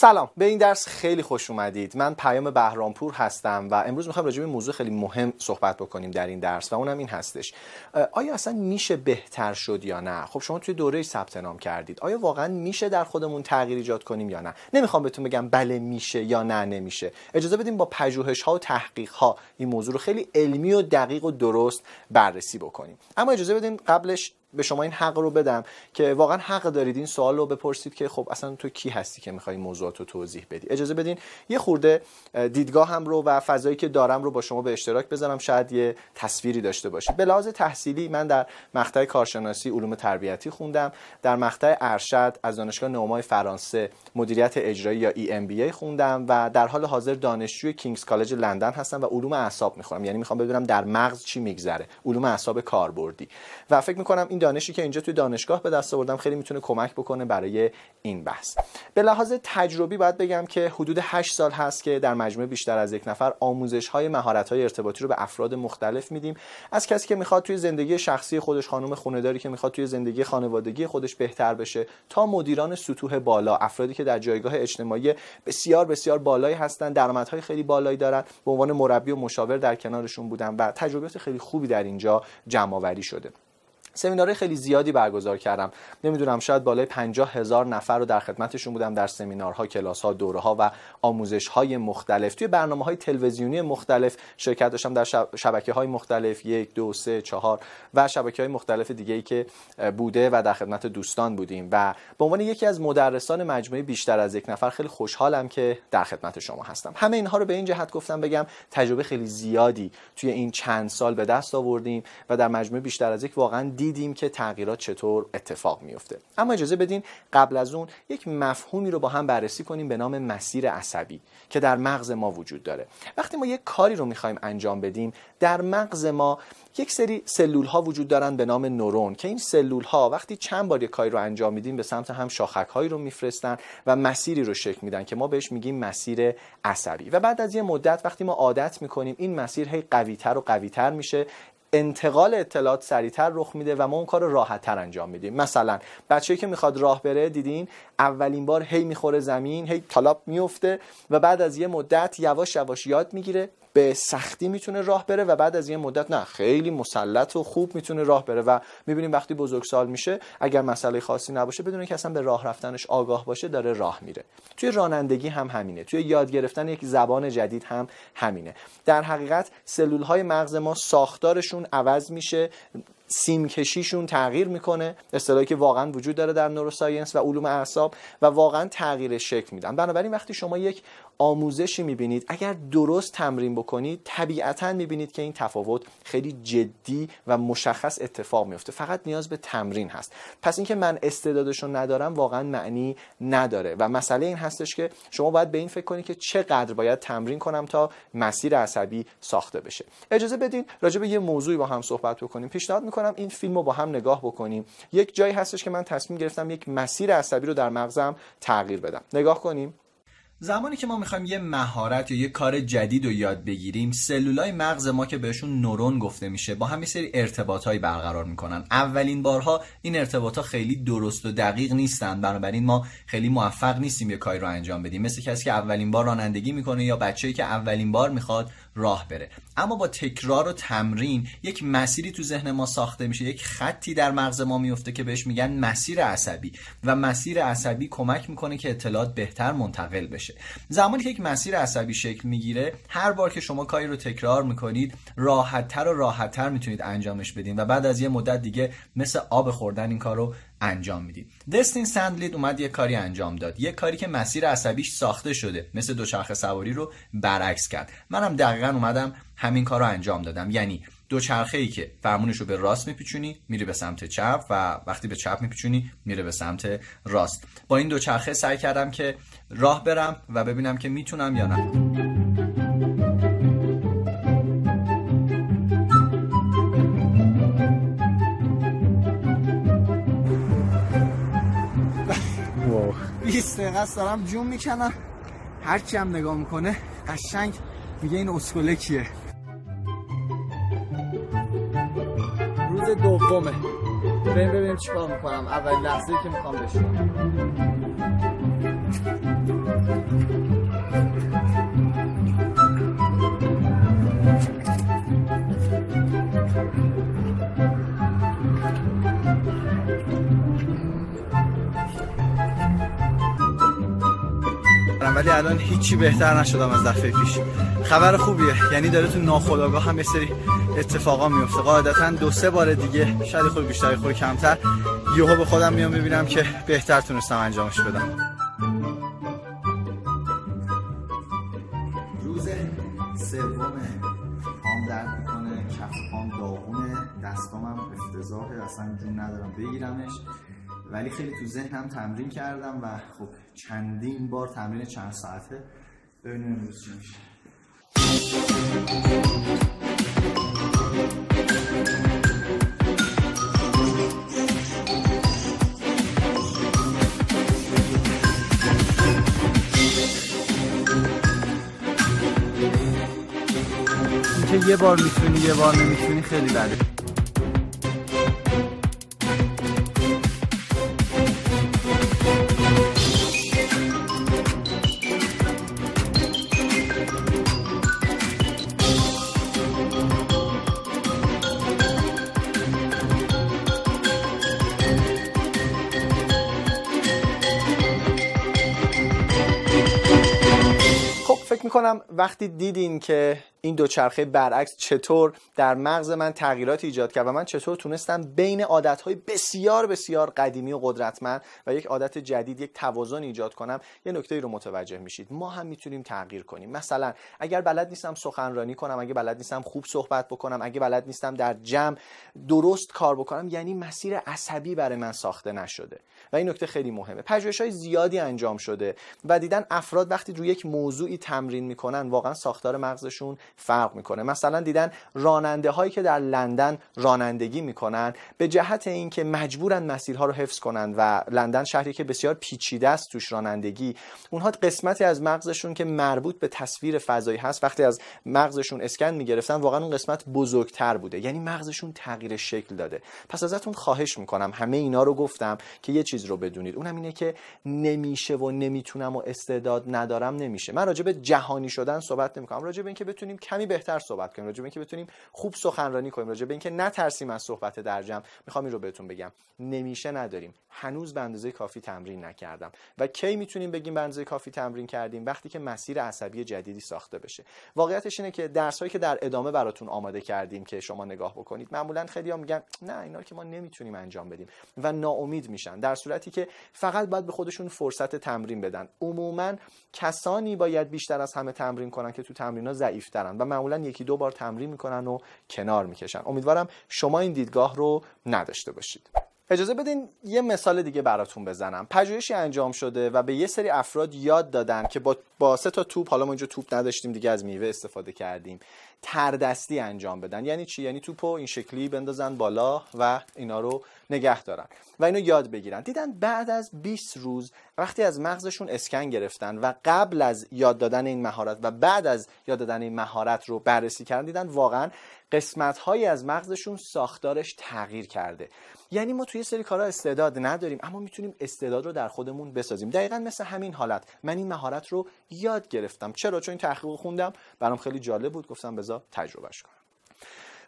سلام. به این درس خیلی خوش اومدید. من پیام بهرامپور هستم و امروز می‌خوام راجع به موضوع خیلی مهم صحبت بکنیم در این درس و اونم این هستش. آیا اصلا میشه بهتر شد یا نه؟ خب شما توی دوره ثبت نام کردید. آیا واقعا میشه در خودمون تغییر ایجاد کنیم یا نه؟ نمی‌خوام بهتون بگم بله میشه یا نه نمیشه. اجازه بدیم با پژوهش ها و تحقیق ها این موضوع رو خیلی علمی و دقیق و درست بررسی بکنیم. اما اجازه بدین قبلش به شما این حق رو بدم که واقعا حق دارید این سوال رو بپرسید که خب اصلا تو کی هستی که می‌خوای موضوعات رو توضیح بدی؟ اجازه بدین یه خورده دیدگاه هم رو و فضایی که دارم رو با شما به اشتراک بذارم. شاید یه تصویری داشته باشید. به لحاظ تحصیلی من در مقطع کارشناسی علوم تربیتی خوندم. در مقطع ارشد از دانشگاه نومای فرانسه مدیریت اجرایی یا EMBA خوندم و در حال حاضر دانشجوی کینگز کالج لندن هستم و علوم اعصاب می‌خونم یعنی می‌خوام بدونم در مغز چی میگذره. علوم اعصاب کاربردی. و فکر می‌کنم دانشی که اینجا توی دانشگاه به دست آوردم خیلی می‌تونه کمک بکنه برای این بحث. به لحاظ تجربی باید بگم که حدود 8 سال هست که در مجموعه بیشتر از یک نفر آموزش های مهارت های ارتباطی رو به افراد مختلف میدیم. از کسی که می‌خواد توی زندگی شخصی خودش خانم خونهداری که می‌خواد توی زندگی خانوادگی خودش بهتر بشه تا مدیران سطوح بالا افرادی که در جایگاه اجتماعی بسیار بسیار بالایی هستن درآمدهای خیلی بالایی دارن به عنوان مربی و مشاور در کنارشون بودن و تجربیات خیلی خوبی در اینجا جمع آوری شده. سمینارهای خیلی زیادی برگزار کردم. نمی‌دونم شاید بالای 50 هزار نفر رو در خدمتشون بودم در سمینارها کلاسها دوره ها و آموزش های مختلف. توی برنامه های تلویزیونی مختلف شرکت داشتم در شبکه های مختلف یک دو سه چهار و شبکه های مختلف دیگه ای که بوده و در خدمت دوستان بودیم. و به عنوان یکی از مدرسان مجموعه بیشتر از یک نفر خیلی خوشحالم که در خدمت شما هستم. همه اینها رو به این جهت گفتم بگم تجربه خیلی زیادی توی این چند سال به دست آوردیم و در مجموعه بیشتر از یک واقعا دیدیم که تغییرات چطور اتفاق میفته اما اجازه بدین قبل از اون یک مفهومی رو با هم بررسی کنیم به نام مسیر عصبی که در مغز ما وجود داره. وقتی ما یک کاری رو می‌خوایم انجام بدیم در مغز ما یک سری سلول ها وجود دارن به نام نورون که این سلول ها وقتی چند بار یک کاری رو انجام میدیم به سمت هم شاخک هایی رو میفرستن و مسیری رو شکل میدن که ما بهش میگیم مسیر عصبی. و بعد از یه مدت وقتی ما عادت می‌کنیم این مسیر هی قویتر و قویتر میشه. انتقال اطلاعات سریعتر رخ میده و ما اون کار رو راحتتر انجام میدیم. مثلا بچه‌ای که می‌خواد راه بره دیدین؟ اولین بار هی می‌خوره زمین هی تالاپ میفته و بعد از یه مدت یواش یواش یاد می‌گیره. به سختی می‌تونه راه بره و بعد از یه مدت نه خیلی مسلط و خوب می‌تونه راه بره و می‌بینیم وقتی بزرگسال میشه اگر مسئله خاصی نباشه بدون که اصلا به راه رفتنش آگاه باشه داره راه میره. توی رانندگی هم همینه توی یاد گرفتن یک زبان جدید هم همینه. در حقیقت سلول های مغز ما ساختارشون عوض میشه سیم کشیشون تغییر می‌کنه اصطلاحی که واقعا وجود داره در نوروساینس و علوم اعصاب و واقعا تغییر شکل میدن. بنابراین وقتی شما یک آموزشی می‌بینید. اگر درست تمرین بکنید طبیعتا می‌بینید که این تفاوت خیلی جدی و مشخص اتفاق میفته فقط نیاز به تمرین هست. پس اینکه من استعدادشو ندارم واقعا معنی نداره. و مسئله این هستش که شما باید به این فکر کنید که چقدر باید تمرین کنم تا مسیر عصبی ساخته بشه. اجازه بدین راجع به یه موضوعی با هم صحبت بکنیم. پیشنهاد می‌کنم این فیلم رو با هم نگاه بکنیم. یک جایی هستش که من تصمیم گرفتم یک مسیر عصبی رو در مغزم تغییر بدم. نگاه کنیم. زمانی که ما می‌خوایم یه مهارت یا یه کار جدید رو یاد بگیریم سلولای مغز ما که بهشون نورون گفته میشه با همین سری ارتباطهایی برقرار می‌کنن. اولین بارها این ارتباطها خیلی درست و دقیق نیستن. بنابراین ما خیلی موفق نیستیم یه کاری رو انجام بدیم. مثل کسی که اولین بار رانندگی می‌کنه یا بچه‌ای که اولین بار می‌خواد راه بره. اما با تکرار و تمرین یک مسیری تو ذهن ما ساخته میشه یک خطی در مغز ما میفته که بهش میگن مسیر عصبی. و مسیر عصبی کمک می‌کنه که اطلاعات بهتر منتقل بشه. زمانی که یک مسیر عصبی شکل می‌گیره هر بار که شما کاری رو تکرار می‌کنید راحتتر و راحتتر می‌تونید انجامش بدین. و بعد از یه مدت دیگه مثل آب خوردن این کار رو انجام می‌دید. دستین سندلید اومد یه کاری انجام داد. یه کاری که مسیر عصبیش ساخته شده. مثل دوچرخه سواری رو برعکس کرد. منم دقیقا اومدم همین کار رو انجام دادم. یعنی دوچرخه ای که فرمونش رو به راست میپیچونی میره به سمت چپ و وقتی به چپ میپیچونی میره به سمت راست. با این دوچرخه سعی کردم که راه برم و ببینم که می‌تونم یا نه. دقیقه است دارم جون می‌کنم. هرچی هم نگاه می‌کنه قشنگ میگه این اسکله کیه. روز دومه. بریم ببینیم چیکار می‌کنم. اول لحظه که می‌خوام بشینم. ولی الان هیچی بهتر نشدم از دفعه پیش. خبر خوبیه. یعنی داره تو ناخودآگاه هم یه سری اتفاقا میفته. قاعدتا دو سه بار دیگه شاید خود بیشتر خود کمتر. یهو به خودم میام ببینم که بهتر تونستم انجامش بدم. ولی خیلی تو ذهنم تمرین کردم و خب چندین بار تمرین چند ساعته ببینیم امروز چی میشه. یه بار می‌تونی یه بار نمی‌تونی خیلی بده. می‌کنم وقتی دیدین که این دوچرخه برعکس چطور در مغز من تغییرات ایجاد کرد و من چطور تونستم بین عادتهای بسیار بسیار قدیمی و قدرتمند و یک عادت جدید یک توازن ایجاد کنم یه نکته رو متوجه میشید. ما هم می‌تونیم تغییر کنیم. مثلا اگر بلد نیستم سخنرانی کنم اگه بلد نیستم خوب صحبت بکنم اگه بلد نیستم در جمع درست کار بکنم یعنی مسیر عصبی برای من ساخته نشده. و این نکته خیلی مهمه. پژوهش های زیادی انجام شده و دیدن افراد وقتی روی یک موضوعی تمرین می‌کنن واقعا ساختار مغزشون فرق می‌کنه. مثلا دیدن راننده هایی که در لندن رانندگی می‌کنن به جهت اینکه مجبورن مسیرها رو حفظ کنن و لندن شهری که بسیار پیچیده است توش رانندگی اونها قسمتی از مغزشون که مربوط به تصویر فضایی هست وقتی از مغزشون اسکن می‌گرفتن واقعا اون قسمت بزرگتر بوده. یعنی مغزشون تغییر شکل داده. پس ازتون خواهش می‌کنم همه اینا رو گفتم که یه چیز رو بدونید. اونم اینه که نمیشه و نمی‌تونم و استعداد ندارم نمیشه. من راجع به جهانی شدن صحبت نمی‌کنم. راجع به اینکه بتونیم کمی بهتر صحبت کنیم. راجع به اینکه بتونیم خوب سخنرانی کنیم. راجع به اینکه نترسیم از صحبت در جمع می‌خوام این رو بهتون بگم. نمیشه نداریم. هنوز به اندازه کافی تمرین نکردم. و کی می‌تونیم بگیم به اندازه کافی تمرین کردیم؟ وقتی که مسیر عصبی جدیدی ساخته بشه. واقعیتش اینه که درس هایی که در ادامه براتون آماده کردیم که شما نگاه بکنید معمولا خیلی ها میگن نه اینا که ما نمی‌تونیم انجام بدیم. و ناامید میشن. در صورتی که فقط باید به خودشون فرصت تمرین بدن. عموما کسانی باید بیشتر از همه تمرین کنن که تو تمرین ضعیفترن و معمولا یکی دو بار تمرین می‌کنن و کنار می‌کشن. امیدوارم شما این دیدگاه رو نداشته باشید. اجازه بدین یه مثال دیگه براتون بزنم. پژوهشی انجام شده و به یه سری افراد یاد دادن که با, با سه تا توپ حالا ما اینجا توپ نداشتیم دیگه از میوه استفاده کردیم. تردستی انجام بدن. یعنی چی؟ یعنی توپو این شکلی بندازن بالا و اینا رو نگه دارن و اینو یاد بگیرن. دیدن بعد از 20 روز وقتی از مغزشون اسکن گرفتن و قبل از یاد دادن این مهارت و بعد از یاد دادن این مهارت رو بررسی کردن دیدن واقعا قسمت هایی از مغزشون ساختارش تغییر کرده. یعنی ما توی سری کارها استعداد نداریم اما می‌تونیم استعداد رو در خودمون بسازیم. دقیقا مثل همین حالت. من این مهارت رو یاد گرفتم. چرا؟ چون این تحقیق خوندم. برام خیلی جالب بود. گفتم تجربهش کنم.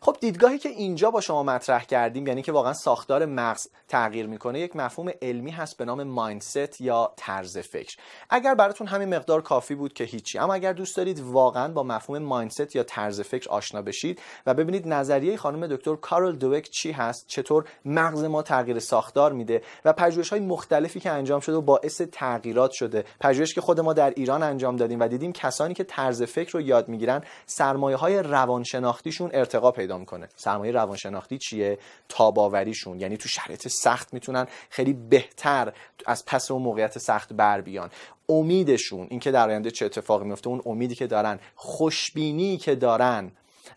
خب دیدگاهی که اینجا با شما مطرح کردیم یعنی که واقعا ساختار مغز تغییر می‌کنه یک مفهوم علمی هست به نام مایندست یا طرز فکر. اگر براتون همین مقدار کافی بود که هیچی اما اگر دوست دارید واقعا با مفهوم مایندست یا طرز فکر آشنا بشید و ببینید نظریه خانم دکتر کارل دوک چی هست چطور مغز ما تغییر ساختار میده و پژوهش های مختلفی که انجام شده و باعث تغییرات شده. پژوهش که خود ما در ایران انجام دادیم و دیدیم کسانی که طرز فکر رو یاد می‌گیرن سرمایه های روانشناختیشون ارتقا پیدا می‌کنه. سرمایه روانشناختی چیه؟ تاباوریشون. یعنی تو شرایط سخت می‌تونن خیلی بهتر از پس اون موقعیت سخت بر بیان. امیدشون اینکه در آینده چه اتفاقی میفته اون امیدی که دارن خوشبینی که دارن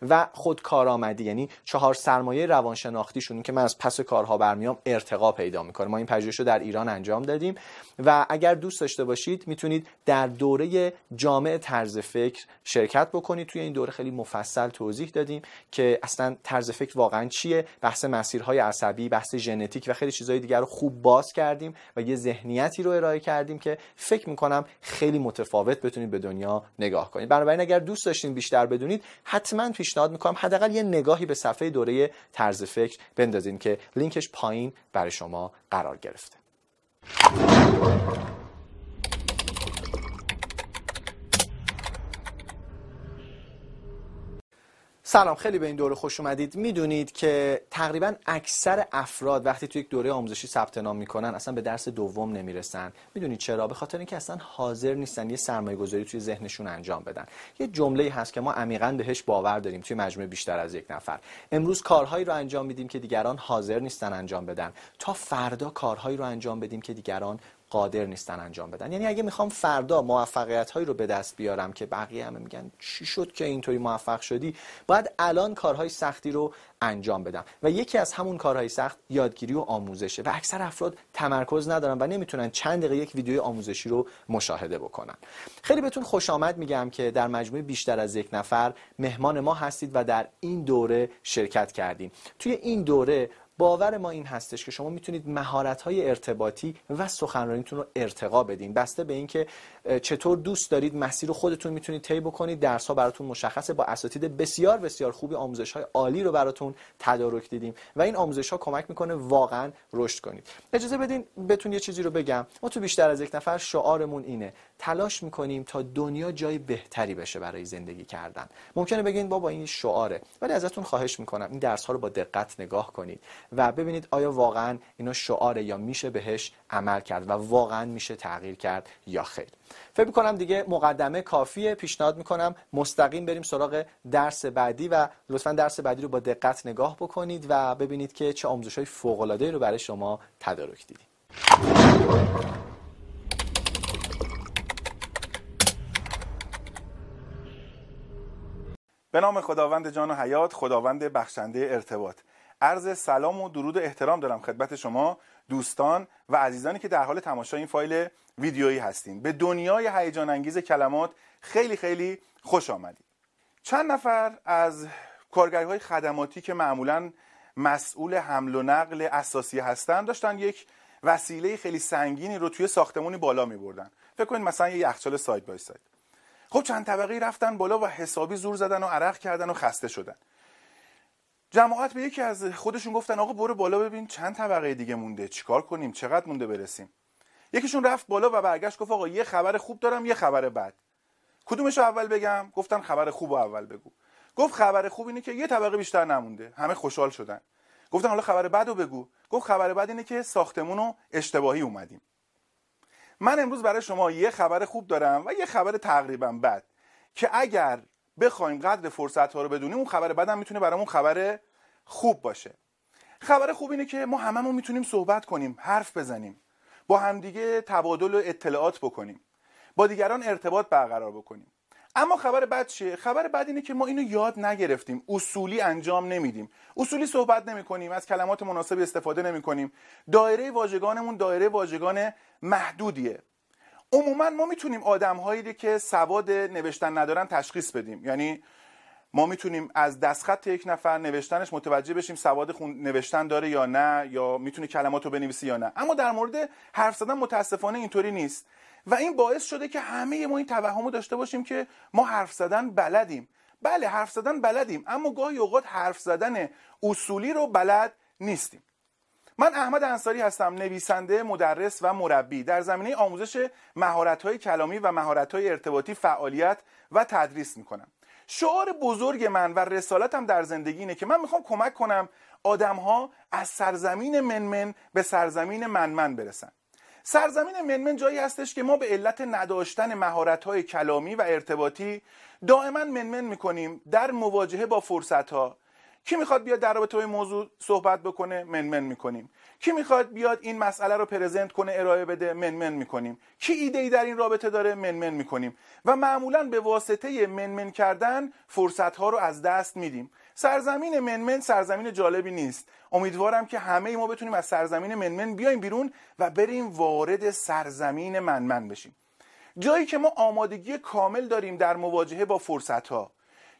و خودکارآمدی یعنی چهار سرمایه روانشناختیشون که من از پس کارها برمیام ارتقا پیدا می‌کنه. ما این پژوهش رو در ایران انجام دادیم. و اگر دوست داشته باشید می‌تونید در دوره جامع طرز فکر شرکت بکنید. توی این دوره خیلی مفصل توضیح دادیم که اصلا طرز فکر واقعا چیه. بحث مسیرهای عصبی بحث ژنتیک و خیلی چیزهای دیگر رو خوب باز کردیم و یه ذهنیتی رو ارائه کردیم که فکر می‌کنم خیلی متفاوت بتونید به دنیا نگاه کنید. بنابراین اگر دوست داشتین بیشتر بدونید حتما پیشنهاد می‌کنم حداقل یه نگاهی به صفحه دوره طرز فکر بندازین که لینکش پایین برای شما قرار گرفته. سلام خیلی به این دوره خوش اومدید. می‌دونید که تقریبا اکثر افراد وقتی توی یک دوره آموزشی ثبت نام می‌کنن اصلا به درس دوم نمی‌رسن. می‌دونید چرا؟ به خاطر اینکه اصلا حاضر نیستن یه سرمایه گذاری توی ذهنشون انجام بدن. یه جمله هست که ما عمیقا بهش باور داریم توی مجموعه بیشتر از یک نفر. امروز کارهایی رو انجام میدیم که دیگران حاضر نیستن انجام بدن. تا فردا کارهایی رو انجام بدیم که دیگران قادر نیستن انجام بدن. یعنی اگه می‌خوام فردا موفقیت هایی رو به دست بیارم که بقیه همه میگن چی شد که اینطوری موفق شدی باید الان کارهای سختی رو انجام بدم. و یکی از همون کارهای سخت یادگیری و آموزشه. و اکثر افراد تمرکز ندارن و نمی‌تونن چند دقیقه یک ویدیو آموزشی رو مشاهده بکنن. خیلی بهتون خوش آمد میگم که در مجموعه بیشتر از یک نفر مهمان ما هستید و در این دوره شرکت کردیم. توی این دوره باور ما این هستش که شما می‌تونید مهارت های ارتباطی و سخنرانیتون رو ارتقا بدین. بسته به اینکه چطور دوست دارید مسیر خودتون می‌تونید طی بکنید درس ها براتون مشخصه با اساتید بسیار بسیار خوبی آموزش های عالی رو براتون تدارک دیدیم و این آموزش ها کمک می‌کنه واقعا رشد کنید. اجازه بدین بهتون یه چیزی رو بگم. ما تو بیشتر از یک نفر شعارمون اینه. تلاش می‌کنیم تا دنیا جای بهتری بشه برای زندگی کردن. ممکنه بگین بابا این شعاره ولی ازتون خواهش می‌کنم این درس ها رو با دقت نگاه کنید و ببینید آیا واقعا اینا شعاره یا میشه بهش عمل کرد و واقعا میشه تغییر کرد یا خیر. فکر می‌کنم دیگه مقدمه کافیه. پیشنهاد می‌کنم مستقیم بریم سراغ درس بعدی و لطفا درس بعدی رو با دقت نگاه بکنید و ببینید که چه آموزش های فوق رو برای شما تدارک دیدیم. به نام خداوند جان و حیات خداوند بخشنده ارتباط. عرض سلام و درود و احترام دارم خدمت شما دوستان و عزیزانی که در حال تماشای این فایل ویدیویی هستیم به دنیای هیجان انگیز کلمات خیلی خیلی خوش آمدید. چند نفر از کارگری های خدماتی که معمولا مسئول حمل و نقل اساسی هستند داشتن یک وسیله خیلی سنگینی رو توی ساختمونی بالا می بردن فکر کنید مثلا یه یخچال ساید بای ساید خب چند طبقه رفتن بالا و حسابی زور زدن و عرق کردن و خسته شدن. جماعت به یکی از خودشون گفتن آقا برو بالا ببین چند طبقه دیگه مونده چیکار کنیم چقدر مونده برسیم؟ یکیشون رفت بالا و برگشت گفت آقا یه خبر خوب دارم یه خبر بد. کدومش اول بگم؟ گفتن خبر خوب و اول بگو. گفت خبر خوب اینه که یه طبقه بیشتر نمونده. همه خوشحال شدن. گفتن حالا خبر بد رو بگو. گفت خبر بد اینه که ساختمون رو اشتباهی اومدیم. من امروز برای شما یه خبر خوب دارم و یه خبر تقریبا بد که اگر بخوایم قدر فرصت ها رو بدونیم اون خبر بدم می‌تونه برامون خبر خوب باشه. خبر خوب اینه که ما هممون می‌تونیم صحبت کنیم حرف بزنیم با همدیگه تبادل و اطلاعات بکنیم با دیگران ارتباط برقرار بکنیم. اما خبر بد چیه؟ خبر بد اینه که ما اینو یاد نگرفتیم. اصولی انجام نمیدیم. اصولی صحبت نمی کنیم از کلمات مناسبی استفاده نمی کنیم دایره واژگانمون دایره واژگان محدودیه. عموما ما می‌تونیم آدمهایی که سواد نوشتن ندارن تشخیص بدیم. یعنی ما می‌تونیم از دستخط یک نفر نوشتنش متوجه بشیم سواد خون نوشتن داره یا نه یا می‌تونه کلمات رو بنویسه یا نه. اما در مورد حرف زدن متاسفانه اینطوری نیست. و این باعث شده که همه ما این توهمو داشته باشیم که ما حرف زدن بلدیم. بله حرف زدن بلدیم اما گاهی اوقات حرف زدن اصولی رو بلد نیستیم. من احمد انصاری هستم نویسنده مدرس و مربی. در زمینه آموزش مهارت‌های کلامی و مهارت‌های ارتباطی فعالیت و تدریس می‌کنم. شعار بزرگ من و رسالتم در زندگی اینه که من می‌خوام کمک کنم آدمها از سرزمین منمن به سرزمین منمن برسن. سرزمین منمن جایی هستش که ما به علت نداشتن مهارت‌های کلامی و ارتباطی دائما منمن می‌کنیم در مواجهه با فرصتها. کی می‌خواد بیاد در رابطه با موضوع صحبت بکنه؟ منمن می‌کنیم. کی می‌خواد بیاد این مسئله رو پرزنت کنه ارائه بده؟ منمن می‌کنیم. کی ایده ای در این رابطه داره؟ منمن می‌کنیم. و معمولا به واسطه منمن کردن فرصت ها رو از دست میدیم. سرزمین منمن سرزمین جالبی نیست. امیدوارم که همه ما بتونیم از سرزمین منمن بیایم بیرون و بریم وارد سرزمین منمن بشیم. جایی که ما آمادگی کامل داریم در مواجهه با فرصت ها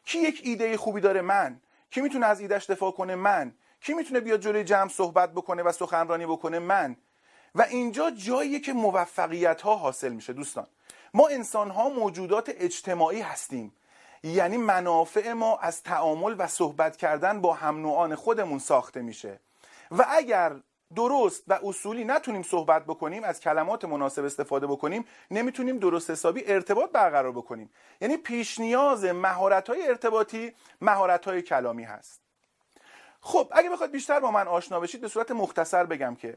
کی یک ایده خوبی داره من؟ کی می‌تونه از ایدش دفاع کنه من؟ کی می‌تونه بیاد جلوی جمع صحبت بکنه و سخنرانی بکنه من؟ و اینجا جاییه که موفقیت ها حاصل میشه دوستان. ما انسان ها موجودات اجتماعی هستیم. یعنی منافع ما از تعامل و صحبت کردن با هم نوعان خودمون ساخته میشه. و اگر درست و اصولی نتونیم صحبت بکنیم از کلمات مناسب استفاده بکنیم نمی‌تونیم درست حسابی ارتباط برقرار بکنیم. یعنی پیش نیاز مهارت های ارتباطی مهارت های کلامی هست. خب اگه بخواد بیشتر با من آشنا بشید به صورت مختصر بگم که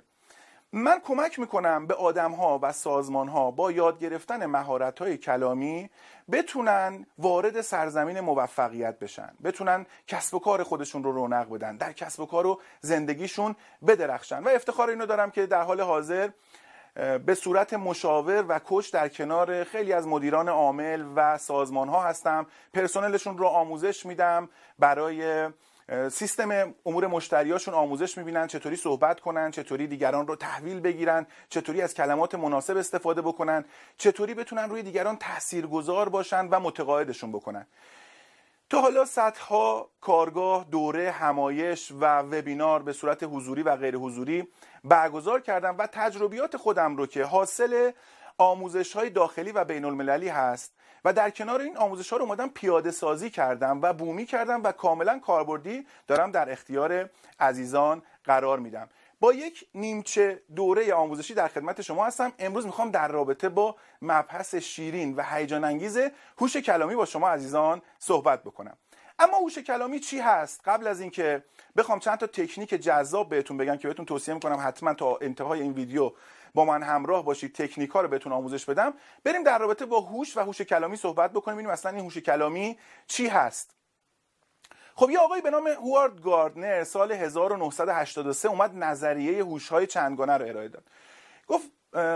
من کمک می‌کنم به آدم ها و سازمان ها با یاد گرفتن مهارت های کلامی بتونن وارد سرزمین موفقیت بشن. بتونن کسب و کار خودشون رو رونق بدن. در کسب و کار و زندگیشون بدرخشن. و افتخار اینو دارم که در حال حاضر به صورت مشاور و کوچ در کنار خیلی از مدیران عامل و سازمان ها هستم. پرسنلشون رو آموزش میدم برای سیستم امور مشتریاشون آموزش می‌بینن چطوری صحبت کنن چطوری دیگران رو تحویل بگیرن چطوری از کلمات مناسب استفاده بکنن چطوری بتونن روی دیگران تاثیرگذار باشن و متقاعدشون بکنن. تا حالا صدها کارگاه، دوره، همایش و وبینار به صورت حضوری و غیر حضوری برگزار کردم و تجربیات خودم رو که حاصل آموزش های داخلی و بین المللی هست و در کنار این آموزش ها رو اومدم پیاده سازی کردم و بومی کردم و کاملا کاربردی دارم در اختیار عزیزان قرار میدم. با یک نیمچه دوره آموزشی در خدمت شما هستم. امروز می‌خوام در رابطه با مبحث شیرین و هیجان انگیز هوش کلامی با شما عزیزان صحبت بکنم. اما هوش کلامی چی هست؟ قبل از اینکه بخوام چند تا تکنیک جذاب بهتون بگم که بهتون توصیه می‌کنم حتما تا انتهای این ویدیو با من همراه باشید تکنیک ها رو بهتون آموزش بدم. بریم در رابطه با هوش و هوش کلامی صحبت بکنیم. ببینیم اصلا این هوش کلامی چی هست. خب یه آقای به نام هوارد گاردنر سال 1983 اومد نظریه هوش های چندگانه رو ارائه داد. گفت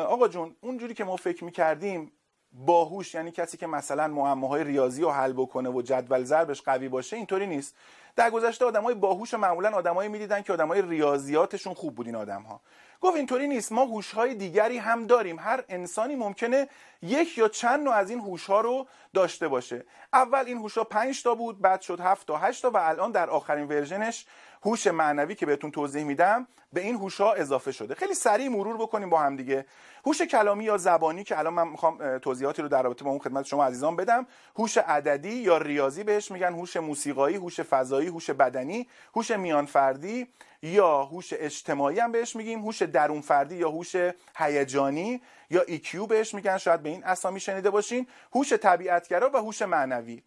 آقا جون اونجوری که ما فکر می‌کردیم باهوش یعنی کسی که مثلا معماهای ریاضی رو حل بکنه و جدول ضربش قوی باشه اینطوری نیست. در گذشته آدمای باهوش معمولا آدمایی می‌دیدن که آدمای ریاضیاتشون خوب بودین آدم گفت اینطوری نیست. ما هوش‌های دیگری هم داریم. هر انسانی ممکنه یک یا چند نوع از این هوش‌ها رو داشته باشه. اول این هوش‌ها 5 تا بود بعد شد 7 تا 8 تا و الان در آخرین ورژنش هوش معنوی که بهتون توضیح میدم به این هوش ها اضافه شده. خیلی سریع مرور بکنیم با هم دیگه. هوش کلامی یا زبانی که الان من می‌خوام توضیحاتی رو در رابطه با اون خدمت شما عزیزان بدم. هوش عددی یا ریاضی بهش میگن. هوش موسیقایی هوش فضایی هوش بدنی هوش میان فردی یا هوش اجتماعی هم بهش میگیم. هوش درون فردی یا هوش هیجانی یا EQ بهش میگن. شاید به این اسامی شنیده باشین. هوش طبیعتگرا و هوش معنوی.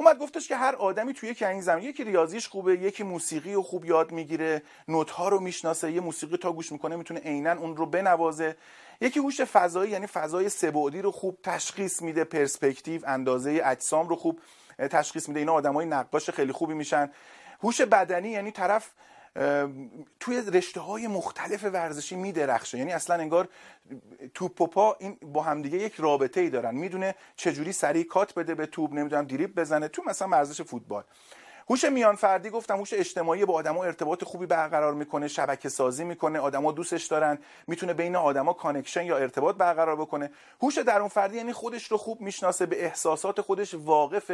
اومد گفتش که هر آدمی توی این زمین یکی ریاضیش خوبه یکی موسیقی رو خوب یاد می‌گیره نوت ها رو می‌شناسه یه موسیقی تا گوش می‌کنه می‌تونه عینا اون رو بنوازه. یکی هوش فضایی یعنی فضای سه‌بعدی رو خوب تشخیص میده پرسپکتیو اندازه اجسام رو خوب تشخیص میده. اینا آدمای نقاش خیلی خوبی میشن. هوش بدنی یعنی طرف توی رشته های مختلف ورزشی میدرخشه. یعنی اصلا انگار توپ و پا این با همدیگه یک رابطه ای دارن. می‌دونه چجوری سریع کات بده به توپ نمی‌دونم دریب بزنه. تو مثلا ورزش فوتبال. هوش میان فردی گفتم هوش اجتماعی با آدما ارتباط خوبی برقرار می‌کنه شبکه سازی می‌کنه آدما دوستش دارن می‌تونه بین آدما connection یا ارتباط برقرار بکنه. هوش درون فردی یعنی خودش رو خوب می‌شناسه به احساسات خودش واقف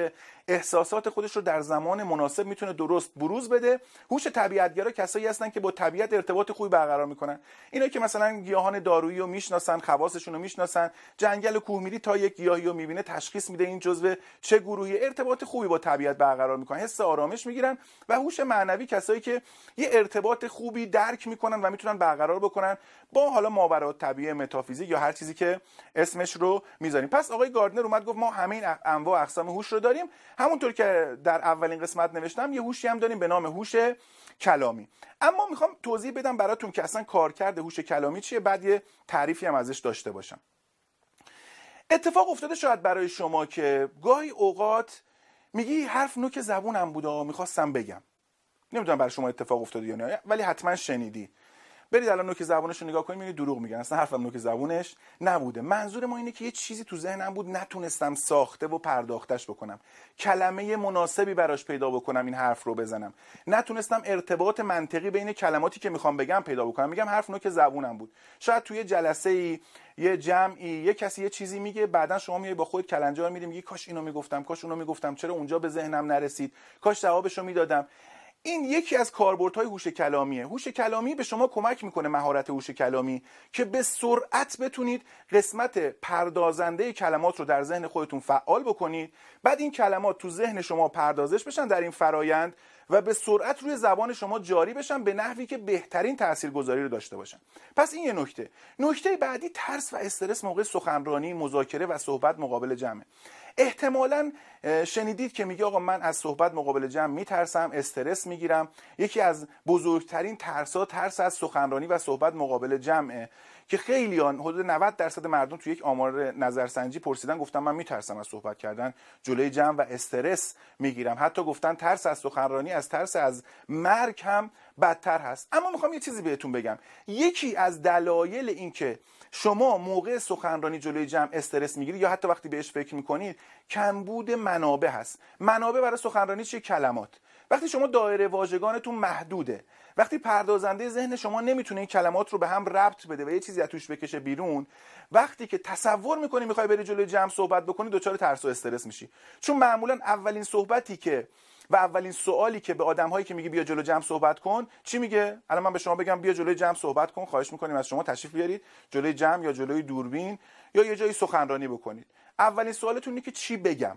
احساسات خودش رو در زمان مناسب می‌تونه درست بروز بده. هوش طبیعتگرا کسایی هستن که با طبیعت ارتباط خوبی برقرار می‌کنن. اینا که مثلا گیاهان دارویی رو می‌شناسن خواصشون رو می‌شناسن جنگل کوه میری تا یک گیاهی رو می‌بینه تشخیص میده این جزو چه گروهی ارتباط خوبی با طبیعت برقرار می‌کنه حس آرامش می‌گیرن و هوش معنوی کسایی که یه ارتباط خوبی درک می‌کنن و می‌تونن برقرار بکنن با حالا ماورا طبیعه متافیزیک یا هر چیزی که اسمش رو می‌ذاریم. پس آقای گاردنر اومد گفت ما همه این انواع اقسام هوش رو داریم. همونطور که در اولین قسمت نوشتم یه هوشی هم داریم به نام هوش کلامی. اما می‌خوام توضیح بدم براتون که اصلا کارکرد هوش کلامی چیه بعد یه تعریفی هم ازش داشته باشم. اتفاق افتاده شاید برای شما که گاهی اوقات میگی حرف نوک زبونم بود و می‌خواستم بگم. نمی‌دونم برای شما اتفاق افتاده یا نه ولی حتما شنیدی. برید الان نوک زبونش رو نگاه کنید میگید دروغ میگن. اصلا حرفم نوک زبونش نبوده. منظور ما اینه که یه چیزی تو ذهنم بود نتونستم ساخته و پرداختش بکنم. کلمه مناسبی براش پیدا بکنم این حرف رو بزنم. نتونستم ارتباط منطقی بین کلماتی که می‌خوام بگم پیدا بکنم. میگم حرف نوک زبونم بود. شاید توی جلسه ای یه جمعی یه کسی یه چیزی میگه بعدا شما میای با خود کلنجار میری میگی کاش اینو می‌گفتم کاش اونو می‌گفتم. چرا اونجا به ذهنم نرسید؟ کاش جوابشو می‌دادم. این یکی از کاربردهای هوش کلامیه. هوش کلامی به شما کمک می‌کنه مهارت هوش کلامی که به سرعت بتونید قسمت پردازنده کلمات رو در ذهن خودتون فعال بکنید. بعد این کلمات تو ذهن شما پردازش بشن در این فرایند و به سرعت روی زبان شما جاری بشن به نحوی که بهترین تاثیرگذاری رو داشته باشن. پس این یه نکته. نکته بعدی ترس و استرس موقع سخنرانی مذاکره و صحبت مقابل جمع احتمالا شنیدید که میگه آقا من از صحبت مقابل جمع میترسم استرس می‌گیرم. یکی از بزرگترین ترسا ترس از سخنرانی و صحبت مقابل جمعه که خیلیان حدود 90 درصد مردم تو یک آمار نظرسنجی پرسیدن گفتن من میترسم از صحبت کردن جلوی جمع و استرس می‌گیرم. حتی گفتن ترس از سخنرانی از ترس از مرگ هم بدتر هست. اما می‌خوام یه چیزی بهتون بگم. یکی از دلایل این که شما موقع سخنرانی جلوی جمع استرس می‌گیرید یا حتی وقتی بهش فکر می‌کنید کمبود منابع هست. منابع برای سخنرانی چه کلمات. وقتی شما دایره واژگانتون محدوده وقتی پردازنده ذهن شما نمی‌تونه این کلمات رو به هم ربط بده و یه چیزی از توش بکشه بیرون وقتی که تصور می‌کنی می‌خوای بری جلوی جمع صحبت بکنی دچار ترس و استرس میشی. چون معمولا اولین صحبتی که و اولین سوالی که به آدم هایی که میگه بیا جلو جمع صحبت کن چی میگه؟ الان من به شما بگم بیا جلوی جمع صحبت کن خواهش می‌کنیم از شما تشریف بیارید جلوی جمع یا جلوی دوربین یا یه جایی سخنرانی بکنید. اولین سوالتون اینه که چی بگم؟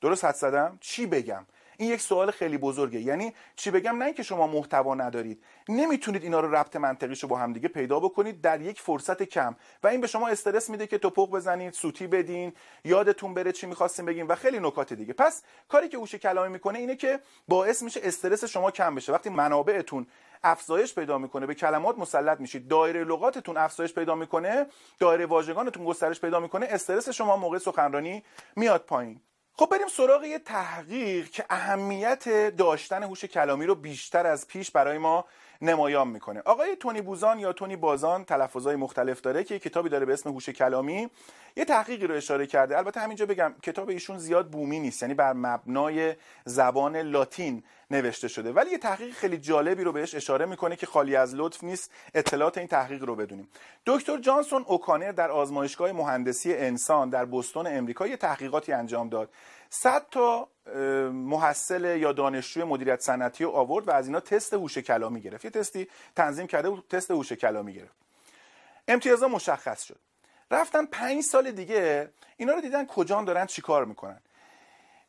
درست حد زدم؟ چی بگم؟ این یک سوال خیلی بزرگه. یعنی چی بگم؟ نه اینکه شما محتوا ندارید. نمی‌تونید اینا رو ربط منطقیشو با هم دیگه پیدا بکنید. در یک فرصت کم. و این به شما استرس میده که توپق بزنید سوتی بدین یادتون بره چی می‌خواستیم بگیم و خیلی نکات دیگه. پس کاری که هوش کلامی می‌کنه اینه که باعث میشه استرس شما کم بشه. وقتی منابعتون افزایش پیدا می‌کنه به کلمات مسلط میشید دایره لغاتتون افزایش پیدا می‌کنه دایره واژگانتون گسترش پیدا می‌کنه استرس شما موقع سخنرانی میاد پایین. خب بریم سراغ یه تحقیق که اهمیت داشتن هوش کلامی رو بیشتر از پیش برای ما نمایان می‌کنه. آقای تونی بوزان یا تونی بازان تلفظهای مختلف داره که کتابی داره به اسم هوش کلامی. یه تحقیقی رو اشاره کرده. البته همینجا بگم کتاب ایشون زیاد بومی نیست یعنی بر مبنای زبان لاتین نوشته شده. ولی یه تحقیق خیلی جالبی رو بهش اشاره می‌کنه که خالی از لطف نیست اطلاعات این تحقیق رو بدونیم. دکتر جانسون اوکانر در آزمایشگاه مهندسی انسان در بوستون امریکا یه تحقیقاتی انجام داد. 100 تا محصل یا دانشجوی مدیریت صنعتی رو آورد و از اینا تست هوش کلامی گرفت. یه تستی تنظیم کرده و تست هوش کلامی گرفت. امتیازا مشخص شد. رفتن پنج سال دیگه اینا رو دیدن کجا دارن چیکار می‌کنن.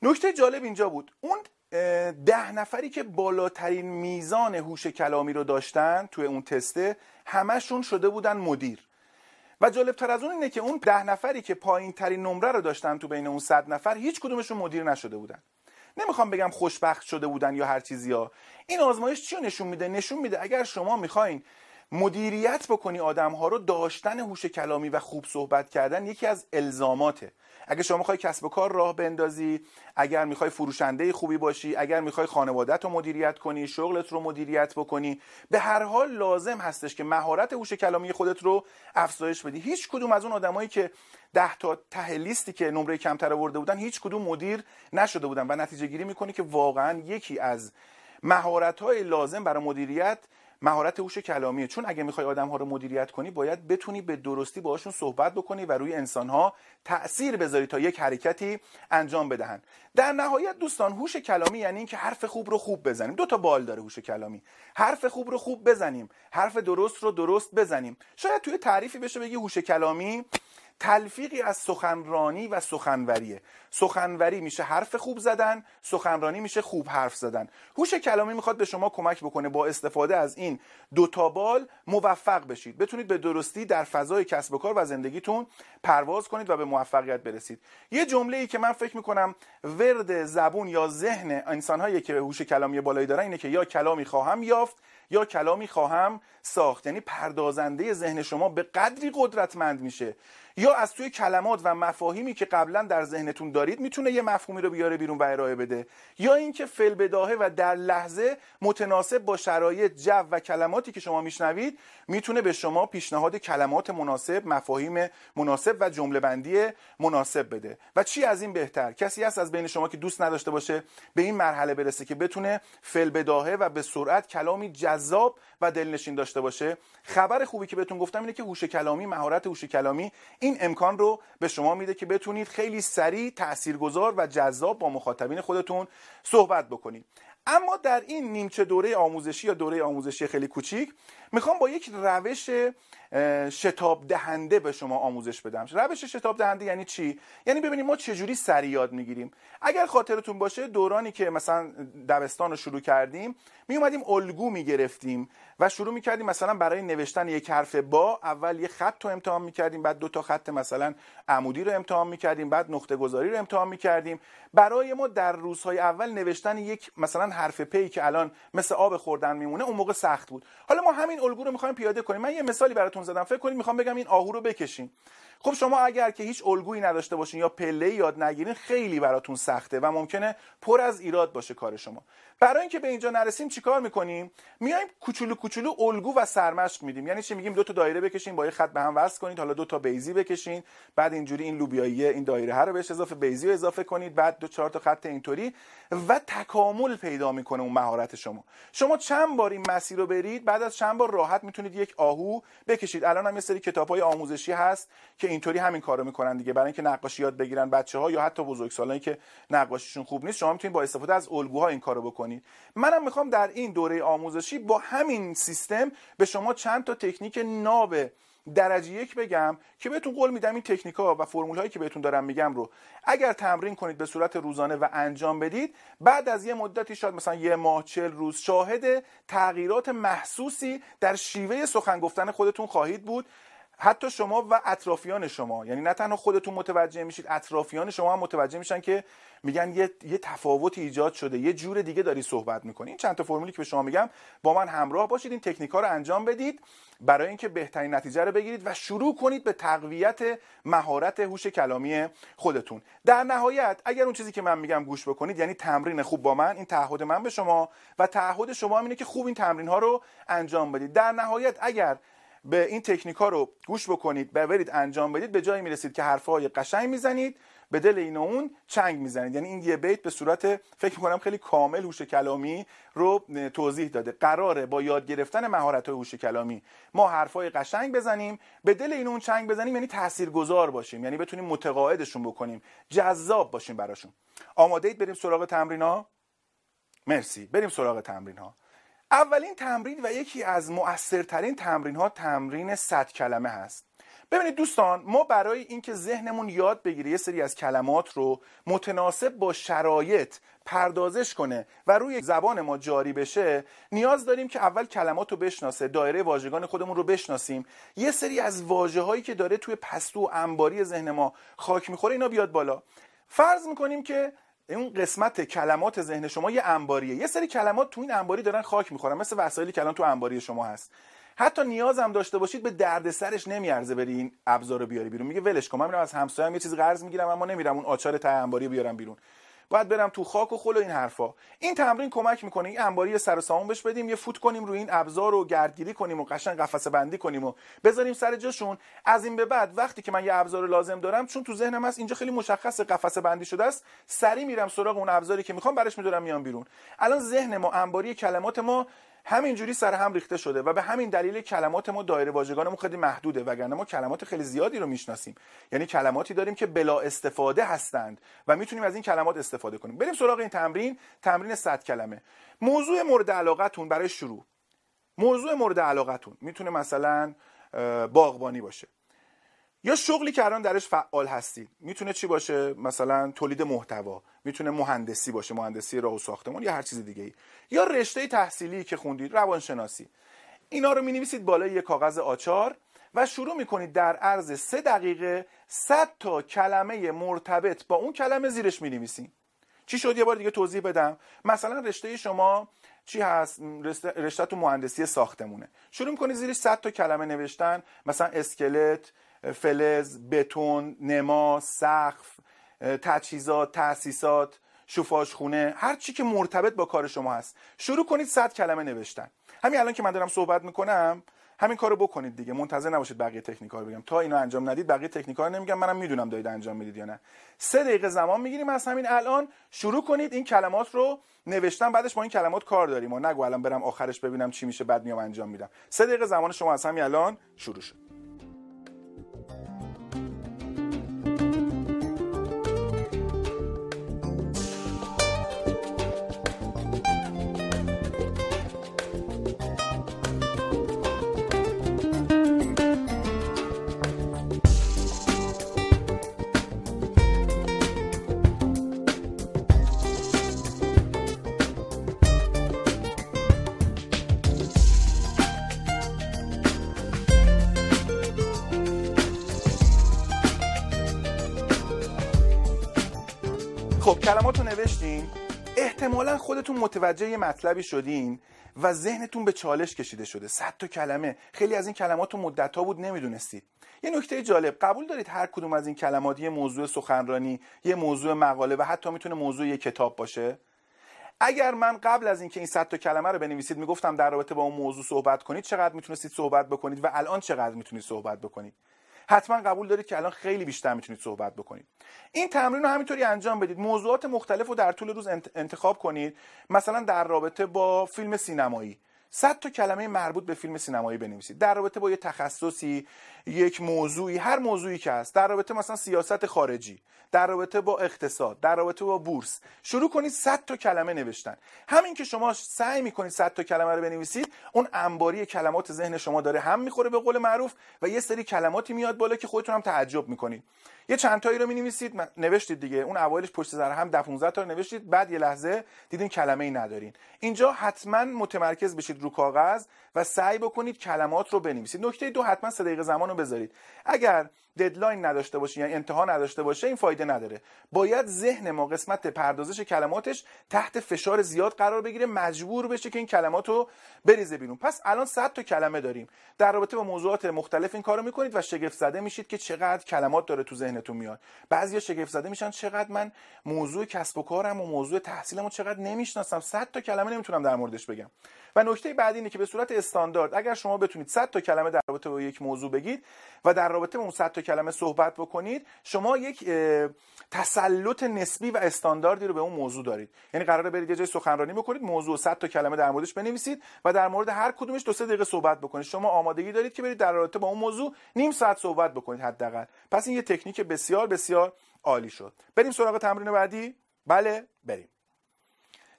نکته جالب اینجا بود. اون ده نفری که بالاترین میزان هوش کلامی رو داشتن توی اون تسته همشون شده بودن مدیر. و جالب تر از اون اینه که اون ده نفری که پایین ترین نمره رو داشتن تو بین اون صد نفر هیچ کدومشون مدیر نشده بودن. نمی‌خوام بگم خوشبخت شده بودن یا هر چیزی ها. این آزمایش چی نشون میده؟ نشون میده اگر شما می‌خواین مدیریت بکنی آدم ها رو داشتن هوش کلامی و خوب صحبت کردن یکی از الزاماته. اگر شما می‌خوای کسب و کار راه بندازی اگر می‌خوای فروشنده خوبی باشی اگر می‌خوای خانوادت رو مدیریت کنی شغلت رو مدیریت بکنی به هر حال لازم هستش که مهارت هوش کلامی خودت رو افزایش بدی. هیچ کدوم از اون آدمایی که ده تا ته لیستی که نمره کمتر آورده بودن هیچ کدوم مدیر نشده بودن و نتیجه گیری می‌کنی که واقعا یکی از مهارت های لازم برای مدیریت مهارت هوش کلامیه. چون اگه می‌خوای آدم ها رو مدیریت کنی باید بتونی به درستی باهاشون صحبت بکنی و روی انسان ها تاثیر بذاری تا یک حرکتی انجام بدهن. در نهایت دوستان هوش کلامی یعنی اینکه حرف خوب رو خوب بزنیم. دو تا بال داره هوش کلامی. حرف خوب رو خوب بزنیم. حرف درست رو درست بزنیم. شاید توی تعریفی بشه بگی هوش کلامی تلفیقی از سخنرانی و سخنوریه. سخنوری میشه حرف خوب زدن سخنرانی میشه خوب حرف زدن. هوش کلامی می‌خواد به شما کمک بکنه با استفاده از این دو تا بال موفق بشید. بتونید به درستی در فضای کسب و کار و زندگیتون پرواز کنید و به موفقیت برسید. یه جمله ای که من فکر می‌کنم ورد زبون یا ذهن انسانهایی که هوش کلامی بالایی دارن اینه که یا کلامی خواهم یافت یا کلامی خواهم ساخت. یعنی پردازنده ذهن شما به قدری قدرتمند میشه یا از توی کلمات و مفاهیمی که قبلا در ذهنتون دارید می‌تونه یه مفهومی رو بیاره بیرون و ارائه بده؟ یا اینکه فل بداهه و در لحظه متناسب با شرایط جو و کلماتی که شما میشنوید می‌تونه به شما پیشنهاد کلمات مناسب مفاهیم مناسب و جمله بندی مناسب بده. و چی از این بهتر؟ کسی هست از بین شما که دوست نداشته باشه به این مرحله برسه که بتونه فل بداهه و به سرعت کلامی جذاب و دلنشین داشته باشه. خبر خوبی که بهتون گفتم اینه که هوش کلامی مهارت هوش کلامی این امکان رو به شما میده که بتونید خیلی سریع تاثیرگذار و جذاب با مخاطبین خودتون صحبت بکنید. اما در این نیمچه دوره آموزشی یا دوره آموزشی خیلی کوچیک می‌خوام با یک روش شتاب دهنده به شما آموزش بدم. روش شتاب دهنده یعنی چی؟ یعنی ببینیم ما چجوری سری یاد می‌گیریم. اگر خاطرتون باشه دورانی که مثلا دبستان رو شروع کردیم می اومدیم الگو می‌گرفتیم. و شروع می‌کردیم مثلا برای نوشتن یک حرف با اول یه خط رو امتحان می‌کردیم بعد دو تا خط مثلا عمودی رو امتحان می‌کردیم بعد نقطه گذاری رو امتحان می‌کردیم. برای ما در روزهای اول نوشتن یک مثلا حرف پی که الان مثل آب خوردن میمونه اون موقع سخت بود. حالا ما همین الگو رو می‌خوایم پیاده کنیم. من یه مثالی براتون زدم. فکر کنید می‌خوام بگم این آهو رو بکشین خب شما اگر که هیچ الگویی نداشته باشین یا پله یاد نگیرین خیلی براتون سخته و ممکنه پر از ایراد باشه کار شما. برای اینکه به اینجا نرسیم چیکار می‌کنیم؟ میایم کوچولو کوچولو الگو و سرمشق میدیم. یعنی چی؟ میگیم دو تا دایره بکشین با یه خط به هم وصل کنید. حالا دو تا بیزی بکشین بعد اینجوری این لوبیایی این دایره ها رو بهش اضافه بیزی رو اضافه کنید بعد دو چهار تا خط اینطوری و تکامل پیدا می‌کنه اون مهارت شما. شما چند بار این مسیر رو برید؟ بعد از چند بار راحت می‌تونید یک آهو بکشید. الان هم یه سری کتاب‌های آموزشی هست که اینطوری همین کارو می‌کنن دیگه. برای اینکه نقاشی یاد بگیرن بچه ها یا حتی بزرگسالانی که نقاشیشون خوب نیست شما می‌تونید با استفاده از الگوها این کارو بکنید. منم می‌خوام در این دوره آموزشی با همین سیستم به شما چند تا تکنیک ناب درجه یک بگم که بهتون قول میدم این تکنیک ها و فرمول هایی که بهتون دارم میگم رو اگر تمرین کنید به صورت روزانه و انجام بدید بعد از یه مدتی شاید مثلا یه ماه چل روز شاهد تغییرات محسوسی در شیوه سخن گفتن خودتون خواهید بود. حتی شما و اطرافیان شما یعنی نه تنها خودتون متوجه میشید اطرافیان شما هم متوجه میشن که میگن یه, یه تفاوتی ایجاد شده یه جور دیگه داری صحبت می‌کنی. این چند تا فرمولی که به شما میگم با من همراه باشید این تکنیک ها رو انجام بدید برای اینکه بهترین نتیجه رو بگیرید و شروع کنید به تقویت مهارت هوش کلامی خودتون. در نهایت اگر اون چیزی که من میگم گوش بکنید یعنی تمرین خوب با من این تعهد من به شما و تعهد شما هم اینه که خوب این تمرین ها رو انجام بدید. در نهایت اگر به این تکنیک ها رو گوش بکنید برید انجام بدید به جایی می‌رسید که حرفهای قشنگ می‌زنید به دل این و اون چنگ می‌زنید. یعنی این یه بیت به صورت فکر می‌کنم خیلی کامل هوش کلامی رو توضیح داده. قراره با یاد گرفتن مهارت های هوش کلامی ما حرفای قشنگ بزنیم به دل این اون چنگ بزنیم یعنی تاثیرگذار باشیم یعنی بتونیم متقاعدشون بکنیم جذاب باشیم براشون. آماده اید بریم سراغ تمرین ها مرسی. بریم سراغ تمرین ها اولین تمرین و یکی از مؤثرترین تمرین ها تمرین صد کلمه هست. ببینید دوستان ما برای اینکه ذهنمون یاد بگیره یه سری از کلمات رو متناسب با شرایط پردازش کنه و روی زبان ما جاری بشه نیاز داریم که اول کلمات رو بشناسه دایره واژگان خودمون رو بشناسیم. یه سری از واژه هایی که داره توی پستو و انباری ذهن ما خاک می‌خوره اینا بیاد بالا. فرض می‌کنیم که اون قسمت کلمات ذهن شما یه انباریه. یه سری کلمات تو این انباری دارن خاک می‌خورن مثل وسایلی که الان تو انباری شما هست. حتی نیاز هم داشته باشید به دردسرش نمیارزه بری این ابزار رو بیاری بیرون. میگه ولش کن من میرم از همسایه‌ام یه چیز قرض می‌گیرم اما نمیرم اون آچار ته انباری بیارم بیرون. باید برم تو خاک و خل و این حرفا. این تمرین کمک می‌کنه این انباری سر و سامون بهش بدیم یه فوت کنیم روی این ابزار رو گردگیری کنیم و قشنگ قفسه بندی کنیم و بذاریم سر جاشون. از این به بعد وقتی که من یه ابزار لازم دارم چون تو ذهنم هست اینجا خیلی مشخص قفسه بندی شده است سری میرم سراغ اون ابزاری که می‌خوام برش میدارم میام بیرون. الان ذهن ما انباری کلمات ما همینجوری سر هم ریخته شده و به همین دلیل کلمات ما دایره واژگانمون خیلی محدوده وگرنه ما کلمات خیلی زیادی رو می‌شناسیم. یعنی کلماتی داریم که بلا استفاده هستند و می‌تونیم از این کلمات استفاده کنیم. بریم سراغ این تمرین. تمرین 100 کلمه. موضوع مورد علاقتون برای شروع. موضوع مورد علاقتون می‌تونه مثلا باغبانی باشه. یا شغلی که الان درش فعال هستید می‌تونه چی باشه؟ مثلا تولید محتوا. می‌تونه مهندسی باشه مهندسی راه و ساختمان یا هر چیز دیگه ای یا رشته تحصیلی که خوندید روانشناسی. اینا رو می نویسید بالای یک کاغذ آچار و شروع می‌کنید در عرض سه دقیقه 100 تا کلمه مرتبط با اون کلمه زیرش می نویسید چی شد؟ یه بار دیگه توضیح بدم. مثلا رشته شما چی هست؟ رشته تو مهندسی ساختمونه. شروع می‌کنید زیرش 100 تا کلمه نوشتن. مثلا اسکلت فلز بتون نما سقف تجهیزات تاسیسات شوفاژ خونه هر چی که مرتبط با کار شما هست. شروع کنید 100 کلمه نوشتن. همین الان که من دارم صحبت می‌کنم همین کارو بکنید دیگه. منتظر نباشید بقیه تکنیکا رو بگم. تا اینو انجام ندید بقیه تکنیکا رو نمیگم. منم می‌دونم دارید انجام می‌دید یا نه. سه دقیقه زمان می‌گیریم. از همین الان شروع کنید این کلمات رو نوشتن. بعدش با این کلمات کار داریم. و نگو الان برم آخرش ببینم چی میشه بعد میام انجام میدم. سه دقیقه زمان شما از همین الان شروع شد. کلمات رو نوشتین؟ احتمالا خودتون متوجه یه مطلبی شدین و ذهنتون به چالش کشیده شده. صد تا کلمه. خیلی از این کلمات تو مدت ها بود نمی‌دونستید. یه نکته جالب. قبول دارید هر کدوم از این کلمات یه موضوع سخنرانی یه موضوع مقاله و حتی می‌تونه موضوع یه کتاب باشه؟ اگر من قبل از اینکه این صد تا کلمه رو بنویسید می‌گفتم در رابطه با اون موضوع صحبت کنید چقدر می‌تونستید صحبت بکنید و الان چقدر می‌تونید صحبت بکنید؟ حتما قبول دارید که الان خیلی بیشتر می‌تونید صحبت بکنید. این تمرین رو همینطوری انجام بدید. موضوعات مختلف رو در طول روز انتخاب کنید. مثلا در رابطه با فیلم سینمایی. صد تا کلمه مربوط به فیلم سینمایی بنویسید. در رابطه با یه تخصصی یک موضوعی هر موضوعی که هست. در رابطه مثلا سیاست خارجی در رابطه با اقتصاد در رابطه با بورس. شروع کنید 100 تا کلمه نوشتن. همین که شما سعی می‌کنید 100 تا کلمه رو بنویسید اون انباری کلمات ذهن شما داره هم می‌خوره به قول معروف و یه سری کلماتی میاد بالا که خودتون هم تعجب می‌کنید. یه چند تایی رو می‌نویسید نوشتید دیگه. اون اوایلش پشت سر هم 10 15 تا نوشتید بعد یه لحظه دیدین کلمه ای ندارین. اینجا حتما متمرکز بشید رو کاغذ و سعی بکنید کلمات رو بنویسید. نکته دو حتما 3 دقیقه زمان رو بذارید. اگر ددلاین نداشته باشه یعنی انتها نداشته باشه این فایده نداره. باید ذهن ما قسمت پردازش کلماتش تحت فشار زیاد قرار بگیره مجبور بشه که این کلمات رو بریزه بیرون. پس الان 100 تا کلمه داریم. در رابطه با موضوعات مختلف این کارو می‌کنید و شگفت زده میشید که چقدر کلمات داره تو ذهنتون میاد. بعضیا شگفت زده میشن چقدر من موضوع کسب و کارم و موضوع تحصیلمو چقدر نمی‌شناسم. 100 تا کلمه نمی‌تونم در موردش بگم. و نکته بعدی اینه که به صورت استاندارد اگر شما بتونید 100 تا کلمه در رابطه با یک موضوع بگید و در رابطه با اون 100 تا کلمه صحبت بکنید شما یک تسلط نسبی و استانداردی رو به اون موضوع دارید. یعنی قراره برید یه جای سخنرانی بکنید موضوع 100 تا کلمه در موردش بنویسید و در مورد هر کدومش دو سه دقیقه صحبت بکنید. شما آمادگی دارید که برید در رابطه با اون موضوع نیم ساعت صحبت بکنید حداقل. پس این یه تکنیک بسیار بسیار عالی شد. بریم سراغ تمرین بعدی؟ بله بریم.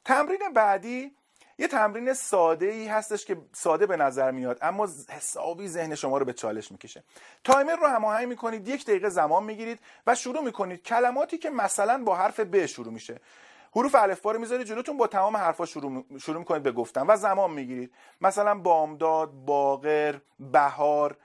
تمرین بعدی یه تمرین ساده ای هستش که ساده به نظر میاد اما حسابی ذهن شما رو به چالش می‌کشه. تایمر رو هماهنگ می‌کنید یک دقیقه زمان می‌گیرید و شروع می‌کنید کلماتی که مثلا با حرف ب شروع میشه. حروف الفبا رو می‌ذارید جلوتون با تمام حرفا شروع شروع می‌کنید به گفتن و زمان می‌گیرید. مثلا بامداد باغر بهار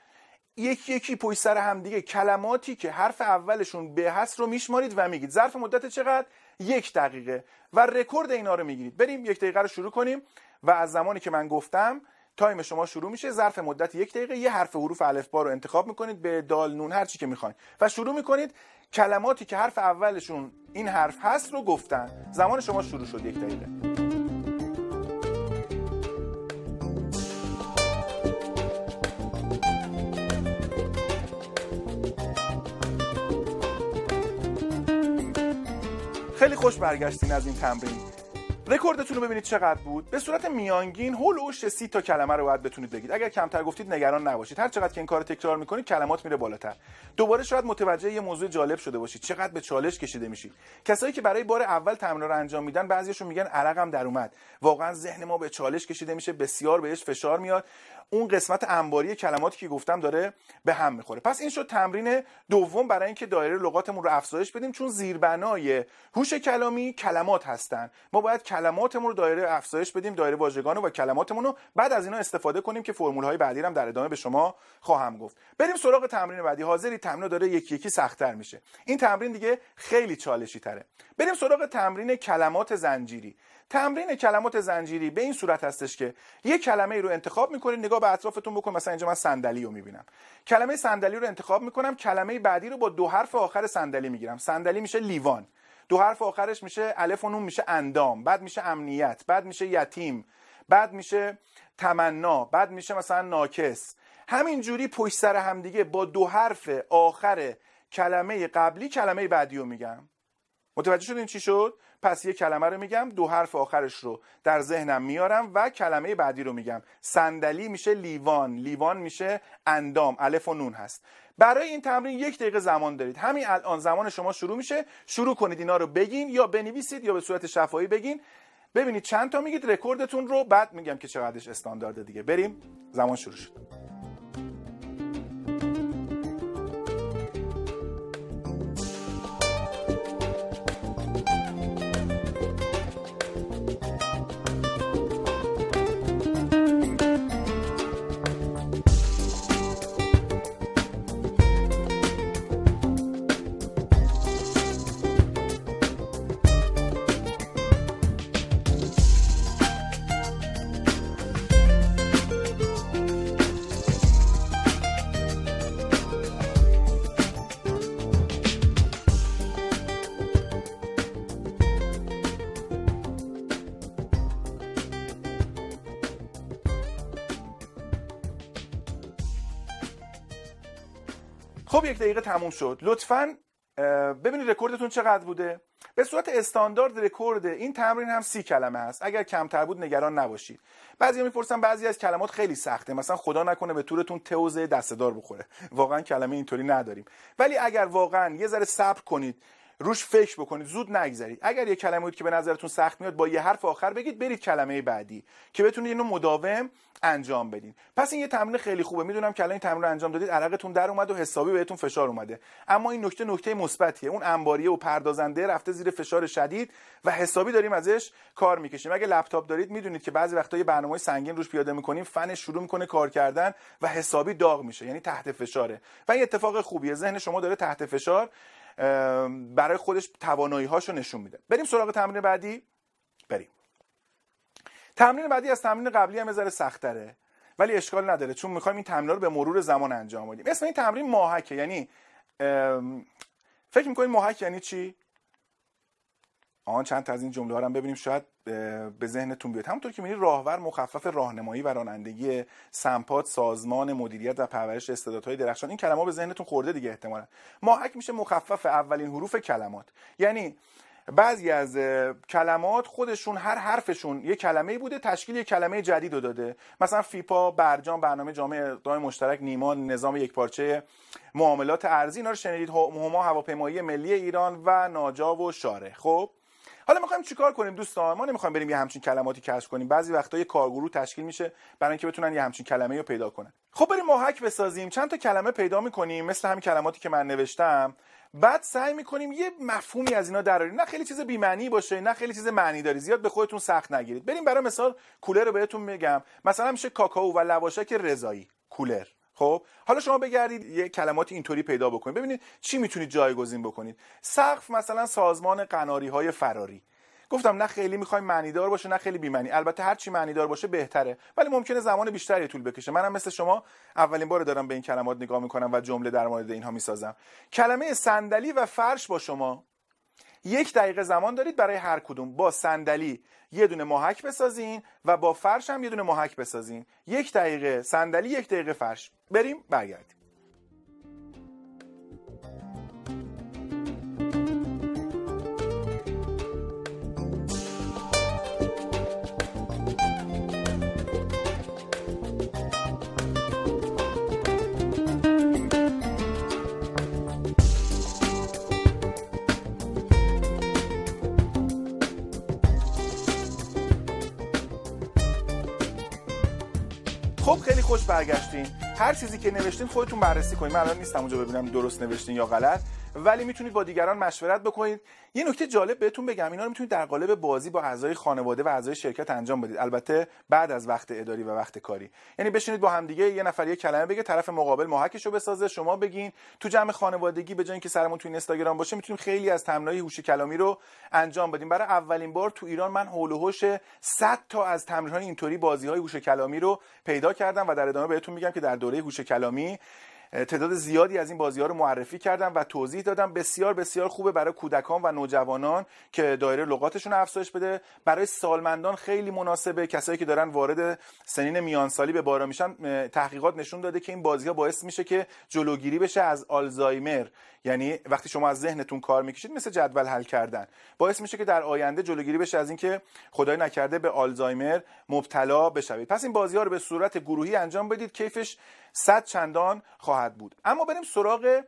یکی یکی پشت سر هم دیگه کلماتی که حرف اولشون به هست رو میشمارید و میگید ظرف مدت چقدر؟ یک دقیقه. و رکورد اینا رو می‌گیرید. بریم یک دقیقه رو شروع کنیم. و از زمانی که من گفتم time شما شروع میشه. ظرف مدت یک دقیقه. یه حرف حروف الفبا رو انتخاب می‌کنید به دال نون هر چی که می‌خواین. و شروع می‌کنید کلماتی که حرف اولشون این حرف هست رو گفتن. زمان شما شروع شد. یک دقیقه. خیلی خوش برگشتین از این تمرین. رکوردتون رو ببینید چقدر بود. به صورت میانگین هولوش سی تا کلمه رو باید بتونید بگید. اگر کمتر گفتید نگران نباشید. هر چقدر که این کار تکرار می‌کنید کلمات میره بالاتر. دوباره شاید متوجه یه موضوع جالب شده باشید. چقدر به چالش کشیده میشید. کسایی که برای بار اول تمرین رو انجام میدن بعضیشون میگن عرقم در اومد. واقعا ذهن ما به چالش کشیده میشه بسیار بهش فشار میاد. اون قسمت انباری کلماتی که گفتم داره به هم می‌خوره. پس این شد تمرین دوم برای اینکه دایره لغاتمون رو افزایش بدیم چون زیربنای هوش کلامی کلمات هستن. ما باید کلماتمون رو دایره افزایش بدیم دایره واژگان و کلماتمون رو. بعد از اینا استفاده کنیم که فرمول های بعدی هم در ادامه به شما خواهم گفت. بریم سراغ تمرین بعدی. حاضری تمرین داره یکی یکی سختتر میشه. این تمرین دیگه خیلی چالشی تره بریم سراغ تمرین کلمات زنجیری. تمرین کلمات زنجیری به این صورت هستش که یه کلمه ای رو انتخاب می‌کنید نگاه به اطرافتون بکن مثلا اینجا من صندلی رو می‌بینم. کلمه صندلی رو انتخاب می‌کنم کلمه بعدی رو با دو حرف آخر صندلی می‌گیرم. صندلی میشه لیوان. دو حرف آخرش میشه الف و نون میشه اندام. بعد میشه امنیت بعد میشه یتیم. بعد میشه تمنا بعد میشه مثلا ناکس. همینجوری پشت سر همدیگه با دو حرف آخر کلمه قبلی کلمه بعدی رو میگم. متوجه شدین چی شد؟ پس یه کلمه رو میگم دو حرف آخرش رو در ذهنم میارم و کلمه بعدی رو میگم. صندلی میشه لیوان لیوان میشه اندام الف و نون هست. برای این تمرین یک دقیقه زمان دارید. همین الان زمان شما شروع میشه. شروع کنید اینا رو بگین یا بنویسید یا به صورت شفاهی بگین. ببینید چند تا میگید رکوردتون رو. بعد میگم که چقدرش استاندارده دیگه. بریم زمان شروع شد. یک دقیقه تموم شد. لطفا ببینید رکوردتون چقدر بوده. به صورت استاندارد رکورد این تمرین هم سی کلمه هست اگر کمتر بود نگران نباشید. بعضی می‌پرسن بعضی از کلمات خیلی سخته. مثلا خدا نکنه به طورتون توزه دستدار بخوره. واقعا کلمه اینطوری نداریم. ولی اگر واقعا یه ذره صبر کنید روش فکر بکنید زود نگذرید. اگر یه کلمه بود که به نظرتون سخت میاد با یه حرف آخر بگید برید کلمه بعدی که بتونید اینو مداوم انجام بدین. پس این یه تمرین خیلی خوبه. می‌دونم که الان این تمرین رو انجام دادید عرقتون در اومد و حسابی بهتون فشار اومده. اما این نکته نکته مثبتیه. اون انباریه و پردازنده رفته زیر فشار شدید و حسابی داریم ازش کار می‌کشیم. اگه لپتاپ دارید می‌دونید که بعضی وقتا یه برنامه سنگین روش پیاده می‌کنیم فنش شروع می‌کنه کار کردن و حسابی داغ میشه یعنی تحت فشاره. و این اتفاق خوبیه. ذهن شما داره تحت فشار برای خودش توانایی هاشو نشون میده. بریم سراغ تمرین بعدی. بریم. تمرین بعدی از تمرین قبلی هم ذره سختره ولی اشکال نداره چون می‌خوایم این تمرین رو به مرور زمان انجام بدیم. اسم این تمرین ماهکه یعنی فکر می‌کنید ماهک یعنی چی؟ آن چند تا از این جمله ها هم ببینیم شاید به ذهنتون بیاد. همونطور که می‌بینید راهور مخفف راهنمایی و رانندگی سمپات سازمان مدیریت و پرورش استعدادهای درخشان. این کلمات به ذهنتون خورده دیگه احتمالا. ماهک میشه مخفف اولین حروف کلمات. یعنی بعضی از کلمات خودشون هر حرفشون یه کلمه بوده تشکیل یه کلمه جدید رو داده. مثلا فیپا برجام برنامه جامعه دای مشترک نیمان نظام یک پارچه معاملات ارزی اینا رو شنیدید هواپیمایی ملی ایران و ناجا و شاره خب؟ حالا می‌خوایم چیکار کنیم دوستان؟ ما نمی‌خوایم بریم یه همچین کلماتی کشف کنیم. بعضی وقتا یه کارگروه تشکیل میشه برای اینکه بتونن یه همچین کلمه رو پیدا کنن. خب بریم محک بسازیم. چند تا کلمه پیدا می‌کنیم مثل همین کلماتی که من نوشتم. بعد سعی می‌کنیم یه مفهومی از اینا دراریم. نه خیلی چیز بی‌معنی باشه نه خیلی چیز معنی داری زیاد به خودتون سخت نگیرید. بریم برای مثال کولر رو بهتون میگم. مثلا میشه کاکائو و لواشک رضایی. کولر. خب حالا شما بگردید یه کلمات اینطوری پیدا بکنید. ببینید چی می‌تونید جایگزین بکنید. سقف مثلا سازمان قناری های فراری. گفتم نه خیلی می‌خوایم معنیدار باشه نه خیلی بی‌معنی. البته هر چی معنیدار باشه بهتره ولی ممکنه زمان بیشتری طول بکشه. منم مثل شما اولین بار دارم به این کلمات نگاه می‌کنم و جمله در مورد اینها می‌سازم. کلمه صندلی و فرش با شما. یک دقیقه زمان دارید برای هر کدوم. با صندلی یه دونه محک بسازین و با فرش هم یه دونه محک بسازین. یک دقیقه صندلی یک دقیقه فرش. بریم برگردیم. خیلی خوش برگشتین. هر چیزی که نوشتین خودتون بررسی کنید من الان نیستم اونجا ببینم درست نوشتین یا غلط. ولی می‌تونید با دیگران مشورت بکنید. یه نکته جالب بهتون بگم اینا رو می‌تونید در قالب بازی با اعضای خانواده و اعضای شرکت انجام بدید. البته بعد از وقت اداری و وقت کاری. یعنی بشینید با هم دیگه یه نفر یه کلمه بگه طرف مقابل محکش رو بسازه شما بگین. تو جمع خانوادگی به جای اینکه سرمون تو اینستاگرام باشه می‌تونیم خیلی از تمرینای هوش کلامی رو انجام بدیم. برای اولین بار تو ایران من هول و هوش 100 تا از تمرین‌های اینطوری بازی‌های هوش کلامی رو پیدا کردم و در ادامه بهتون میگم که در دوره هوش کلامی تعداد زیادی از این بازی ها رو معرفی کردم و توضیح دادم بسیار بسیار خوبه برای کودکان و نوجوانان که دایره لغاتشون افزایش بده. برای سالمندان خیلی مناسبه. کسایی که دارن وارد سنین میانسالی به بارا میشن تحقیقات نشون داده که این بازی ها باعث میشه که جلوگیری بشه از آلزایمر. یعنی وقتی شما از ذهنتون کار می‌کشید مثل جدول حل کردن. باعث میشه که در آینده جلوگیری بشه از اینکه خدای نکرده به آلزایمر مبتلا بشوید. پس این بازی ها رو به صورت گروهی انجام بدید کیفش صد چندان خواهد بود. اما بریم سراغ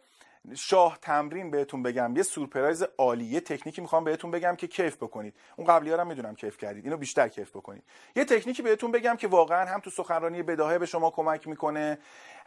شاه تمرین بهتون بگم. یه سورپرایز عالی یه تکنیکی می‌خوام بهتون بگم که کیف بکنید. اون قبلی ها می‌دونم کیف کردید. اینو بیشتر کیف بکنید. یه تکنیکی بهتون بگم که واقعا هم تو سخنرانی بداهه به شما کمک می‌کنه.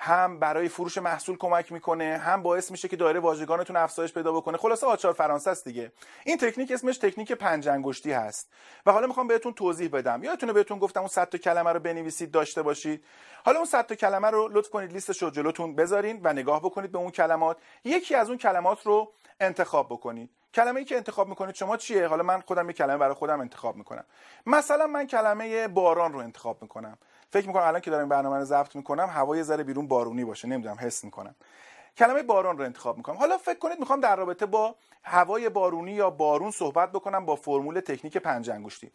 هم برای فروش محصول کمک می‌کنه هم باعث میشه که دایره واژگانتون افزایش پیدا بکنه. خلاصه آچار فرانسه است دیگه. این تکنیک اسمش تکنیک پنج انگشتی هست. و حالا می‌خوام بهتون توضیح بدم. یادتونه بهتون گفتم اون 100 تا کلمه رو بنویسید داشته باشید. حالا اون 100 تا کلمه رو لطف کنید لیستش رو جلوتون بذارین و نگاه بکنید به اون کلمات. یکی از اون کلمات رو انتخاب بکنید. کلمه ای که انتخاب می‌کنید شما چیه؟ حالا من خودم یه کلمه برای خودم انتخاب می‌کنم. مثلا من کلمه باران رو انتخاب می‌کنم. فکر می‌کنم الان که دارم برنامه رو ضبط می‌کنم هوای ذره بیرون بارونی باشه نمی‌دونم حس می‌کنم. کلمه باران رو انتخاب می‌کنم. حالا فکر کنید می‌خوام در رابطه با هوای بارونی یا بارون صحبت بکنم با فرمول تکنیک پنج انگشتی.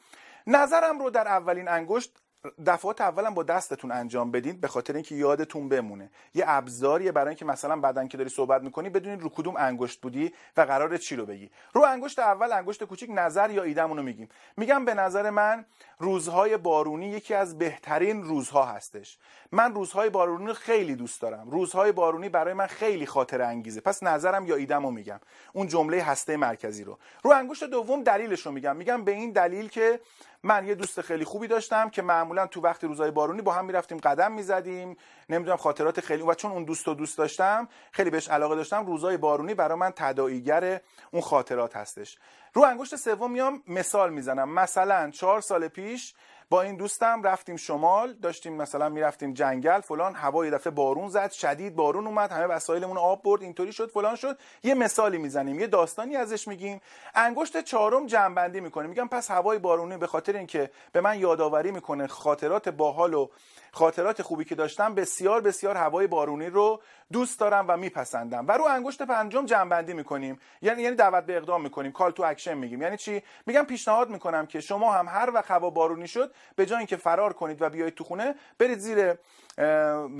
نظرم رو در اولین انگشت دفعات اولا با دستتون انجام بدین به خاطر اینکه یادتون بمونه. یه ابزاریه برای اینکه مثلا بعدن که داری صحبت می‌کنی بدونید رو کدوم انگشت بودی و قرار چی رو بگی. رو انگشت اول انگشت کوچیک نظر یا ایدمونو میگیم. میگم به نظر من روزهای بارونی یکی از بهترین روزها هستش. من روزهای بارونی خیلی دوست دارم. روزهای بارونی برای من خیلی خاطر انگیزه. پس نظرم یا ایدمو میگم. اون جمله هسته مرکزی رو. رو انگشت دوم دلیلش رو میگم. میگم به این دلیل که من یه دوست خیلی خوبی داشتم که معمولا تو وقتی روزای بارونی با هم می‌رفتیم قدم می‌زدیم نمی‌دونم خاطرات خیلی و چون اون دوست و دوست داشتم خیلی بهش علاقه داشتم روزای بارونی برای من تداعیگر اون خاطرات هستش. رو انگشت سوم میام مثال می‌زنم. مثلا چهار سال پیش با این دوستم رفتیم شمال داشتیم مثلا می‌رفتیم جنگل فلان هوا یه دفعه بارون زد شدید بارون اومد همه وسایلمون آب برد اینطوری شد فلان شد. یه مثالی می‌زنیم یه داستانی ازش میگیم. انگشت چهارم جمع‌بندی می‌کنیم میگم پس هوای بارونی به خاطر اینکه به من یادآوری می‌کنه خاطرات باحال و خاطرات خوبی که داشتم بسیار بسیار هوای بارونی رو دوست دارم و میپسندم. و رو انگشت پنجم جمع‌بندی می‌کنیم. یعنی یعنی دعوت به اقدام می‌کنیم. call to action میگیم. یعنی چی؟ میگم پیشنهاد می‌کنم که شما هم هر وقت هوا بارونی شد به جای اینکه فرار کنید و بیایید تو خونه برید زیر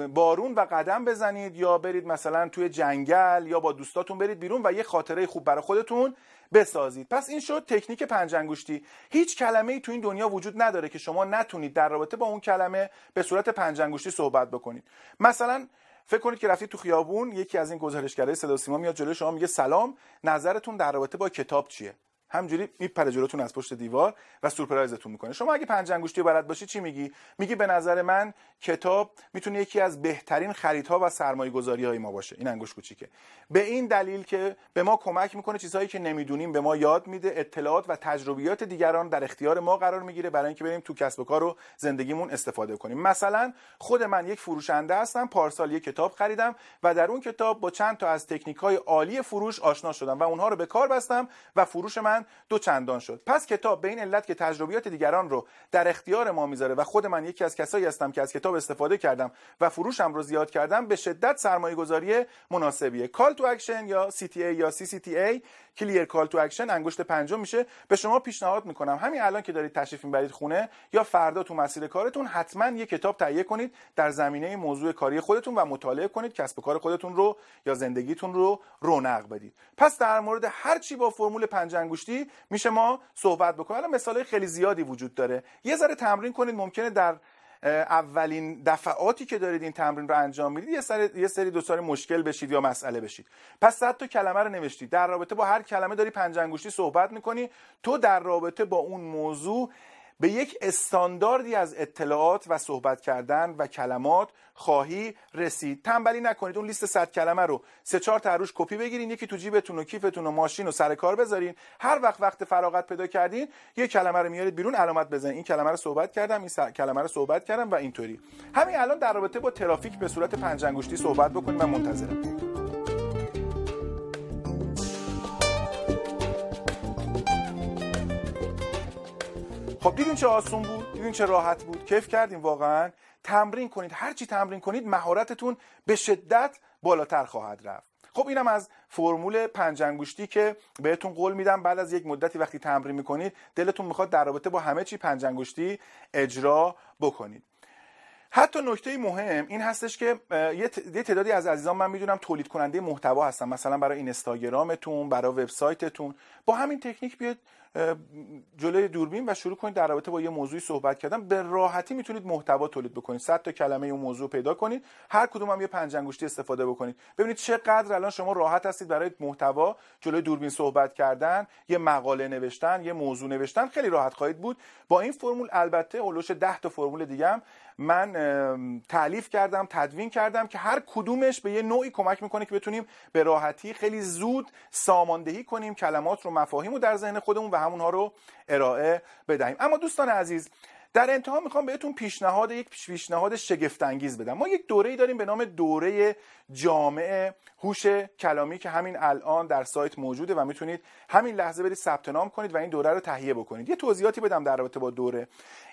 بارون و قدم بزنید یا برید مثلا توی جنگل یا با دوستاتون برید بیرون و یه خاطره خوب برای خودتون بسازید. پس این شد تکنیک پنج انگشتی. هیچ کلمه ای تو این دنیا وجود نداره که شما نتونید در رابطه با اون کلمه به صورت پنج انگشتی صحبت بکنید. مثلا فکر کنید که رفتید تو خیابون یکی از این گزارشگرای صدا سیما میاد جلوی شما میگه سلام نظرتون در رابطه با کتاب چیه؟ همجوری میپره جلوتون از پشت دیوار و سورپرایزتون می‌کنه. شما اگه پنج انگشتی بلد باشی چی میگی؟ میگی به نظر من کتاب می‌تونه یکی از بهترین خریدها و سرمایه گذاری های ما باشه. این انگشت کوچیکه. به این دلیل که به ما کمک می‌کنه چیزهایی که نمی‌دونیم به ما یاد میده اطلاعات و تجربیات دیگران در اختیار ما قرار می‌گیره برای اینکه بریم تو کسب و کار و زندگیمون استفاده کنیم. مثلا خود من یک فروشنده هستم پارسال یک کتاب خریدم و در اون کتاب با چند تا از تکنیک های عالی فروش آشنا شدم و اونها رو به کار بستم و فروش من دو چندان شد. پس کتاب به این علت که تجربیات دیگران رو در اختیار ما می‌ذاره و خود من یکی از کسایی هستم که از کتاب استفاده کردم و فروشم رو زیاد کردم به شدت سرمایه گذاری مناسبیه. call to action یا CTA یا CCTA clear call to action انگشت پنجم میشه. به شما پیشنهاد می‌کنم. همین الان که دارید تشریف می‌برید خونه یا فردا تو مسیر کارتون حتما یه کتاب تهیه کنید در زمینه موضوع کاری خودتون و مطالعه کنید کسب و کار خودتون رو یا زندگیتون رو رونق بدید. پس در مورد هر چی با فرمول پنج انگشتی میشه ما صحبت بکنیم. الان مثالای خیلی زیادی وجود داره. یه ذره تمرین کنید ممکنه در اولین دفعاتی که دارید این تمرین رو انجام می‌دید یه سری یه سری دو سری مشکل بشید یا مسئله بشید. پس صد تا کلمه رو نوشتید. در رابطه با هر کلمه داری پنج انگشتی صحبت می‌کنی. تو در رابطه با اون موضوع به یک استانداردی از اطلاعات و صحبت کردن و کلمات خواهی رسید. تنبلی نکنید اون لیست صد کلمه رو. سه چهار تا روش کپی بگیرین یکی تو جیبتون و کیفتون و ماشین و سر کار بذارین. هر وقت وقت فراغت پیدا کردین یه کلمه رو میارید بیرون علامت بزنید این کلمه رو صحبت کردم این کلمه رو صحبت کردم و اینطوری. همین الان در رابطه با ترافیک به صورت پنج انگشتی صحبت بکنیم و منتظرم. خب دیدین چه آسون بود؟ دیدین چه راحت بود؟ کیف کردیم واقعا؟ تمرین کنید. هر چی تمرین کنید مهارتتون به شدت بالاتر خواهد رفت. خب اینم از فرمول پنج انگشتی که بهتون قول میدم. بعد از یک مدتی وقتی تمرین می‌کنید دلتون می‌خواد در رابطه با همه چی پنج انگشتی اجرا بکنید. حتی نکته مهم این هستش که یه تعدادی از عزیزان من می‌دونم تولید کننده محتوا هستن. مثلا برای اینستاگرامتون برای وبسایتتون. با همین تکنیک بیاد جلوی دوربین و شروع کنید در رابطه با یه موضوعی صحبت کردن. به راحتی می‌تونید محتوا تولید بکنید. 100 تا کلمه اون موضوع پیدا کنید. هر کدوم هم یه پنج انگشتی استفاده بکنید. ببینید چقدر الان شما راحت هستید برای محتوا جلوی دوربین صحبت کردن یه مقاله نوشتن یه موضوع نوشتن. خیلی راحت خواهید بود. با این فرمول البته اولش 10 تا فرمول دیگه هم من تعلیف کردم تدوین کردم که هر کدومش به یه نوعی کمک می‌کنه که بتونیم به راحتی خیلی زود ساماندهی کنیم کلمات رو مفاهیم رو در ذهن خودمون و همونها رو ارائه بدهیم. اما دوستان عزیز در انتها می‌خوام بهتون پیشنهاد یک پیشنهاد شگفت انگیز بدم. ما یک دوره داریم به نام دوره جامع هوش کلامی که همین الان در سایت موجوده و می‌تونید همین لحظه برید ثبت نام کنید و این دوره رو تهیه بکنید. یه توضیحاتی بدم در رابطه با دوره.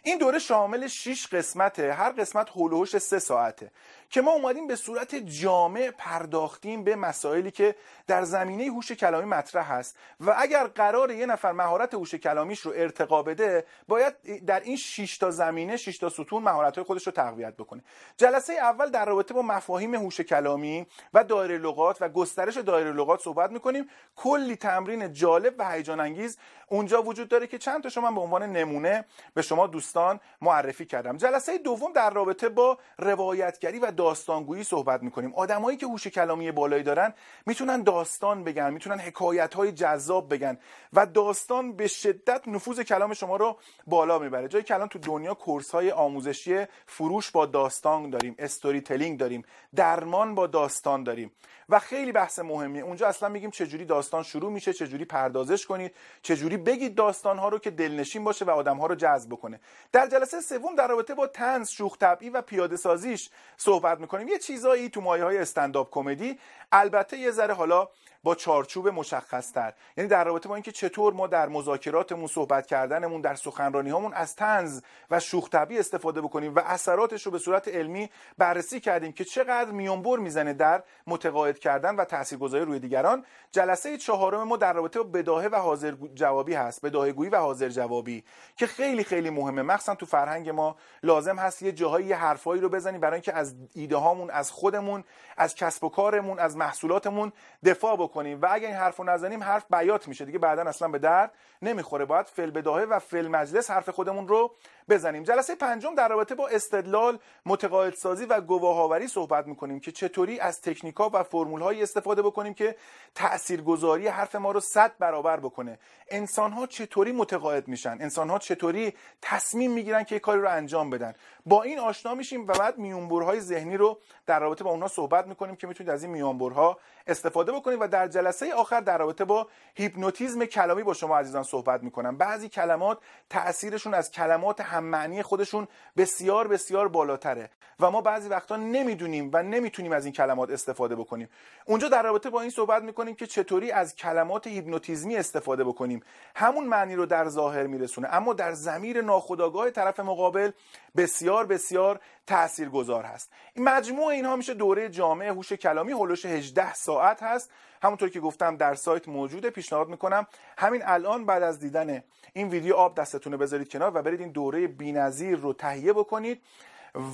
این دوره شامل 6 قسمته. هر قسمت هول و 3 ساعته. که ما اومدیم به صورت جامع پرداختیم به مسائلی که در زمینه هوش کلامی مطرح هست. و اگر قرار یه نفر مهارت هوش کلامیش رو ارتقا بده باید در این 6 تا زمینه 6 تا ستون مهارت های خودش رو تقویت بکنه. جلسه اول در رابطه با مفاهیم هوش کلامی و دایره لغات و گسترش دایره لغات صحبت می‌کنیم. کلی تمرین جالب و هیجان انگیز اونجا وجود داره که چند تا شما به عنوان نمونه به شما دوستان معرفی کردم. جلسه دوم در رابطه با روایتگری و داستانگویی صحبت می‌کنیم. آدمایی که هوش کلامی بالایی دارن می‌تونن داستان بگن می‌تونن حکایت های جذاب بگن و داستان به شدت نفوذ کلام شما رو بالا می‌بره. جایی که الان تو دنیا کورس های آموزشی فروش با داستان داریم استوری تلینگ داریم درمان با داستان داریم. و خیلی بحث مهمیه. اونجا اصلا میگیم چجوری داستان شروع میشه چجوری پردازش کنید چجوری بگید داستان ها رو که دلنشین باشه و آدم ها رو جذب بکنه. در جلسه سوم در رابطه با تنز شوخ طبعی و پیاده سازیش صحبت می‌کنیم. یه چیزایی تو مایه های استنداپ کمدی. البته یه ذره حالا با چارچوب مشخص تر یعنی در رابطه با اینکه چطور ما در مذاکراتمون صحبت کردنمون در سخنرانی هامون از تنز و شوخ طبعی استفاده بکنیم و اثراتش رو به صورت علمی بررسی کردیم که چقدر میونبر می‌زنه در متقاعد کردن و تاثیرگذاری روی دیگران جلسه چهارم ما در رابطه با بداهه و حاضر جوابی هست بداهه گویی و حاضر جوابی که خیلی خیلی مهمه. مخصوصا تو فرهنگ ما لازم هست یه جاهایی حرفایی رو بزنیم برای اینکه از ایده هامون از خودمون از کسب و کارمون از محصولاتمون دفاع بکنیم. و اگه این حرفو نزنیم حرف بیات میشه دیگه بعدا اصلا به درد نمی‌خوره. باید فل بداهه و فل مجلس حرف خودمون رو بزنیم. جلسه پنجم در رابطه با استدلال متقاعدسازی و گواهآوری صحبت می‌کنیم که چطوری از تکنیکا و فرمول استفاده بکنیم که تاثیرگذاری حرف ما رو صد برابر بکنه. انسان ها چطوری متقاعد میشن؟ انسان ها چطوری تصمیم می‌گیرن که کاری رو انجام بدن؟ با این آشنا میشیم و بعد میونبرهای ذهنی رو در رابطه با اونها صحبت می‌کنیم که می‌تونید از این میونبرها استفاده بکنید و در جلسه آخر در رابطه با هیپنوتیزم کلامی با شما عزیزان صحبت می‌کنم. بعضی کلمات تاثیرشون از کلمات هم معنی خودشون بسیار بسیار بالاتره. و ما بعضی وقتا نمی‌دونیم و نمی‌تونیم از این کلمات استفاده بکنیم. اونجا در رابطه با این صحبت می‌کنیم که چطوری از کلمات هیپنوتیزمی استفاده بکنیم. همون معنی رو در ظاهر میرسونه. اما در زمیر ناخودآگاه طرف مقابل بسیار بسیار تاثیرگذار هست. این مجموع اینها میشه دوره جامعه هوش کلامی هولوش 18 ساعت هست. همونطور که گفتم در سایت موجوده پیشنهاد می‌کنم. همین الان بعد از دیدن این ویدیو آب دستتون رو بذارید کنار و برید این دوره بی‌نظیر رو تهیه بکنید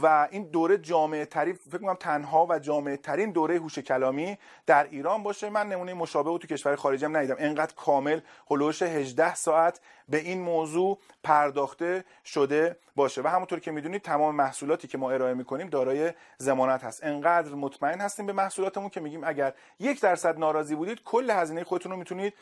و این دوره جامعه ترین فکر کنم تنها و جامعه ترین دوره هوش کلامی در ایران باشه. من نمونه مشابه تو کشور خارجی هم ندیدم. انقدر کامل هلوش 18 ساعت به این موضوع پرداخته شده باشه. و همونطور که می‌دونید تمام محصولاتی که ما ارائه می‌کنیم دارای ضمانت هست. انقدر مطمئن هستیم به محصولاتمون که میگیم اگر یک درصد ناراضی بودید کل هزینه خودتون رو می‌تونید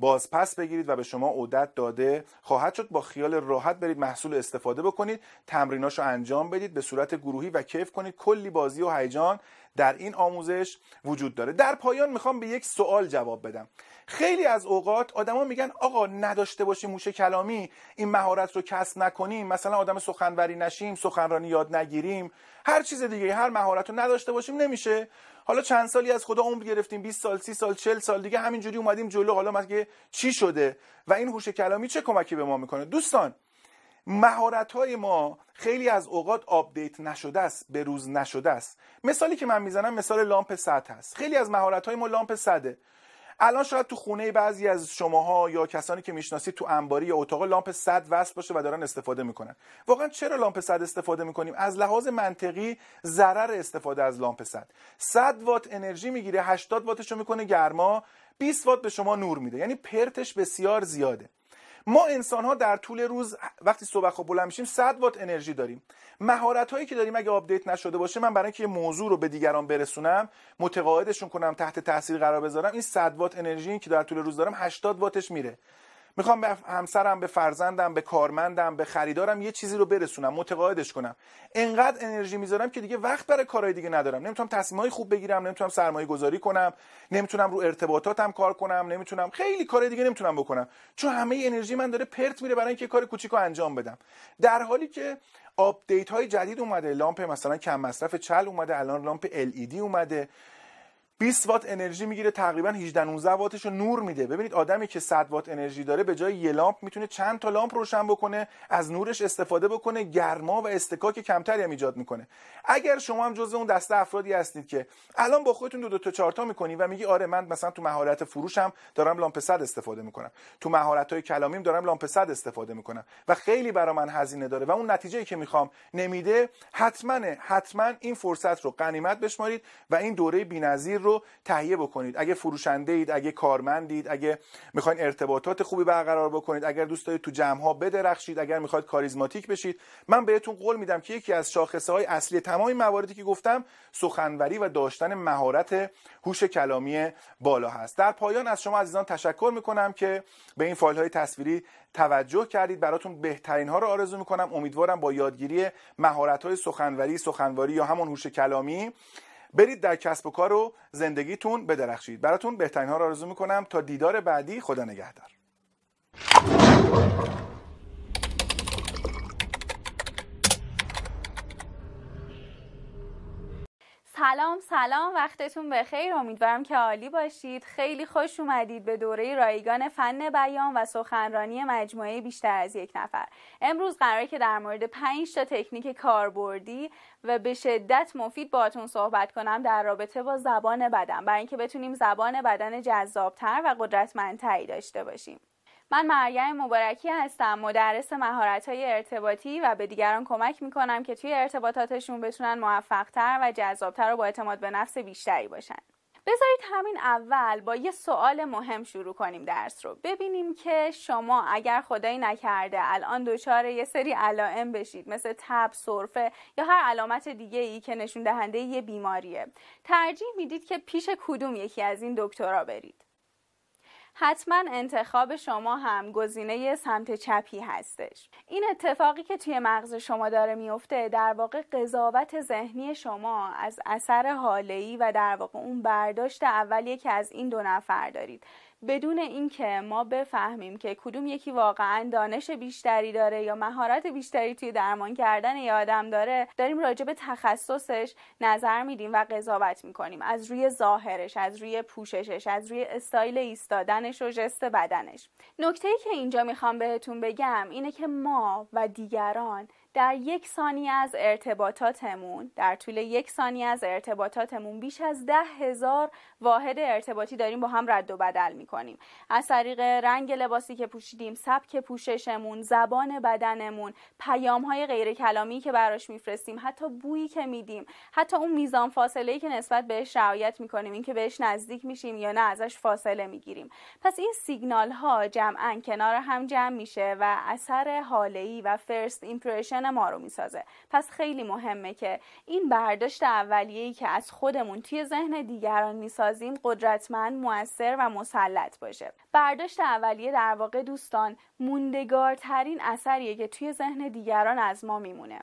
بازپس بگیرید و به شما عدت داده خواهد شد. با خیال راحت برید محصول استفاده بکنید تمریناشو انجام بدید به صورت گروهی و کیف کنید. کلی بازی و هیجان در این آموزش وجود داره. در پایان می‌خوام به یک سوال جواب بدم. خیلی از اوقات آدما میگن آقا نداشته باشیم هوش کلامی این مهارت رو کسب نکنیم مثلا آدم سخنوری نشیم سخنرانی یاد نگیریم هر چیز دیگه هر مهارت رو نداشته باشیم نمیشه. حالا چند سالی از خدا عمر گرفتیم 20 سال 30 سال 40 سال دیگه همینجوری اومدیم جلو حالا مگه چی شده؟ و این هوش کلامی چه کمکی به ما می‌کنه؟ دوستان مهارت های ما خیلی از اوقات update نشده است به روز نشده است. مثالی که من می‌زنم مثال لامپ صد هست. خیلی از مهارت های ما لامپ صده. الان شاید تو خونه بعضی از شماها یا کسانی که می‌شناسید تو انباری یا اتاق لامپ صد وصل باشه و دارن استفاده می‌کنن. واقعا چرا لامپ صد استفاده می‌کنیم؟ از لحاظ منطقی ضرر استفاده از لامپ صد. 100 وات انرژی می‌گیره 80 واتش رو می‌کنه گرما 20 وات به شما نور میده. یعنی پرتش بسیار زیاده. ما انسان ها در طول روز وقتی صبح خواب بلند میشیم 100 وات انرژی داریم. مهارت هایی که داریم اگه update نشده باشه من برای اینکه یه موضوع رو به دیگران برسونم متقاعدشون کنم تحت تاثیر قرار بذارم این 100 وات انرژی که در طول روز دارم 80 واتش میره. می‌خوام به همسرم به فرزندم به کارمندم به خریدارم یه چیزی رو برسونم متقاعدش کنم. انقدر انرژی می‌ذارم که دیگه وقت برای کارهای دیگه ندارم. نمی‌تونم تصمیمای خوب بگیرم نمی‌تونم سرمایه گذاری کنم نمی‌تونم رو ارتباطاتم کار کنم نمی‌تونم خیلی کار دیگه نمی‌تونم بکنم. چون همه انرژی من داره پرت میره برای اینکه کار کوچیکو انجام بدم. در حالی که update های جدید اومده لامپ مثلا کم مصرف چل اومده الان لامپ LED اومده. 20 وات انرژی می‌گیره تقریبا 18 19 واتش رو نور میده. ببینید آدمی که 100 وات انرژی داره به جای یه لامپ می‌تونه چند تا لامپ روشن بکنه از نورش استفاده بکنه گرما و استکاک کمتری هم ایجاد می‌کنه. اگر شما هم جزو اون دسته افرادی هستید که الان با خودتون دو, دو تا چهار تا می‌کنی و میگی آره من مثلا تو مهارت فروشم دارم لامپ 100 استفاده می‌کنم. تو مهارت های کلامیم دارم لامپ 100 استفاده می‌کنم. و خیلی برای من هزینه داره و اون نتیجه که می‌خوام نمیده حتما حتما این فرصت رو غنیمت بشمارید و این دوره بی‌نظیر رو تهیه بکنید. اگه فروشنده اید اگه کارمندید اگه می‌خواین ارتباطات خوبی برقرار بکنید اگر دوست دارید تو جمع ها بدرخشید اگر می‌خواید کاریزماتیک بشید من بهتون قول میدم که یکی از شاخصه های اصلی تمام مواردی که گفتم سخنوری و داشتن مهارت هوش کلامی بالا هست. در پایان از شما عزیزان تشکر می‌کنم که به این فایل های تصویری توجه کردید. براتون بهترین ها رو آرزو می‌کنم. امیدوارم با یادگیری مهارت های سخنوری سخنواری یا همون هوش کلامی برید در کسب و کار و زندگیتون بدرخشید. براتون بهترین ها رو آرزو می‌کنم تا دیدار بعدی. خدا نگهدار. سلام سلام وقتتون بخیر. امیدوارم که عالی باشید. خیلی خوش اومدید به دوره رایگان فن بیان و سخنرانی مجموعه بیشتر از یک نفر. امروز قراره که در مورد 5 تا تکنیک کاربردی و به شدت مفید باهاتون صحبت کنم در رابطه با زبان بدن. برای اینکه بتونیم زبان بدن جذابتر و قدرتمندتری داشته باشیم. من مریم مبارکی هستم مدرس مهارت های ارتباطی و به دیگران کمک می‌کنم که توی ارتباطاتشون بتونن موفقتر و جذابتر و با اعتماد به نفس بیشتری باشن. بذارید همین اول با یه سوال مهم شروع کنیم درس رو. ببینیم که شما اگر خدایی نکرده الان دچار یه سری علائم بشید مثل تب، سرفه یا هر علامت دیگه ای که نشون دهنده یه بیماریه ترجیح می‌دید که پیش کدوم یکی از این دکترها برید. حتما انتخاب شما هم گزینه سمت چپی هستش. این اتفاقی که توی مغز شما داره میفته در واقع قضاوت ذهنی شما از اثر حاله‌ای و در واقع اون برداشت اولیه که از این دو نفر دارید. بدون اینکه ما بفهمیم که کدوم یکی واقعا دانش بیشتری داره یا مهارت بیشتری توی درمان کردن یه آدم داره داریم راجع به تخصصش نظر میدیم و قضاوت می‌کنیم. از روی ظاهرش از روی پوششش از روی استایل ایستادنش و جست بدنش. نکته ای که اینجا می‌خوام بهتون بگم اینه که ما و دیگران در یک ثانیه از ارتباطاتمون در طول یک ثانیه از ارتباطاتمون بیش از ده هزار واحد ارتباطی داریم با هم رد و بدل می‌کنیم. از طریق رنگ لباسی که پوشیدیم سبک پوششمون زبان بدنمون پیام های غیر کلامی که براش میفرستیم حتی بویی که میدیم حتی اون میزان فاصله که نسبت بهش رعایت می‌کنیم اینکه بهش نزدیک میشیم یا نه ازش فاصله می‌گیریم. پس این سیگنال ها جمعا کنار هم جمع میشه و اثر هاله و first impression ما رو می‌سازه. پس خیلی مهمه که این برداشت اولیه‌ای که از خودمون توی ذهن دیگران می‌سازیم قدرتمند موثر و مسلط باشه. برداشت اولیه در واقع دوستان موندگارترین اثریه که توی ذهن دیگران از ما میمونه.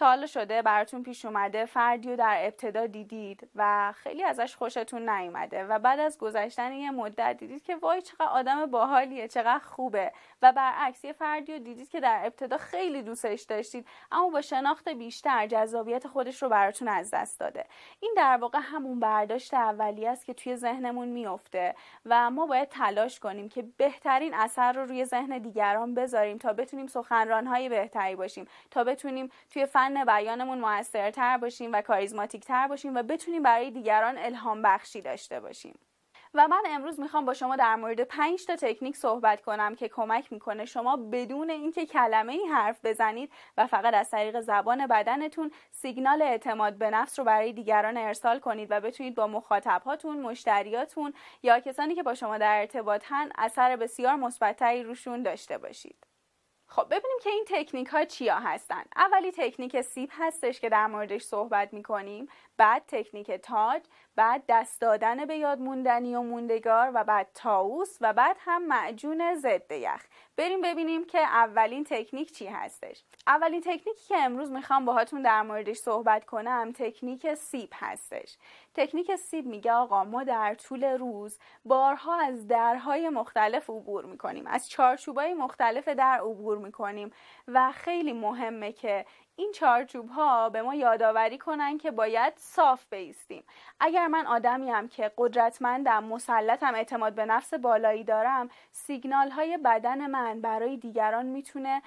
تا حالا شده براتون پیش اومده فردی رو در ابتدا دیدید و خیلی ازش خوشتون نیومده و بعد از گذشتن یه مدت دیدید که وای چقدر آدم باحالیه چقدر خوبه و برعکس یه فردی رو دیدید که در ابتدا خیلی دوستش داشتید اما با شناخت بیشتر جذابیت خودش رو براتون از دست داده. این در واقع همون برداشت اولی است که توی ذهنمون میفته و ما باید تلاش کنیم که بهترین اثر رو روی ذهن دیگران بذاریم تا بتونیم سخنرانهای بهتری باشیم تا بتونیم توی فن بیانمون موثرتر باشیم و کاریزماتیک تر باشیم و بتونیم برای دیگران الهام بخشی داشته باشیم و من امروز می‌خوام با شما در مورد 5 تا تکنیک صحبت کنم که کمک می‌کنه شما بدون اینکه کلمه ای حرف بزنید و فقط از طریق زبان بدنتون سیگنال اعتماد به نفس رو برای دیگران ارسال کنید و بتونید با مخاطبهاتون، مشتریاتون یا کسانی که با شما در ارتباطن اثر بسیار مثبتتری روشون داشته باشید. خب ببینیم که این تکنیک ها چیا هستن. اولی تکنیک سیب هستش که در موردش صحبت می‌کنیم. بعد تکنیک تاج. بعد دست دادن به یاد موندنی و موندگار و بعد تاوس و بعد هم معجون ضد یخ. بریم ببینیم که اولین تکنیک چی هستش. اولین تکنیکی که امروز می‌خوام باهاتون در موردش صحبت کنم تکنیک سیب هستش. تکنیک سیب میگه آقا ما در طول روز بارها از درهای مختلف عبور می‌کنیم از چارچوبای مختلف در عبور می‌کنیم و خیلی مهمه که این چارچوب ها به ما یادآوری کنن که باید صاف بیستیم. اگر من آدمی هم که قدرتمندم مسلطم اعتماد به نفس بالایی دارم سیگنال های بدن من برای دیگران می‌تونه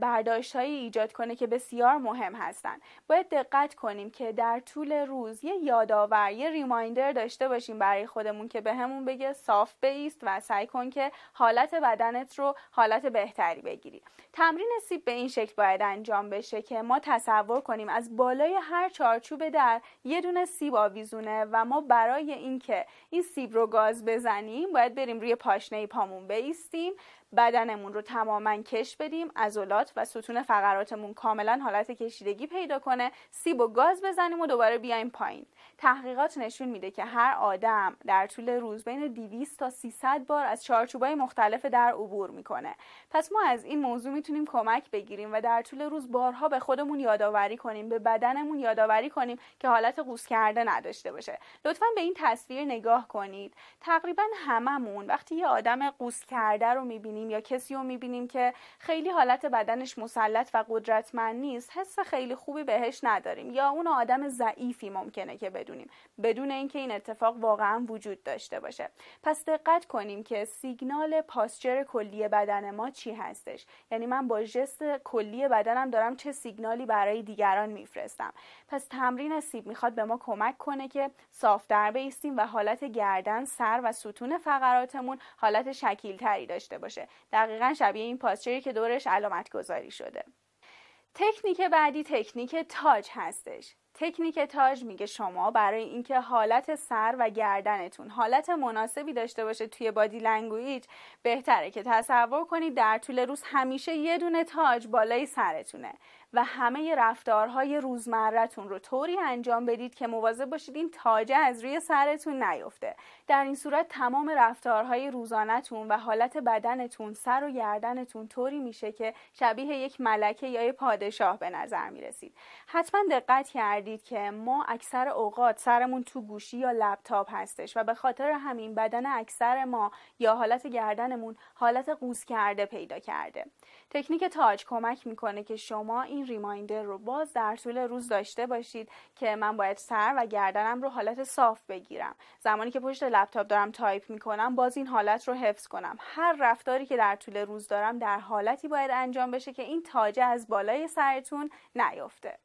برداشت ایجاد کنه که بسیار مهم هستن. باید دقت کنیم که در طول روز یه یادآور یه ریمایندر داشته باشیم برای خودمون که بهمون به بگه صاف بیست و سعی کن که حالت بدنت رو حالت بهتری بگیری. تمرین سیب به این شکل باید انجام بشه که ما تصور کنیم. از بالای هر چارچوب در یه دونه سیب آویزونه و ما برای اینکه این سیب رو گاز بزنیم باید بریم روی پاشنه پامون بیستیم بدنمون رو تماما کش بدیم عضلات و ستون فقراتمون کاملا حالت کشیدگی پیدا کنه سیب و گاز بزنیم و دوباره بیایم پایین. تحقیقات نشون میده که هر آدم در طول روز بین 200 تا 300 بار از چارچوبای مختلف در عبور می‌کنه. پس ما از این موضوع می‌تونیم کمک بگیریم و در طول روز بارها به خودمون یادآوری کنیم به بدنمون یادآوری کنیم که حالت قوس کرده نداشته باشه. لطفا به این تصویر نگاه کنید. تقریبا هممون وقتی یه آدم قوس کرده رو می‌بینیم یا کسی رو می‌بینیم که خیلی حالت بدنش مسلط و قدرتمند نیست حس خیلی خوبی بهش نداریم. یا اون آدم ضعیفی ممکنه که بدونیم بدون اینکه این اتفاق واقعا وجود داشته باشه. پس دقت کنیم که سیگنال posture کلی بدن ما چی هستش. یعنی من با ژست کلی بدنم دارم چه سیگنالی برای دیگران میفرستم. پس تمرین سیب می‌خواد به ما کمک کنه که صافتر بایستیم و حالت گردن سر و ستون فقراتمون حالت شکیل تری داشته باشه. دقیقا شبیه این posture ی که دورش علامت گذاری شده. تکنیک بعدی تکنیک تاج هستش. تکنیک تاج میگه شما برای اینکه حالت سر و گردنتون حالت مناسبی داشته باشه توی body language بهتره که تصور کنید در طول روز همیشه یه دونه تاج بالای سرتونه. و همه رفتارهای روزمرتون رو طوری انجام بدید که مواظب باشید این تاجه از روی سرتون نیفته. در این صورت تمام رفتارهای روزانهتون و حالت بدنتون سر و گردنتون طوری میشه که شبیه یک ملکه یا پادشاه به نظر می‌رسید. حتما دقت کردید که ما اکثر اوقات سرمون تو گوشی یا لپتاپ هستش و به خاطر همین بدن اکثر ما یا حالت گردنمون حالت قوز کرده پیدا کرده. تکنیک تاج کمک می‌کنه که شما این reminder رو باز در طول روز داشته باشید که من باید سر و گردنم رو حالت صاف بگیرم. زمانی که پشت لپتاپ دارم تایپ می‌کنم باز این حالت رو حفظ کنم. هر رفتاری که در طول روز دارم در حالتی باید انجام بشه که این تاجه از بالای سرتون نیفته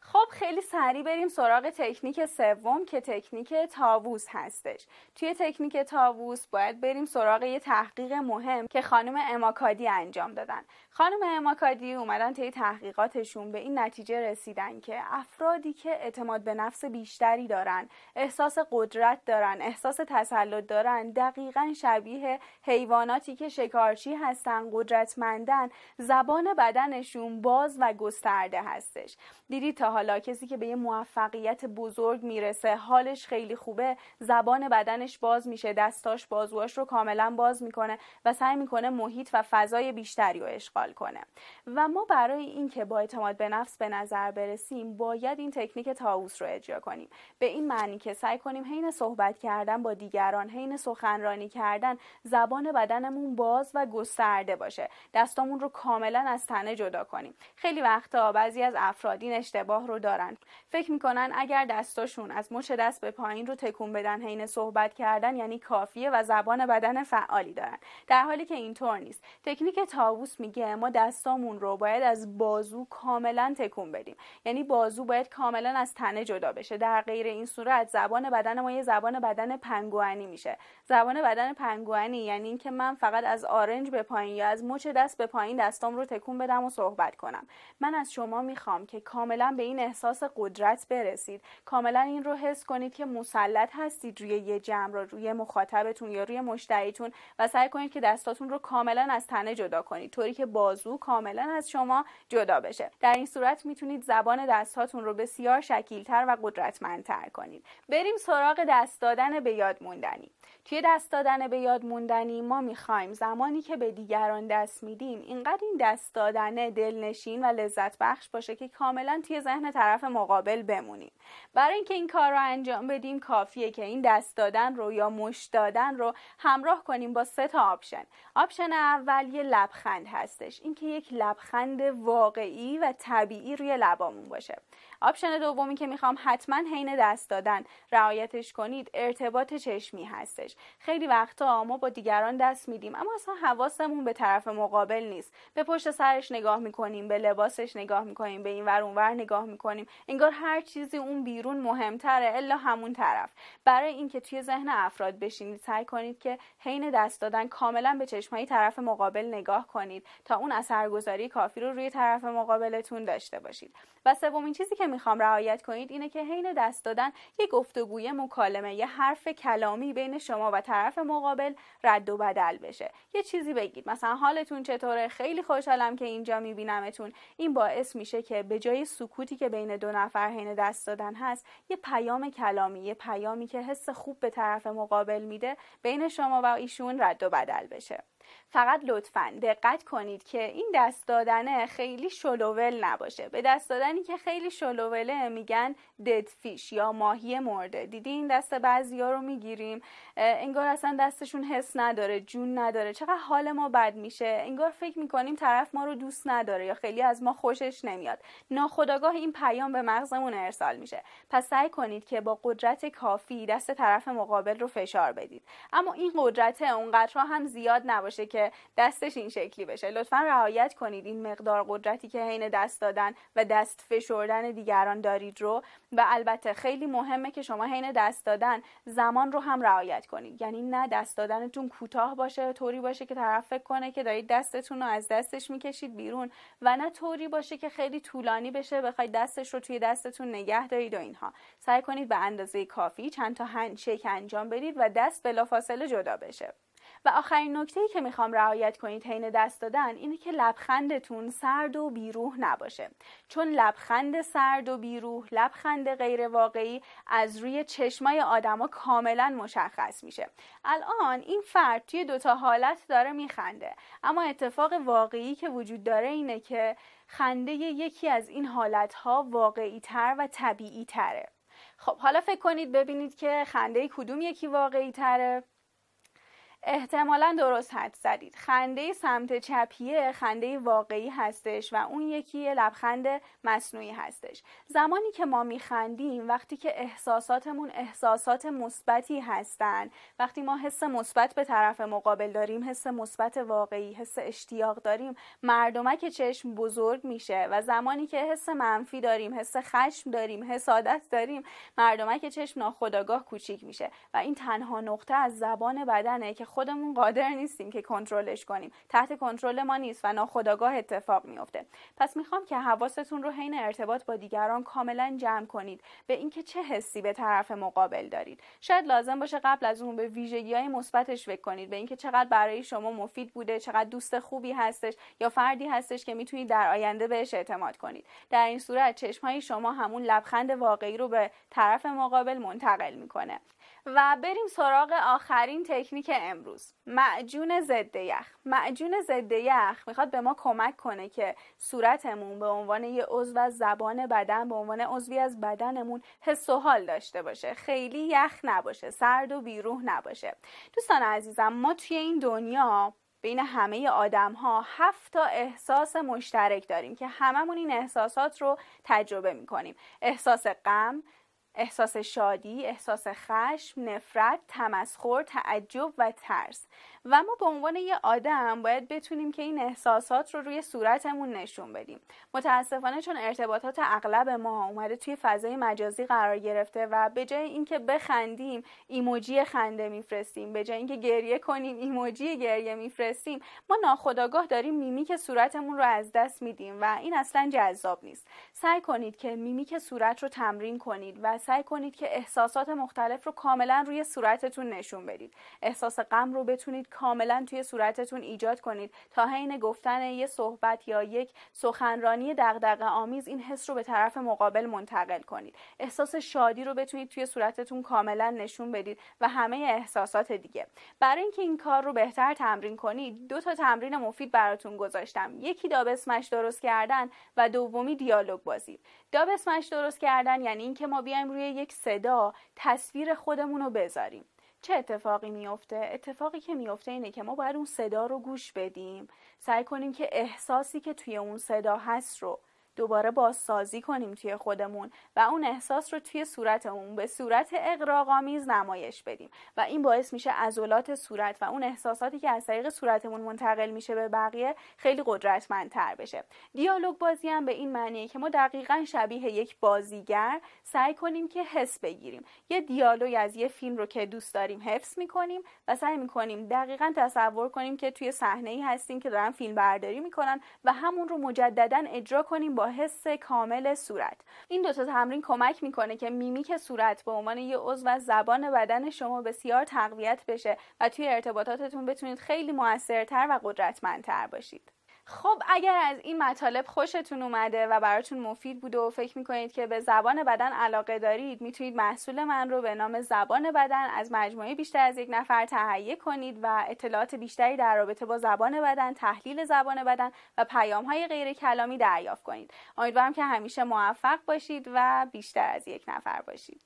خب خیلی سریع بریم سراغ تکنیک سوم که تکنیک طاووس هستش. توی تکنیک تاووس باید بریم سراغ یه تحقیق مهم که خانم اماکادی انجام دادن. خانم اماکادی اومدن طی تحقیقاتشون به این نتیجه رسیدن که افرادی که اعتماد به نفس بیشتری دارن احساس قدرت دارن احساس تسلط دارن دقیقا شبیه حیواناتی که شکارچی هستن قدرتمندن زبان بدنشون باز و گسترده هستش. دیدید تا حالا کسی که به یه موفقیت بزرگ می‌رسه حالش خیلی خوبه زبان بدنش باز میشه دستاش بازواش رو کاملا باز می‌کنه و سعی می‌کنه محیط و فضای بیشتری رو اشغال کنه. و ما برای اینکه با اعتماد به نفس به نظر برسیم باید این تکنیک تاووس رو اجرا کنیم. به این معنی که سعی کنیم حین صحبت کردن با دیگران حین سخنرانی کردن زبان بدنمون باز و گسترده باشه. دستامون رو کاملا از تنه جدا کنیم. خیلی وقتا بعضی از افرادین اشتباه رو دارن. فکر می‌کنن اگر دستاشون از مچ دست به پایین رو تکون بدن حین صحبت کردن یعنی کافیه و زبان بدن فعالی دارن. در حالی که اینطور نیست. تکنیک تاووس میگه ما دستامون رو باید از بازو کاملا تکون بدیم. یعنی بازو باید کاملا از تنه جدا بشه. در غیر این صورت زبان بدن ما یه زبان بدن پنگوانی میشه. زبان بدن پنگوانی یعنی اینکه من فقط از آرنج به پایین یا از مچ دست به پایین دستام رو تکون بدم و صحبت کنم. من از شما می‌خوام که کاملا به این احساس قدرت برسید. کاملا این رو حس کنید که مسلط هستید روی یه جمع رو روی مخاطبتون یا روی مشتریتون و سعی کنید که دستاتون رو کاملا از تنه جدا کنید. طوری که بازو کاملا از شما جدا بشه. در این صورت می‌تونید زبان دستاتون رو بسیار شکیلتر و قدرتمندتر کنید. بریم سراغ دست دادن به یاد موندنی. توی دست دادن به یاد موندنی ما می‌خوایم زمانی که به دیگران دست میدیم اینقدر این دست دادن دلنشین و لذت بخش باشه که کاملا توی ذهن طرف مقابل بمونیم. برای اینکه این کار رو انجام بدیم کافیه که این دست دادن رو یا مش دادن رو همراه کنیم با سه تا option. option اول یه لبخند هستش. اینکه یک لبخند واقعی و طبیعی روی لبامون باشه. option دومی که می‌خوام حتما حین دست دادن. رعایتش کنید. ارتباط چشمی هستش. خیلی وقتا ما با دیگران دست میدیم اما اصلا حواسمون به طرف مقابل نیست. به پشت سرش نگاه می‌کنیم به لباسش نگاه می‌کنیم به این ور اونور نگاه می‌کنیم. انگار هر چیزی اون بیرون مهمتره الا همون طرف. برای اینکه توی ذهن افراد بشینید سعی کنید که حین دست دادن کاملا به چشمایی طرف مقابل نگاه کنید تا اون اثرگذاری کافی رو روی طرف مقابلتون داشته باشید. و سومین چیزی که می‌خوام رعایت کنید اینه که حین دست دادن یه گفتگوی مکالمه یه حرف کلامی بین شما و طرف مقابل رد و بدل بشه. یه چیزی بگید. مثلا حالتون چطوره؟ خیلی خوشحالم که اینجا میبینمتون. این باعث میشه که به جای سکوتی که بین دو نفر حین دست دادن هست یه پیام کلامی یه پیامی که حس خوب به طرف مقابل میده بین شما و ایشون رد و بدل بشه. فقط لطفا دقت کنید که این دست دادنه خیلی شلوول نباشه. به دست دادنی که خیلی شلووله میگن ددفیش یا ماهی مرده. دیدی این دست بعضیا رو می‌گیریم؟ انگار اصلا دستشون حس نداره جون نداره. چقدر حال ما بد میشه. انگار فکر می‌کنیم طرف ما رو دوست نداره یا خیلی از ما خوشش نمیاد. ناخداگاه این پیام به مغزمون ارسال میشه. پس سعی کنید که با قدرت کافی دست طرف مقابل رو فشار بدید. اما این قدرت اونقدر هم زیاد نباشه. که دستش این شکلی بشه. لطفا رعایت کنید این مقدار قدرتی که حین دست دادن و دست فشردن دیگران دارید رو. و البته خیلی مهمه که شما حین دست دادن زمان رو هم رعایت کنید. یعنی نه دست دادنتون کوتاه باشه طوری باشه که طرف فکر کنه که دارید دستتون رو از دستش می‌کشید بیرون و نه طوری باشه که خیلی طولانی بشه بخواید دستش رو توی دستتون نگه دارید و اینها. سعی کنید به اندازه کافی چند تا هندشیک انجام بدید و دست بلافاصله جدا بشه. و آخرین نکته که می‌خوام رعایت کنید حین دست دادن اینه که لبخندتون سرد و بیروح نباشه. چون لبخند سرد و بیروح لبخند غیر واقعی از روی چشمای آدما کاملا مشخص میشه. الان این فرد توی دوتا حالت داره میخنده. اما اتفاق واقعی که وجود داره اینه که خنده یکی از این حالتها واقعی تر و طبیعی تره خب حالا فکر کنید ببینید که خنده کدوم یکی واقعی تره احتمالا درست حد زدید. خنده سمت چپیه خنده واقعی هستش و اون یکی لبخند مصنوعی هستش. زمانی که ما میخندیم وقتی که احساساتمون احساسات مثبتی هستن وقتی ما حس مثبت به طرف مقابل داریم حس مثبت واقعی حس اشتیاق داریم مردمک چشم بزرگ میشه و زمانی که حس منفی داریم حس خشم داریم حسادت داریم مردمک چشم ناخداگاه کوچیک میشه. و این تنها نقطه از زبان بدنه که خودمون قادر نیستیم که کنترلش کنیم. تحت کنترل ما نیست و ناخداگاه اتفاق میفته پس می‌خوام که حواستون رو حین ارتباط با دیگران کاملا جمع کنید. به اینکه چه حسی به طرف مقابل دارید. شاید لازم باشه قبل از اون به ویژگی های مثبتش فکر کنید. به اینکه چقدر برای شما مفید بوده چقدر دوست خوبی هستش یا فردی هستش که می‌تونید در آینده بهش اعتماد کنید. در این صورت چشم های شما همون لبخند واقعی رو به طرف مقابل منتقل می‌کنه. و بریم سراغ آخرین تکنیک امروز. معجون ضد یخ. معجون ضد یخ می‌خواد به ما کمک کنه که صورتمون به عنوان یه عضو از زبان بدن به عنوان عضوی از بدنمون حس و حال داشته باشه. خیلی یخ نباشه سرد و بیروح نباشه. دوستان عزیزم ما توی این دنیا بین همه آدم ها هفت تا احساس مشترک داریم که هممون این احساسات رو تجربه می‌کنیم. احساس غم احساس شادی، احساس خشم، نفرت، تمسخر، تعجب و ترس. و ما به عنوان یه آدم باید بتونیم که این احساسات رو روی صورتمون نشون بدیم. متاسفانه چون ارتباطات اغلب ما اومده توی فضای مجازی قرار گرفته و به جای اینکه بخندیم ایموجی خنده میفرستیم. به جای اینکه گریه کنیم ایموجی گریه میفرستیم. ما ناخداگاه داریم میمیک صورتمون رو از دست میدیم و این اصلا جذاب نیست. سعی کنید که میمیک صورت رو تمرین کنید و سعی کنید که احساسات مختلف رو کاملا روی صورتتون نشون بدید. احساس غم رو بتونید کاملا توی صورتتون ایجاد کنید. تا حین گفتن یه صحبت یا یک سخنرانی دغدغه آمیز این حس رو به طرف مقابل منتقل کنید. احساس شادی رو بتونید توی صورتتون کاملا نشون بدید و همه احساسات دیگه. برای اینکه این کار رو بهتر تمرین کنید دو تا تمرین مفید براتون گذاشتم. یکی داب اسمش درست کردن و دومی دیالوگ بازی. داب اسمش درست کردن یعنی اینکه ما بیایم روی یک صدا تصویر خودمون رو بذاریم. چه اتفاقی میفته اتفاقی که میفته اینه که ما باید اون صدا رو گوش بدیم. سعی کنیم که احساسی که توی اون صدا هست رو دوباره بازسازی کنیم توی خودمون و اون احساس رو توی صورتمون به صورت اقراق‌آمیز نمایش بدیم. و این باعث میشه عضلات صورت و اون احساساتی که از طریق صورتمون منتقل میشه به بقیه خیلی قدرتمندتر بشه. دیالوگ بازی هم به این معنیه که ما دقیقا شبیه یک بازیگر سعی کنیم که حس بگیریم. یه دیالوگ از یه فیلم رو که دوست داریم حفظ می‌کنیم و سعی می‌کنیم دقیقا تصور کنیم که توی صحنه ای هستیم که دارن فیلم برداری می‌کنن و همون رو مجددا اجرا کنیم با حس کامل صورت. این دوتا تمرین کمک می‌کنه که میمیک صورت به عنوان یه عضو از زبان بدن شما بسیار تقویت بشه و توی ارتباطاتتون بتونید خیلی موثرتر و قدرتمندتر باشید. خب اگر از این مطالب خوشتون اومده و براتون مفید بوده و فکر می‌کنید که به زبان بدن علاقه دارید می‌تونید محصول من رو به نام زبان بدن از مجموعه بیشتر از یک نفر تهیه کنید و اطلاعات بیشتری در رابطه با زبان بدن تحلیل زبان بدن و پیام های غیر کلامی دریافت کنید. امیدوارم که همیشه موفق باشید و بیشتر از یک نفر باشید.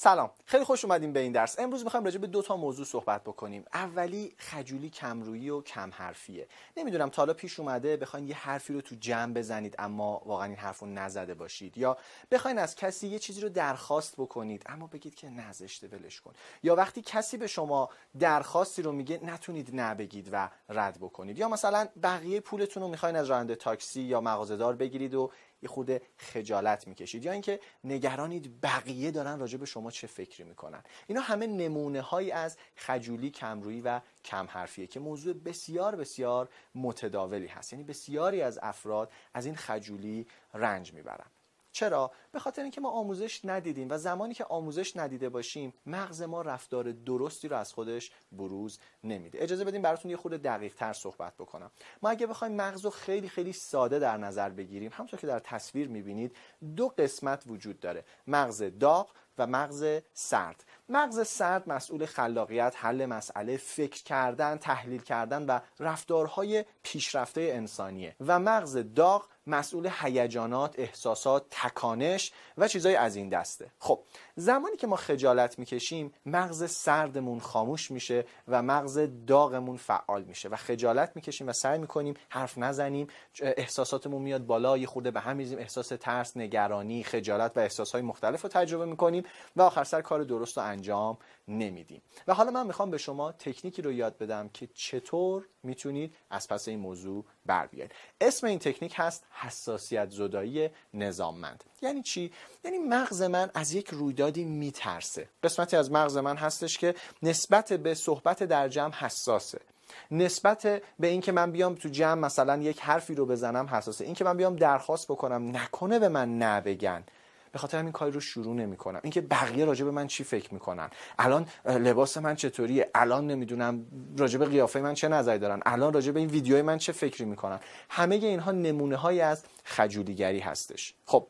سلام. خیلی خوش اومدیم به این درس. امروز می‌خوایم راجع به دو تا موضوع صحبت بکنیم. اولی خجولی کمرویی و کم حرفیه نمی‌دونم تا حالا پیش اومده بخواین یه حرفی رو تو جمع بزنید اما واقعا این حرف نزده باشید. یا بخواین از کسی یه چیزی رو درخواست بکنید اما بگید که نزشته ولش کن. یا وقتی کسی به شما درخواستی رو میگه نتونید نبگید و رد بکنید. یا مثلا بقیه پولتون رو می‌خواین از راننده تاکسی یا مغازهدار بگیرید و یه خود خجالت می‌کشید. یا اینکه نگرانید بقیه دارن راجع به شما چه فکری می‌کنن. اینا همه نمونه هایی از خجولی کمرویی و کم حرفیه که موضوع بسیار بسیار متداولی هست. یعنی بسیاری از افراد از این خجولی رنج می‌برن. چرا؟ به خاطر اینکه ما آموزش ندیدیم و زمانی که آموزش ندیده باشیم مغز ما رفتار درستی رو از خودش بروز نمیده. اجازه بدیم براتون یه خورده دقیق تر صحبت بکنم. ما اگه بخوایم مغز رو خیلی خیلی ساده در نظر بگیریم همونطور که در تصویر می‌بینید دو قسمت وجود داره. مغز داغ و مغز سرد. مغز سرد مسئول خلاقیت حل مسئله فکر کردن تحلیل کردن و رفتارهای پیشرفته انسانیه. و مغز داغ مسئول هیجانات احساسات تکانش و چیزای از این دسته. خب زمانی که ما خجالت می‌کشیم مغز سردمون خاموش میشه و مغز داغمون فعال میشه و خجالت می‌کشیم و سعی می‌کنیم حرف نزنیم احساساتمون میاد بالا یه خورده به هم میزیم احساس ترس نگرانی خجالت و احساسهای مختلف رو تجربه می‌کنیم و آخر سر کار درست رو انجام نمیدیم. و حالا من می‌خوام به شما تکنیکی رو یاد بدم که چطور می‌تونید از پس این موضوع بر بیاید. اسم این تکنیک هست حساسیت زدایی نظاممند. یعنی چی؟ یعنی مغز من از یک رویدادی میترسه. قسمتی از مغز من هستش که نسبت به صحبت در جمع حساسه. نسبت به اینکه من بیام تو جمع مثلا یک حرفی رو بزنم حساسه. اینکه من بیام درخواست بکنم نکنه به من نبگن. به خاطر همین کاری رو شروع نمی کنم اینکه بقیه راجع به من چی فکر می‌کنن. الان لباس من چطوریه؟ الان نمی‌دونم راجع به قیافه من چه نظری دارن. الان راجع به این ویدیوی من چه فکری می‌کنن. همه اینها نمونه های از خجولیگری هستش. خب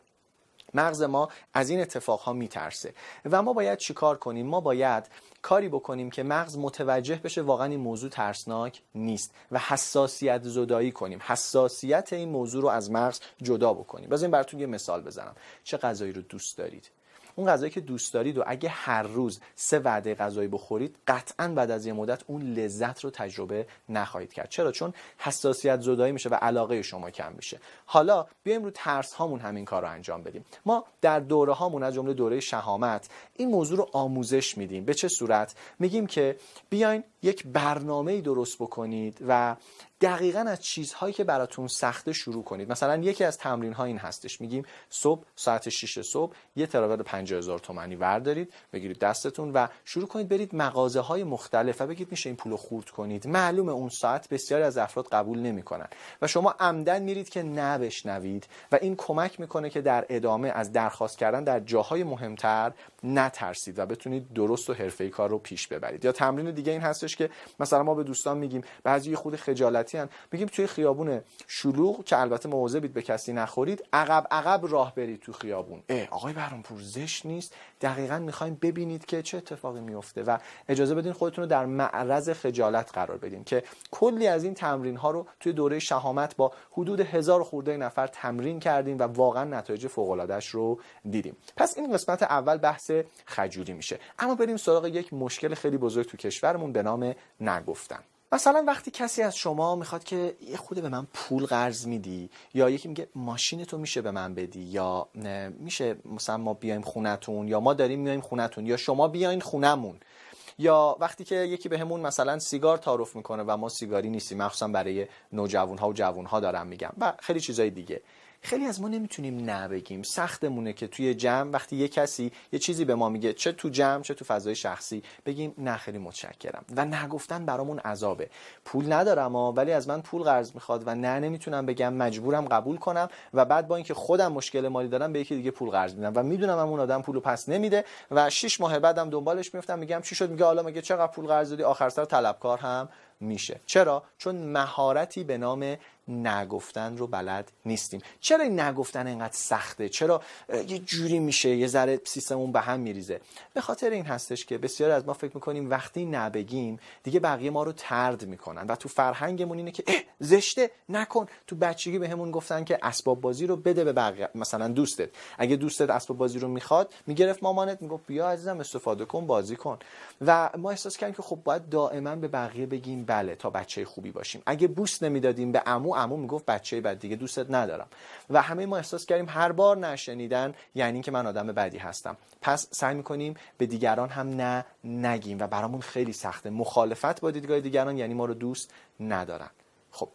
مغز ما از این اتفاق ها میترسه. و ما باید چیکار کنیم؟ ما باید کاری بکنیم که مغز متوجه بشه واقعا این موضوع ترسناک نیست و حساسیت زدایی کنیم. حساسیت این موضوع رو از مغز جدا بکنیم. بذارین براتون یه مثال بزنم. چه غذایی رو دوست دارید؟ اون غذایی که دوست دارید و اگه هر روز سه وعده غذایی بخورید قطعا بعد از یه مدت اون لذت رو تجربه نخواهید کرد. چرا؟ چون حساسیت زدایی میشه و علاقه شما کم میشه. حالا بیایم رو ترس هامون همین کار رو انجام بدیم. ما در دوره هامون از جمله دوره شهامت این موضوع رو آموزش میدیم. به چه صورت؟ میگیم که بیاین یک برنامه درست بکنید و دقیقا از چیزهایی که براتون سخته شروع کنید. مثلا یکی از تمرین ها این هستش. میگیم صبح ساعت 6 صبح یه تراول 50000 تومانی وردارید بگیرید دستتون و شروع کنید برید مغازه های مختلف و بگید میشه این پولو خورد کنید. معلومه اون ساعت بسیاری از افراد قبول نمی‌کنن و شما عمدن میرید که نبشنوید و این کمک می‌کنه که در ادامه از درخواست کردن در جاهای مهمتر نترسید و بتونید درست و حرفه‌ای کار رو پیش ببرید. یا تمرین دیگه این هستش که مثلا ما به دوستان میگیم بعضی خود خجالتی هن. میگیم توی خیابون شلوغ که البته مواظبید به کسی نخورید عقب عقب راه برید تو خیابون. اه آقای برانپور زشت نیست. دقیقا می‌خوایم ببینید که چه اتفاقی میفته و اجازه بدین خودتون رو در معرض خجالت قرار بدین که کلی از این تمرین ها رو توی دوره شهامت با حدود هزار خورده نفر تمرین کردیم و واقعا نتایج فوق رو دیدیم. پس این قسمت اول بحث خجولی میشه. اما بریم سراغ یک مشکل خیلی بزرگ تو کشورمون به نام نگفتن. مثلا وقتی کسی از شما می‌خواد که یه خود به من پول قرض میدی یا یکی میگه ماشین تو میشه به من بدی یا میشه مثلا ما بیایم خونتون یا ما داریم میایم خونتون یا شما بیاین خونمون. یا وقتی که یکی بهمون به مثلا سیگار تعارف می‌کنه و ما سیگاری نیستیم مخصوصا برای نوجوان ها و جوان ها دارم میگم و خیلی چیزای دیگه. خیلی از ما نمی‌تونیم نبگیم سختمونه که توی جمع وقتی یه کسی یه چیزی به ما میگه چه تو جمع چه تو فضای شخصی بگیم نه خیلی متشکرم. و نگفتن برامون عذابه. پول ندارم ها ولی از من پول قرض می‌خواد و نه نمی‌تونم بگم مجبورم قبول کنم و بعد با اینکه خودم مشکل مالی دارم به یکی دیگه پول قرض میدم و می‌دونم اون آدم پولو پس نمیده و 6 ماه بعدم دنبالش میفتم میگم چی شد؟ میگه حالا مگه چقدر پول قرض دادی؟ آخر سر طلبکار هم میشه. چرا؟ چون مهارتی به نام نگفتن رو بلد نیستیم. چرا این نگفتن اینقدر سخته؟ چرا یه جوری میشه یه ذره سیستممون به هم میریزه؟ به خاطر این هستش که بسیار از ما فکر می‌کنیم وقتی نبگیم دیگه بقیه ما رو ترد می‌کنن و تو فرهنگمون اینه که زشته نکن. تو بچگی بهمون گفتن که اسباب بازی رو بده به بقیه. مثلا دوستت. اگه دوستت اسباب بازی رو می‌خواد می‌گرفت مامانت می‌گفت بیا عزیزم استفاده کن بازی کن. و ما احساس کردیم که خب باید دائما به بقیه بگیم بله تا بچه خوبی باشیم. اگه بوس نمی‌دادیم به عمو عمو می‌گفت بچه بد دیگه دوستت ندارم. و همه ما احساس کردیم هر بار نشنیدن یعنی که من آدم بدی هستم. پس سعی می‌کنیم به دیگران هم نه نگیم و برامون خیلی سخته. مخالفت با دیدگاه دیگران یعنی ما رو دوست ندارن. خب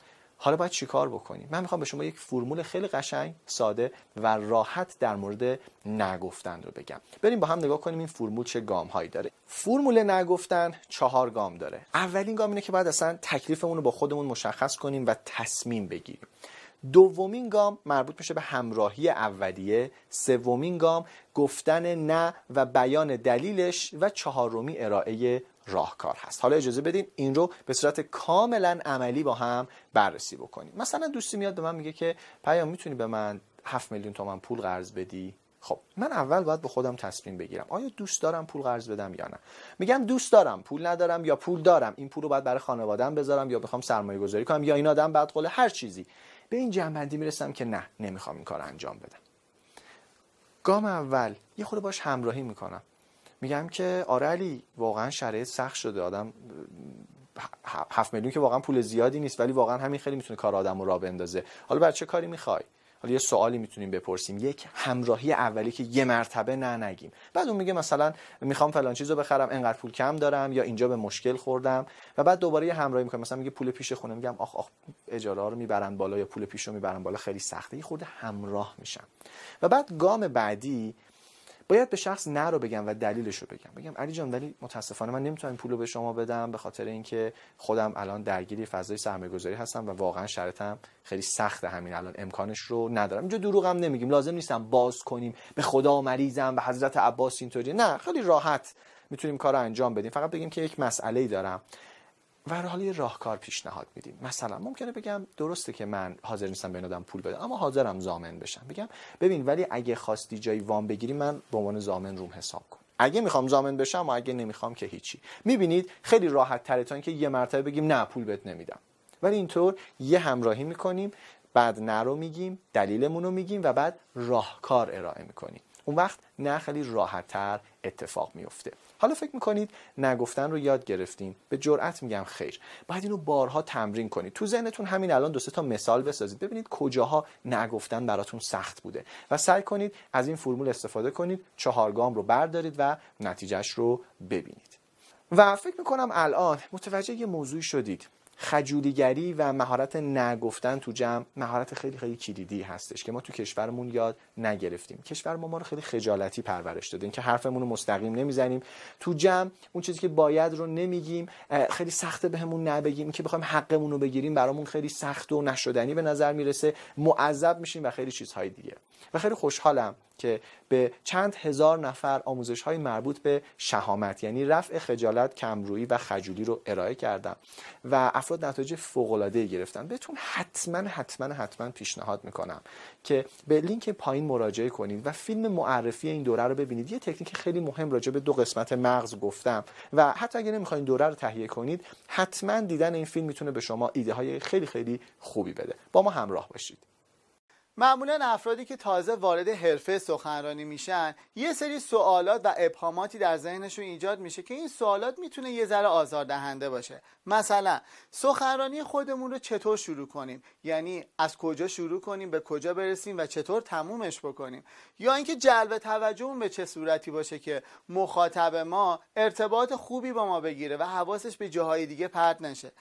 حالا باید چیکار بکنیم؟ من می‌خوام به شما یک فرمول خیلی قشنگ ساده و راحت در مورد نگفتن رو بگم. بریم با هم نگاه کنیم این فرمول چه گام هایی داره. فرمول نگفتن چهار گام داره. اولین گام اینه که باید اصلا تکلیفمون رو با خودمون مشخص کنیم و تصمیم بگیریم. دومین گام مربوط میشه به همراهی اولیه. سومین گام گفتن نه و بیان دلیلش و چهارمی ارائه راهکار هست. حالا اجازه بدین این رو به صورت کاملا عملی با هم بررسی بکنیم. مثلا دوستی میاد به من میگه که پیام می‌تونی به من 7 میلیون تومن پول قرض بدی؟ خب من اول باید به خودم تصمیم بگیرم. آیا دوست دارم پول قرض بدم یا نه؟ میگم دوست دارم پول ندارم یا پول دارم. این پول رو باید برای خانوادم بذارم یا بخوام سرمایه گذاری کنم یا این آدم بعد قول هر چیزی. به این جنبندی می‌رسم که نه نمی‌خوام این کار انجام بدم. گام اول یه خود باش همراهی می‌کنم. میگم که آره علی واقعا شرایط سخت شده. آدم هفت میلیون که واقعا پول زیادی نیست ولی واقعا همین خیلی می‌تونه کار آدم رو را بندازه. حالا بر چه کاری می‌خوای؟ حالا یه سوالی می‌تونیم بپرسیم. یک همراهی اولی که یه مرتبه نه نگیم. بعد اون میگه مثلا می‌خوام فلان چیزو بخرم انقدر پول کم دارم یا اینجا به مشکل خوردم. و بعد دوباره یه همراهی می‌کنم مثلا میگه پول پیش خونه. میگم آخ آخ اجاره رو می‌برن بالا یا پول پیش رو می‌برن بالا. خیلی سخته. یه خورده همراه میشم. و بعد گام بعدی باید به شخص نه رو بگم و دلیلش رو بگم. بگم علی جان ولی متاسفانه من نمی‌تونم پول رو به شما بدم به خاطر اینکه خودم الان درگیری فضای سرمایه‌گذاری هستم و واقعا شرطم خیلی سخته همین الان. امکانش رو ندارم. اینجا دروغم نمیگیم. لازم نیستم باز کنیم. به خدا مریضم به حضرت عباس اینطوری. نه خیلی راحت می‌تونیم کار رو انجام بدیم. فقط بگیم که یک مسئله ای دارم. و حالا یه راهکار پیشنهاد میدیم. مثلا ممکنه بگم درسته که من حاضر نیستم به آدم پول بدم اما حاضرم زامن بشم. بگم ببین ولی اگه خواستی جایی وام بگیری من به عنوان زامن روم حساب کن. اگه می‌خوام زامن بشم و اگه نمی‌خوام که هیچی. می‌بینید خیلی راحت تره تا اینکه یه مرتبه بگیم نه پول بهت نمیدم. ولی اینطور یه همراهی می‌کنیم بعد نه رو میگیم دلیلمون رو میگیم و بعد راهکار ارائه می‌کنیم. اون وقت نه خیلی راحتتر اتفاق میفته حالا فکر می‌کنید نگفتن رو یاد گرفتین. به جرئت میگم خیر. باید اینو بارها تمرین کنید. تو ذهنتون همین الان دو تا مثال بسازید. ببینید کجاها نگفتن براتون سخت بوده. و سعی کنید از این فرمول استفاده کنید. چهار گام رو بردارید و نتیجهش رو ببینید. و فکر می‌کنم الان متوجه یه موضوعی شدید. خجولیگری و مهارت نگفتن تو جمع مهارت خیلی خیلی کلیدی هستش که ما تو کشورمون یاد نگرفتیم. کشور ما ما رو خیلی خجالتی پرورش داده که حرفمون رو مستقیم نمی‌زنیم. تو جمع اون چیزی که باید رو نمیگیم خیلی سخته بهمون نبگیم. که بخوایم حقمون رو بگیریم برامون خیلی سخت و نشدنی به نظر می‌رسه. معذب میشیم و خیلی چیزهای دیگه. و خیلی خوشحالم که به چند هزار نفر آموزش های مربوط به شهامت یعنی رفع خجالت کمرویی و خجولی رو ارائه کردم و افراد نتایج فوق العاده گرفتن. بهتون حتما حتما حتما پیشنهاد می‌کنم که به لینک پایین مراجعه کنید و فیلم معرفی این دوره رو ببینید. یه تکنیک خیلی مهم راجع به دو قسمت مغز گفتم و حتی اگه نمی‌خواین دوره رو تهیه کنید حتما دیدن این فیلم می‌تونه به شما ایده های خیلی خیلی خوبی بده. با ما همراه باشید. معمولا افرادی که تازه وارد حرفه سخنرانی میشن یه سری سوالات و ابهاماتی در ذهنشون ایجاد میشه که این سوالات می‌تونه یه ذره آزاردهنده باشه. مثلا سخنرانی خودمون رو چطور شروع کنیم؟ یعنی از کجا شروع کنیم؟ به کجا برسیم؟ و چطور تمومش بکنیم؟ یا اینکه جلب توجهمون به چه صورتی باشه که مخاطب ما ارتباط خوبی با ما بگیره و حواسش به جاهای دیگه پرت نشه.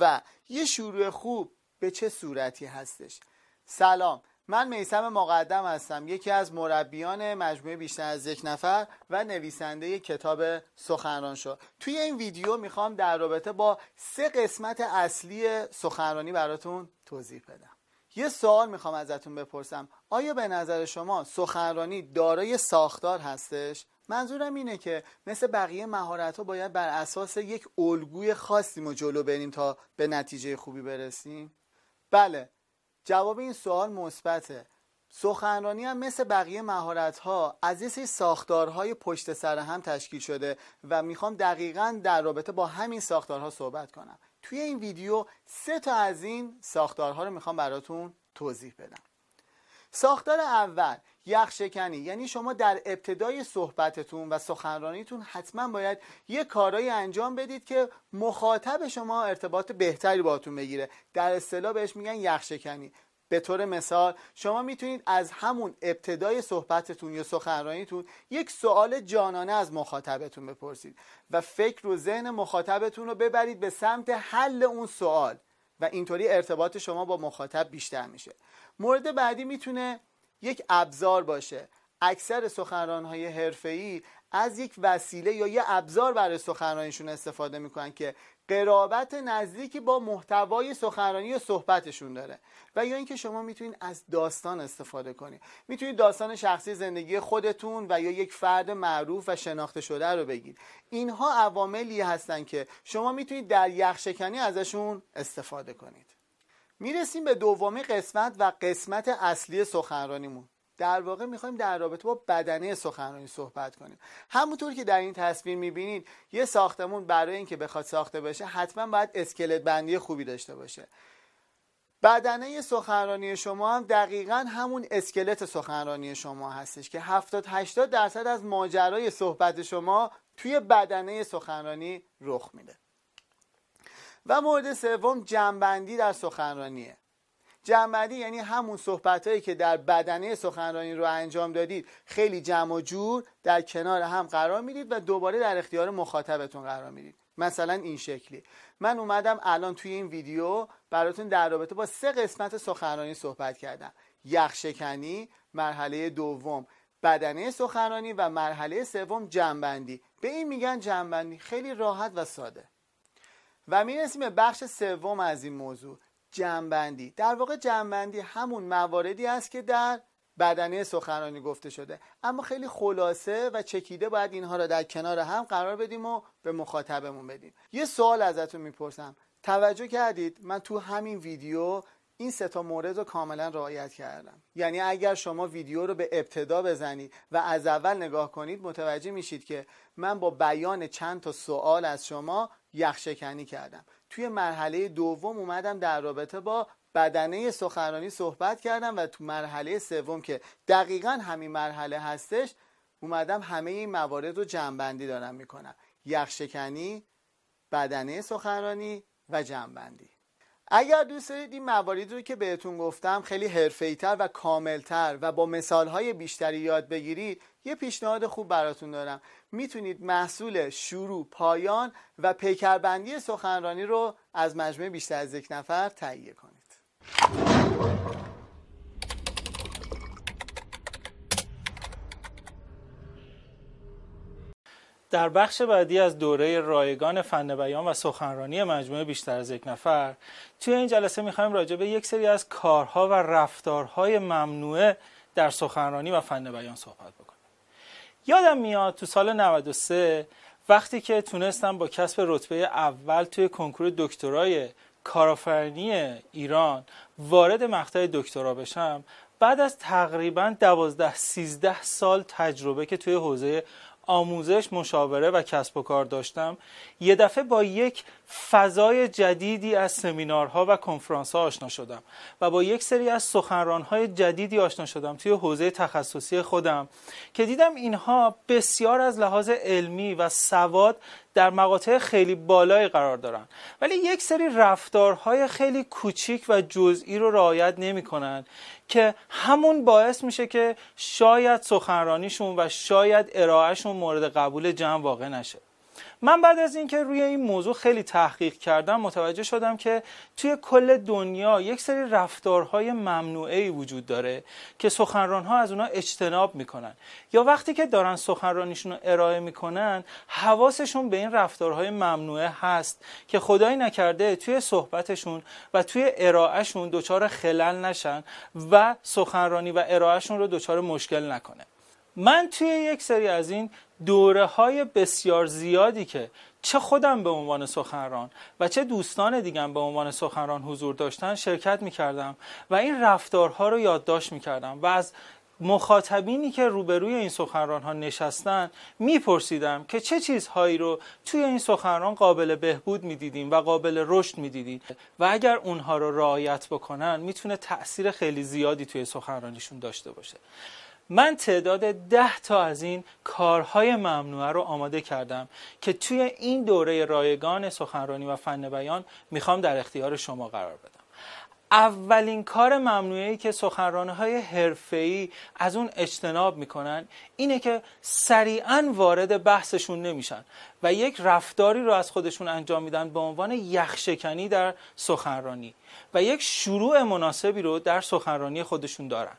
و یه شروع خوب به چه صورتی هستش؟ سلام. من میسم مقدم هستم یکی از مربیان مجموعه بیشتر از یک نفر و نویسنده کتاب سخنران شو. توی این ویدیو می‌خوام در رابطه با سه قسمت اصلی سخنرانی براتون توضیح بدم. یه سوال می‌خوام ازتون بپرسم. آیا به نظر شما سخنرانی دارای ساختار هستش؟ منظورم اینه که مثل بقیه مهارت ها باید بر اساس یک الگوی خاصی ما جلو بریم تا به نتیجه خوبی برسیم؟ بله جواب این سوال مثبته. سخنرانی هم مثل بقیه مهارت ها از یه سری ساختارهای پشت سر هم تشکیل شده و می‌خوام دقیقا در رابطه با همین ساختارها صحبت کنم. توی این ویدیو سه تا از این ساختارها رو می‌خوام براتون توضیح بدم. ساختار اول یخشکنی یعنی شما در ابتدای صحبتتون و سخنرانیتون حتما باید یه کارایی انجام بدید که مخاطب شما ارتباط بهتری باتون بگیره. در اصطلاح بهش میگن یخشکنی به طور مثال شما می‌تونید از همون ابتدای صحبتتون یا سخنرانیتون یک سوال جانانه از مخاطبتون بپرسید و فکر و ذهن مخاطبتون رو ببرید به سمت حل اون سوال. و اینطوری ارتباط شما با مخاطب بیشتر میشه. مورد بعدی می‌تونه یک ابزار باشه. اکثر سخنران های از یک وسیله یا یه ابزار برای سخنرانیشون استفاده می‌کنن که قرابت نزدیکی با محتوای سخنرانی و صحبتشون داره. و یا اینکه شما می‌تونید از داستان استفاده کنید می‌تونید داستان شخصی زندگی خودتون و یا یک فرد معروف و شناخته شده رو بگید. اینها عواملی هستن که شما می‌تونید در یخشکنی ازشون استفاده کنید. می‌رسیم به دومی قسمت و قسمت اصلی سخنرانیمون. در واقع می‌خوایم در رابطه با بدنه سخنرانی صحبت کنیم. همونطور که در این تصویر می‌بینید یه ساختمون برای اینکه بخواد ساخته بشه حتما باید اسکلت بندی خوبی داشته باشه. بدنه سخنرانی شما هم دقیقا همون اسکلت سخنرانی شما هستش که 70 80 درصد از ماجرای صحبت شما توی بدنه سخنرانی رخ میده. و مورد سوم جنبندی در سخنرانیه. جنبندی یعنی همون صحبت هایی که در بدنه سخنرانی رو انجام دادید خیلی جمع و جور در کنار هم قرار می‌دید و دوباره در اختیار مخاطبتون قرار می‌دید. مثلا این شکلی. من اومدم الان توی این ویدیو براتون در رابطه با سه قسمت سخنرانی صحبت کردم. یخشکنی مرحله دوم بدنه سخنرانی و مرحله سوم جنبندی. به این میگن جنبندی. خیلی راحت و ساده. و می‌رسیم به بخش سوم از این موضوع. جنبندی. در واقع جنبندی همون مواردی است که در بدنه سخنرانی گفته شده. اما خیلی خلاصه و چکیده باید اینها را در کنار هم قرار بدیم و به مخاطبمون بدیم. یه سوال ازتون می‌پرسم. توجه کردید؟ من تو همین ویدیو این سه تا مورد رو کاملا رعایت کردم. یعنی اگر شما ویدیو رو به ابتدا بزنید و از اول نگاه کنید متوجه میشید که من با بیان چند تا سوال از شما یخشکنی کردم. توی مرحله دوم اومدم در رابطه با بدنه سخنرانی صحبت کردم و تو مرحله سوم که دقیقا همین مرحله هستش اومدم همه این موارد رو جنبندی دارم می‌کنم. یخشکنی بدنه سخنرانی و جنبندی اگر دوست دارید این مواردی رو که بهتون گفتم خیلی حرفه‌ای‌تر و کاملتر و با مثالهای بیشتری یاد بگیرید یه پیشنهاد خوب براتون دارم. می‌تونید محصول شروع پایان و پیکربندی سخنرانی رو از مجموعه بیشتر از یک نفر تهیه کنید. در بخش بعدی از دوره رایگان فن بیان و سخنرانی مجموعه بیشتر از یک نفر توی این جلسه می‌خوایم راجع به یک سری از کارها و رفتارهای ممنوعه در سخنرانی و فن بیان صحبت بکنیم. یادم میاد تو سال 93 وقتی که تونستم با کسب رتبه اول توی کنکور دکترای کارآفرینی ایران وارد مقطع دکترا بشم بعد از تقریبا 12 13 سال تجربه که توی حوزه آموزش مشاوره و کسب و کار داشتم. یه دفعه با یک فضای جدیدی از سمینارها و کنفرانس ها آشنا شدم و با یک سری از سخنرانهای جدیدی آشنا شدم توی حوزه تخصصی خودم که دیدم اینها بسیار از لحاظ علمی و سواد در مقاطع خیلی بالایی قرار دارن. ولی یک سری رفتارهای خیلی کوچیک و جزئی رو رعایت نمی‌کنن که همون باعث میشه که شاید سخنرانیشون و شاید ارائهشون مورد قبول جمع واقع نشه. من بعد از اینکه روی این موضوع خیلی تحقیق کردم متوجه شدم که توی کل دنیا یک سری رفتارهای ممنوعه وجود داره که سخنرانها از اونها اجتناب می‌کنن. یا وقتی که دارن سخنرانیشون رو ارائه می‌کنن حواسشون به این رفتارهای ممنوعه هست که خدایی نکرده توی صحبتشون و توی ارائهشون دچار خلل نشن و سخنرانی و ارائهشون رو دچار مشکل نکنه. من توی یک سری از این دوره های بسیار زیادی که چه خودم به عنوان سخنران و چه دوستان دیگم به عنوان سخنران حضور داشتن شرکت می کردم و این رفتارها رو یادداشت می کردم و از مخاطبینی که روبروی این سخنران ها نشستن میپرسیدم که چه چیزهایی رو توی این سخنران قابل بهبود می‌دیدیم و قابل رشد می‌دیدیم و اگر اونها رو رعایت بکنن می‌تونه تاثیر خیلی زیادی توی سخنرانیشون داشته باشه. من تعداد ده تا از این کارهای ممنوعه رو آماده کردم که توی این دوره رایگان سخنرانی و فن بیان می‌خوام در اختیار شما قرار بدم. اولین کار ممنوعی که سخنرانهای حرفه‌ای از اون اجتناب می‌کنن اینه که سریعا وارد بحثشون نمیشن و یک رفتاری رو از خودشون انجام میدن به عنوان یخشکنی در سخنرانی و یک شروع مناسبی رو در سخنرانی خودشون دارن.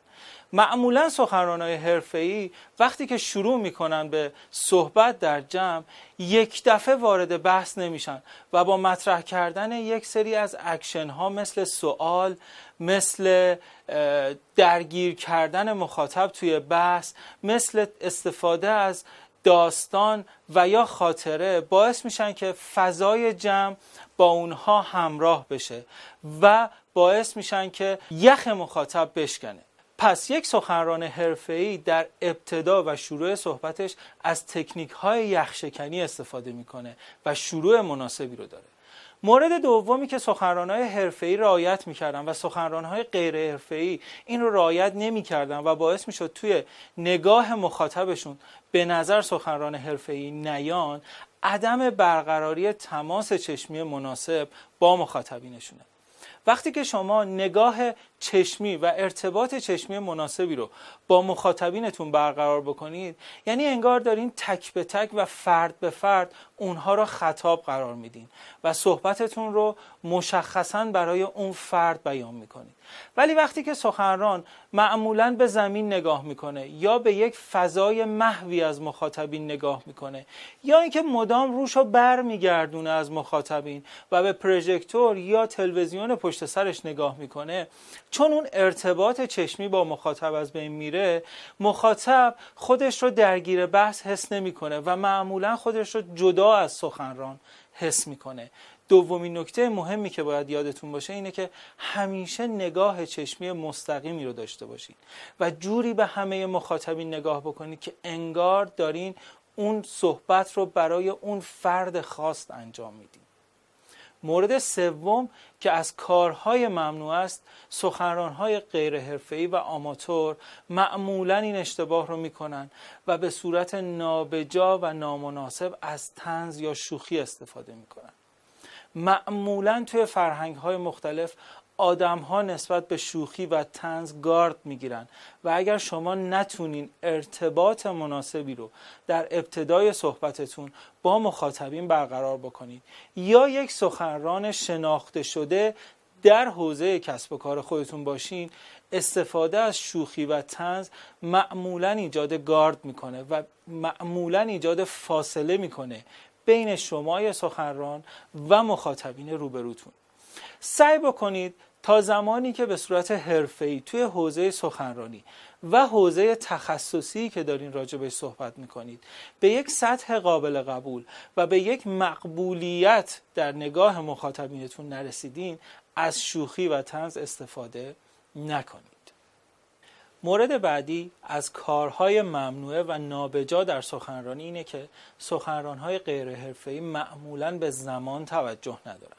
معمولا سخنرانای حرفه‌ای وقتی که شروع می‌کنن به صحبت در جمع یک دفعه وارد بحث نمیشن و با مطرح کردن یک سری از اکشن ها مثل سوال مثل درگیر کردن مخاطب توی بحث مثل استفاده از داستان و یا خاطره باعث میشن که فضای جمع با اونها همراه بشه و باعث میشن که یخ مخاطب بشکنه. پس یک سخنران حرفه‌ای در ابتدا و شروع صحبتش از تکنیک های یخشکنی استفاده می‌کنه و شروع مناسبی رو داره. مورد دومی که سخنرانهای حرفه‌ای رعایت می‌کردن و سخنرانهای غیر حرفه‌ای این رو رعایت نمی‌کردن و باعث می‌شد توی نگاه مخاطبشون به نظر سخنران حرفه‌ای نیان عدم برقراری تماس چشمی مناسب با مخاطبینشونه. وقتی که شما نگاه چشمی و ارتباط چشمی مناسبی رو با مخاطبینتون برقرار بکنید. یعنی انگار دارین تک به تک و فرد به فرد اونها رو خطاب قرار میدین و صحبتتون رو مشخصا برای اون فرد بیان می‌کنید. ولی وقتی که سخنران معمولا به زمین نگاه می‌کنه یا به یک فضای محوی از مخاطبین نگاه می‌کنه یا اینکه مدام روش رو بر میگردونه از مخاطبین و به پروژکتور یا تلویزیون پشت سرش نگاه می‌کنه چون اون ارتباط چشمی با مخاطب از بین میره مخاطب خودش رو درگیر بحث حس نمی‌کنه و معمولا خودش رو جدا از سخنران حس می‌کنه. دومین نکته مهمی که باید یادتون باشه اینه که همیشه نگاه چشمی مستقیمی رو داشته باشید و جوری به همه مخاطبین نگاه بکنید که انگار دارین اون صحبت رو برای اون فرد خاص انجام میدین. مورد سوم که از کارهای ممنوع است سخنرانهای غیر حرفه‌ای و آماتور معمولا این اشتباه رو می‌کنن و به صورت نابجا و نامناسب از تنز یا شوخی استفاده می‌کنن. معمولا توی فرهنگ های مختلف آدم ها نسبت به شوخی و تنز گارد می‌گیرن و اگر شما نتونین ارتباط مناسبی رو در ابتدای صحبتتون با مخاطبین برقرار بکنید یا یک سخنران شناخته شده در حوزه کسب و کار خودتون باشین استفاده از شوخی و تنز معمولا ایجاد گارد می‌کنه و معمولا ایجاد فاصله می‌کنه بین شما سخنران و مخاطبین روبروتون. سعی بکنید تا زمانی که به صورت حرفه‌ای توی حوزه سخنرانی و حوزه تخصصی که دارین راجبش صحبت می‌کنید به یک سطح قابل قبول و به یک مقبولیت در نگاه مخاطبینتون نرسیدین از شوخی و تنز استفاده نکنید. مورد بعدی از کارهای ممنوعه و نابجا در سخنرانی اینه که سخنرانهای غیر حرفه‌ای معمولا به زمان توجه ندارن.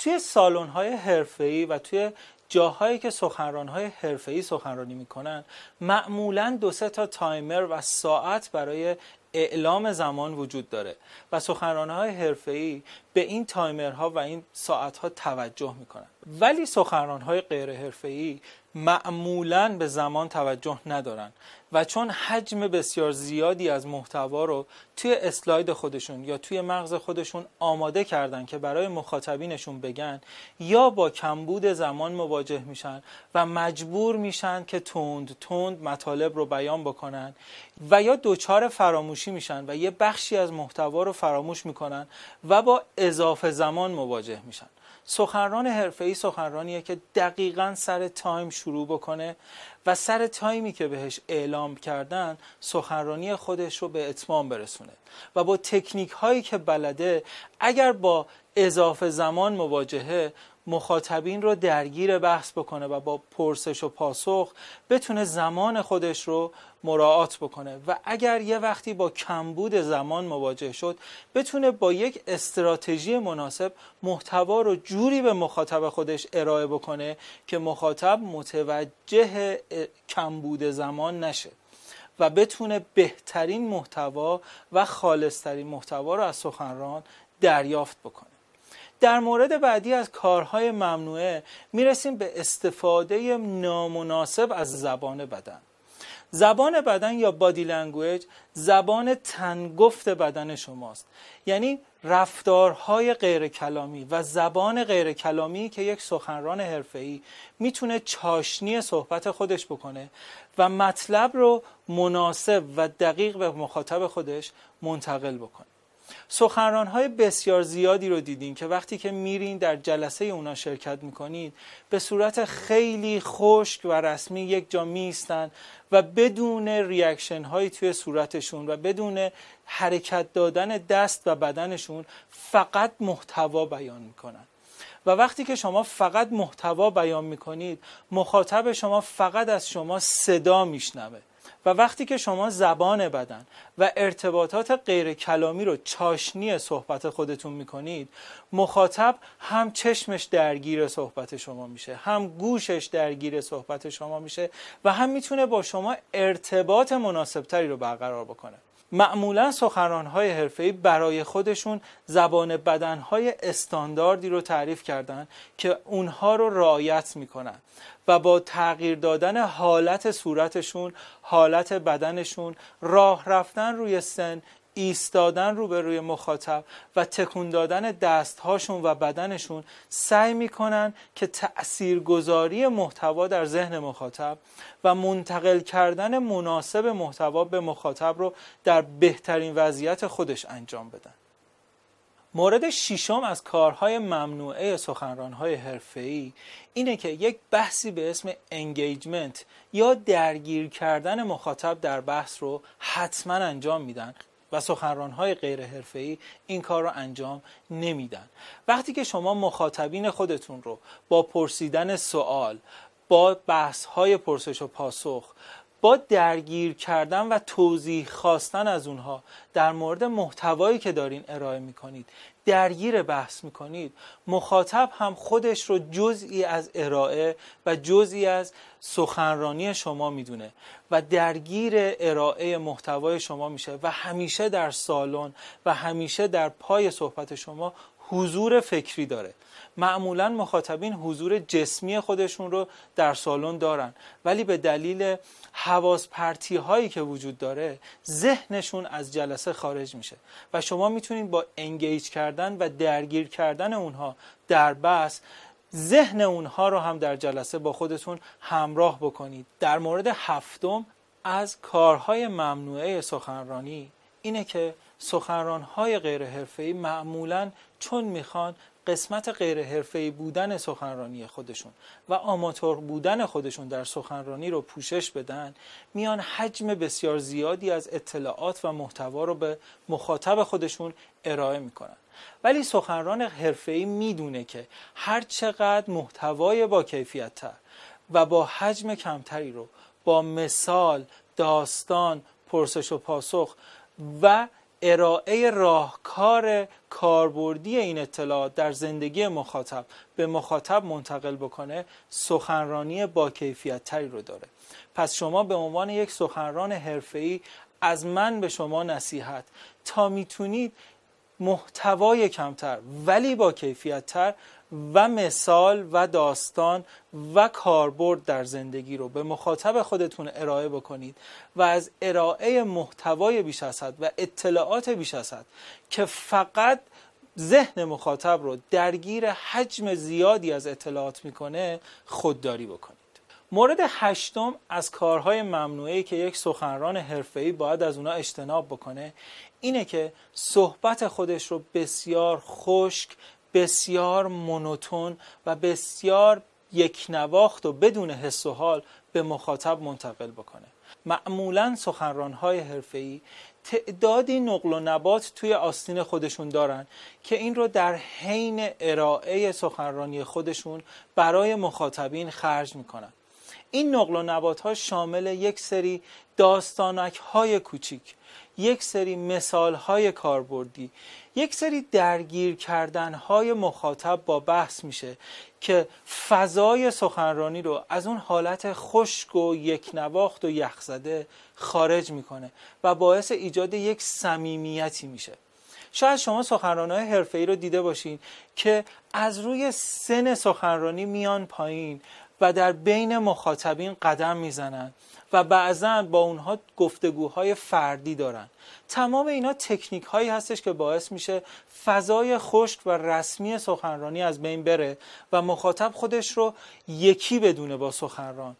توی سالن‌های حرفه‌ای و توی جاهایی که سخنرانهای حرفه‌ای سخنرانی می‌کنن معمولا دو سه تا تایمر و ساعت برای اعلام زمان وجود داره و سخنرانهای حرفه‌ای به این تایمرها و این ساعتها توجه می‌کنن. ولی سخنرانهای غیر حرفه‌ای معمولا به زمان توجه ندارن و چون حجم بسیار زیادی از محتوا رو توی اسلاید خودشون یا توی مغز خودشون آماده کردن که برای مخاطبینشون بگن یا با کمبود زمان مواجه میشن و مجبور میشن که تند تند مطالب رو بیان بکنن و یا دچار فراموشی میشن و یه بخشی از محتوا رو فراموش می‌کنن و با اضافه زمان مواجه میشن. سخنران حرفه‌ای سخنرانیه که دقیقا سر time شروع بکنه و سر time ی که بهش اعلام کردن سخنرانی خودش رو به اتمام برسونه و با تکنیک هایی که بلده اگر با اضافه زمان مواجهه مخاطبین رو درگیر بحث بکنه و با پرسش و پاسخ بتونه زمان خودش رو مراعات بکنه و اگر یه وقتی با کمبود زمان مواجه شد بتونه با یک استراتژی مناسب محتوا رو جوری به مخاطب خودش ارائه بکنه که مخاطب متوجه کمبود زمان نشه و بتونه بهترین محتوا و خالصترین محتوا رو از سخنران دریافت بکنه. در مورد بعدی از کارهای ممنوعه می‌رسیم به استفاده نامناسب از زبان بدن. زبان بدن یا بادی لنگویج زبان تنگفت بدن شماست. یعنی رفتارهای غیر کلامی و زبان غیر کلامی که یک سخنران حرفه‌ای می‌تونه چاشنی صحبت خودش بکنه و مطلب رو مناسب و دقیق به مخاطب خودش منتقل بکنه. سخنران های بسیار زیادی رو دیدین که وقتی که میرین در جلسه اونا شرکت می‌کنید به صورت خیلی خشک و رسمی یک جا میستن و بدون ریاکشن هایی توی صورتشون و بدون حرکت دادن دست و بدنشون فقط محتوا بیان می‌کنن. و وقتی که شما فقط محتوا بیان می‌کنید مخاطب شما فقط از شما صدا میشنوه. و وقتی که شما زبان بدن و ارتباطات غیر کلامی رو چاشنی صحبت خودتون می‌کنید مخاطب هم چشمش درگیر صحبت شما میشه هم گوشش درگیر صحبت شما میشه و هم می‌تونه با شما ارتباط مناسبتری رو برقرار بکنه. معمولا سخنرانهای حرفه‌ای برای خودشون زبان بدنهای استانداردی رو تعریف کردن که اونها رو رعایت می‌کنن و با تغییر دادن حالت صورتشون حالت بدنشون راه رفتن روی سن ایستادن رو به روی مخاطب و تکون دادن دستهاشون و بدنشون سعی می‌کنن که تاثیرگذاری محتوا در ذهن مخاطب و منتقل کردن مناسب محتوا به مخاطب رو در بهترین وضعیت خودش انجام بدن. مورد ششم از کارهای ممنوعه سخنرانهای حرفه‌ای اینه که یک بحثی به اسم انگیجمنت یا درگیر کردن مخاطب در بحث رو حتما انجام میدن. و سخنرانهای غیر حرفه‌ای این کار رو انجام نمیدن. وقتی که شما مخاطبین خودتون رو با پرسیدن سوال با بحث های پرسش و پاسخ با درگیر کردن و توضیح خواستن از اونها در مورد محتوایی که دارین ارائه می‌کنید درگیر بحث می‌کنید مخاطب هم خودش رو جزئی از ارائه و جزئی از سخنرانی شما می‌دونه و درگیر ارائه محتوای شما میشه و همیشه در سالن و همیشه در پای صحبت شما حضور فکری داره. معمولا مخاطبین حضور جسمی خودشون رو در سالن دارن. ولی به دلیل حواس پرتی هایی که وجود داره ذهنشون از جلسه خارج میشه و شما می‌تونید با انگیج کردن و درگیر کردن اونها در بحث ذهن اونها رو هم در جلسه با خودتون همراه بکنید. در مورد هفتم از کارهای ممنوعه سخنرانی اینه که سخنرانهای غیر حرفه‌ای معمولا چون می‌خوان قسمت غیر حرفه‌ای بودن سخنرانی خودشون و آماتور بودن خودشون در سخنرانی رو پوشش بدن میان حجم بسیار زیادی از اطلاعات و محتوا رو به مخاطب خودشون ارائه می‌کنن. ولی سخنران حرفه‌ای می‌دونه که هر چقدر محتوای با کیفیت تر و با حجم کمتری رو با مثال، داستان، پرسش و پاسخ و ارائه راهکار کاربردی این اطلاعات در زندگی مخاطب به مخاطب منتقل بکنه سخنرانی با کیفیت تری رو داره. پس شما به عنوان یک سخنران حرفه‌ای از من به شما نصیحت. تا می‌تونید محتوای کمتر ولی با کیفیت تر و مثال و داستان و کاربرد در زندگی رو به مخاطب خودتون ارائه بکنید و از ارائه محتوای بیش از حد و اطلاعات بیش از حد که فقط ذهن مخاطب رو درگیر حجم زیادی از اطلاعات می‌کنه خودداری بکنید. مورد هشتم از کارهای ممنوعه که یک سخنران حرفه‌ای باید از اونا اجتناب بکنه اینه که صحبت خودش رو بسیار خشک بسیار مونوتون و بسیار یک نواخت و بدون حس و حال به مخاطب منتقل بکنه. معمولا سخنرانهای حرفه‌ای تعدادی نقل و نبات توی آستین خودشون دارن که این رو در حین ارائه سخنرانی خودشون برای مخاطبین خرج می‌کنن. این نقل و نبات ها شامل یک سری داستانک های کوچیک یک سری مثال های کاربردی یک سری درگیر کردن های مخاطب با بحث میشه که فضای سخنرانی رو از اون حالت خشک و یک نواخت و یخزده خارج می‌کنه و باعث ایجاد یک صمیمیتی میشه. شاید شما سخنرانهای حرفه‌ای رو دیده باشین که از روی سن سخنرانی میان پایین و در بین مخاطبین قدم می‌زنن. و بعضا با اونها گفتگوهای فردی دارن. تمام اینا تکنیک هایی هستش که باعث میشه فضای خشک و رسمی سخنرانی از بین بره و مخاطب خودش رو یکی بدونه با سخنران.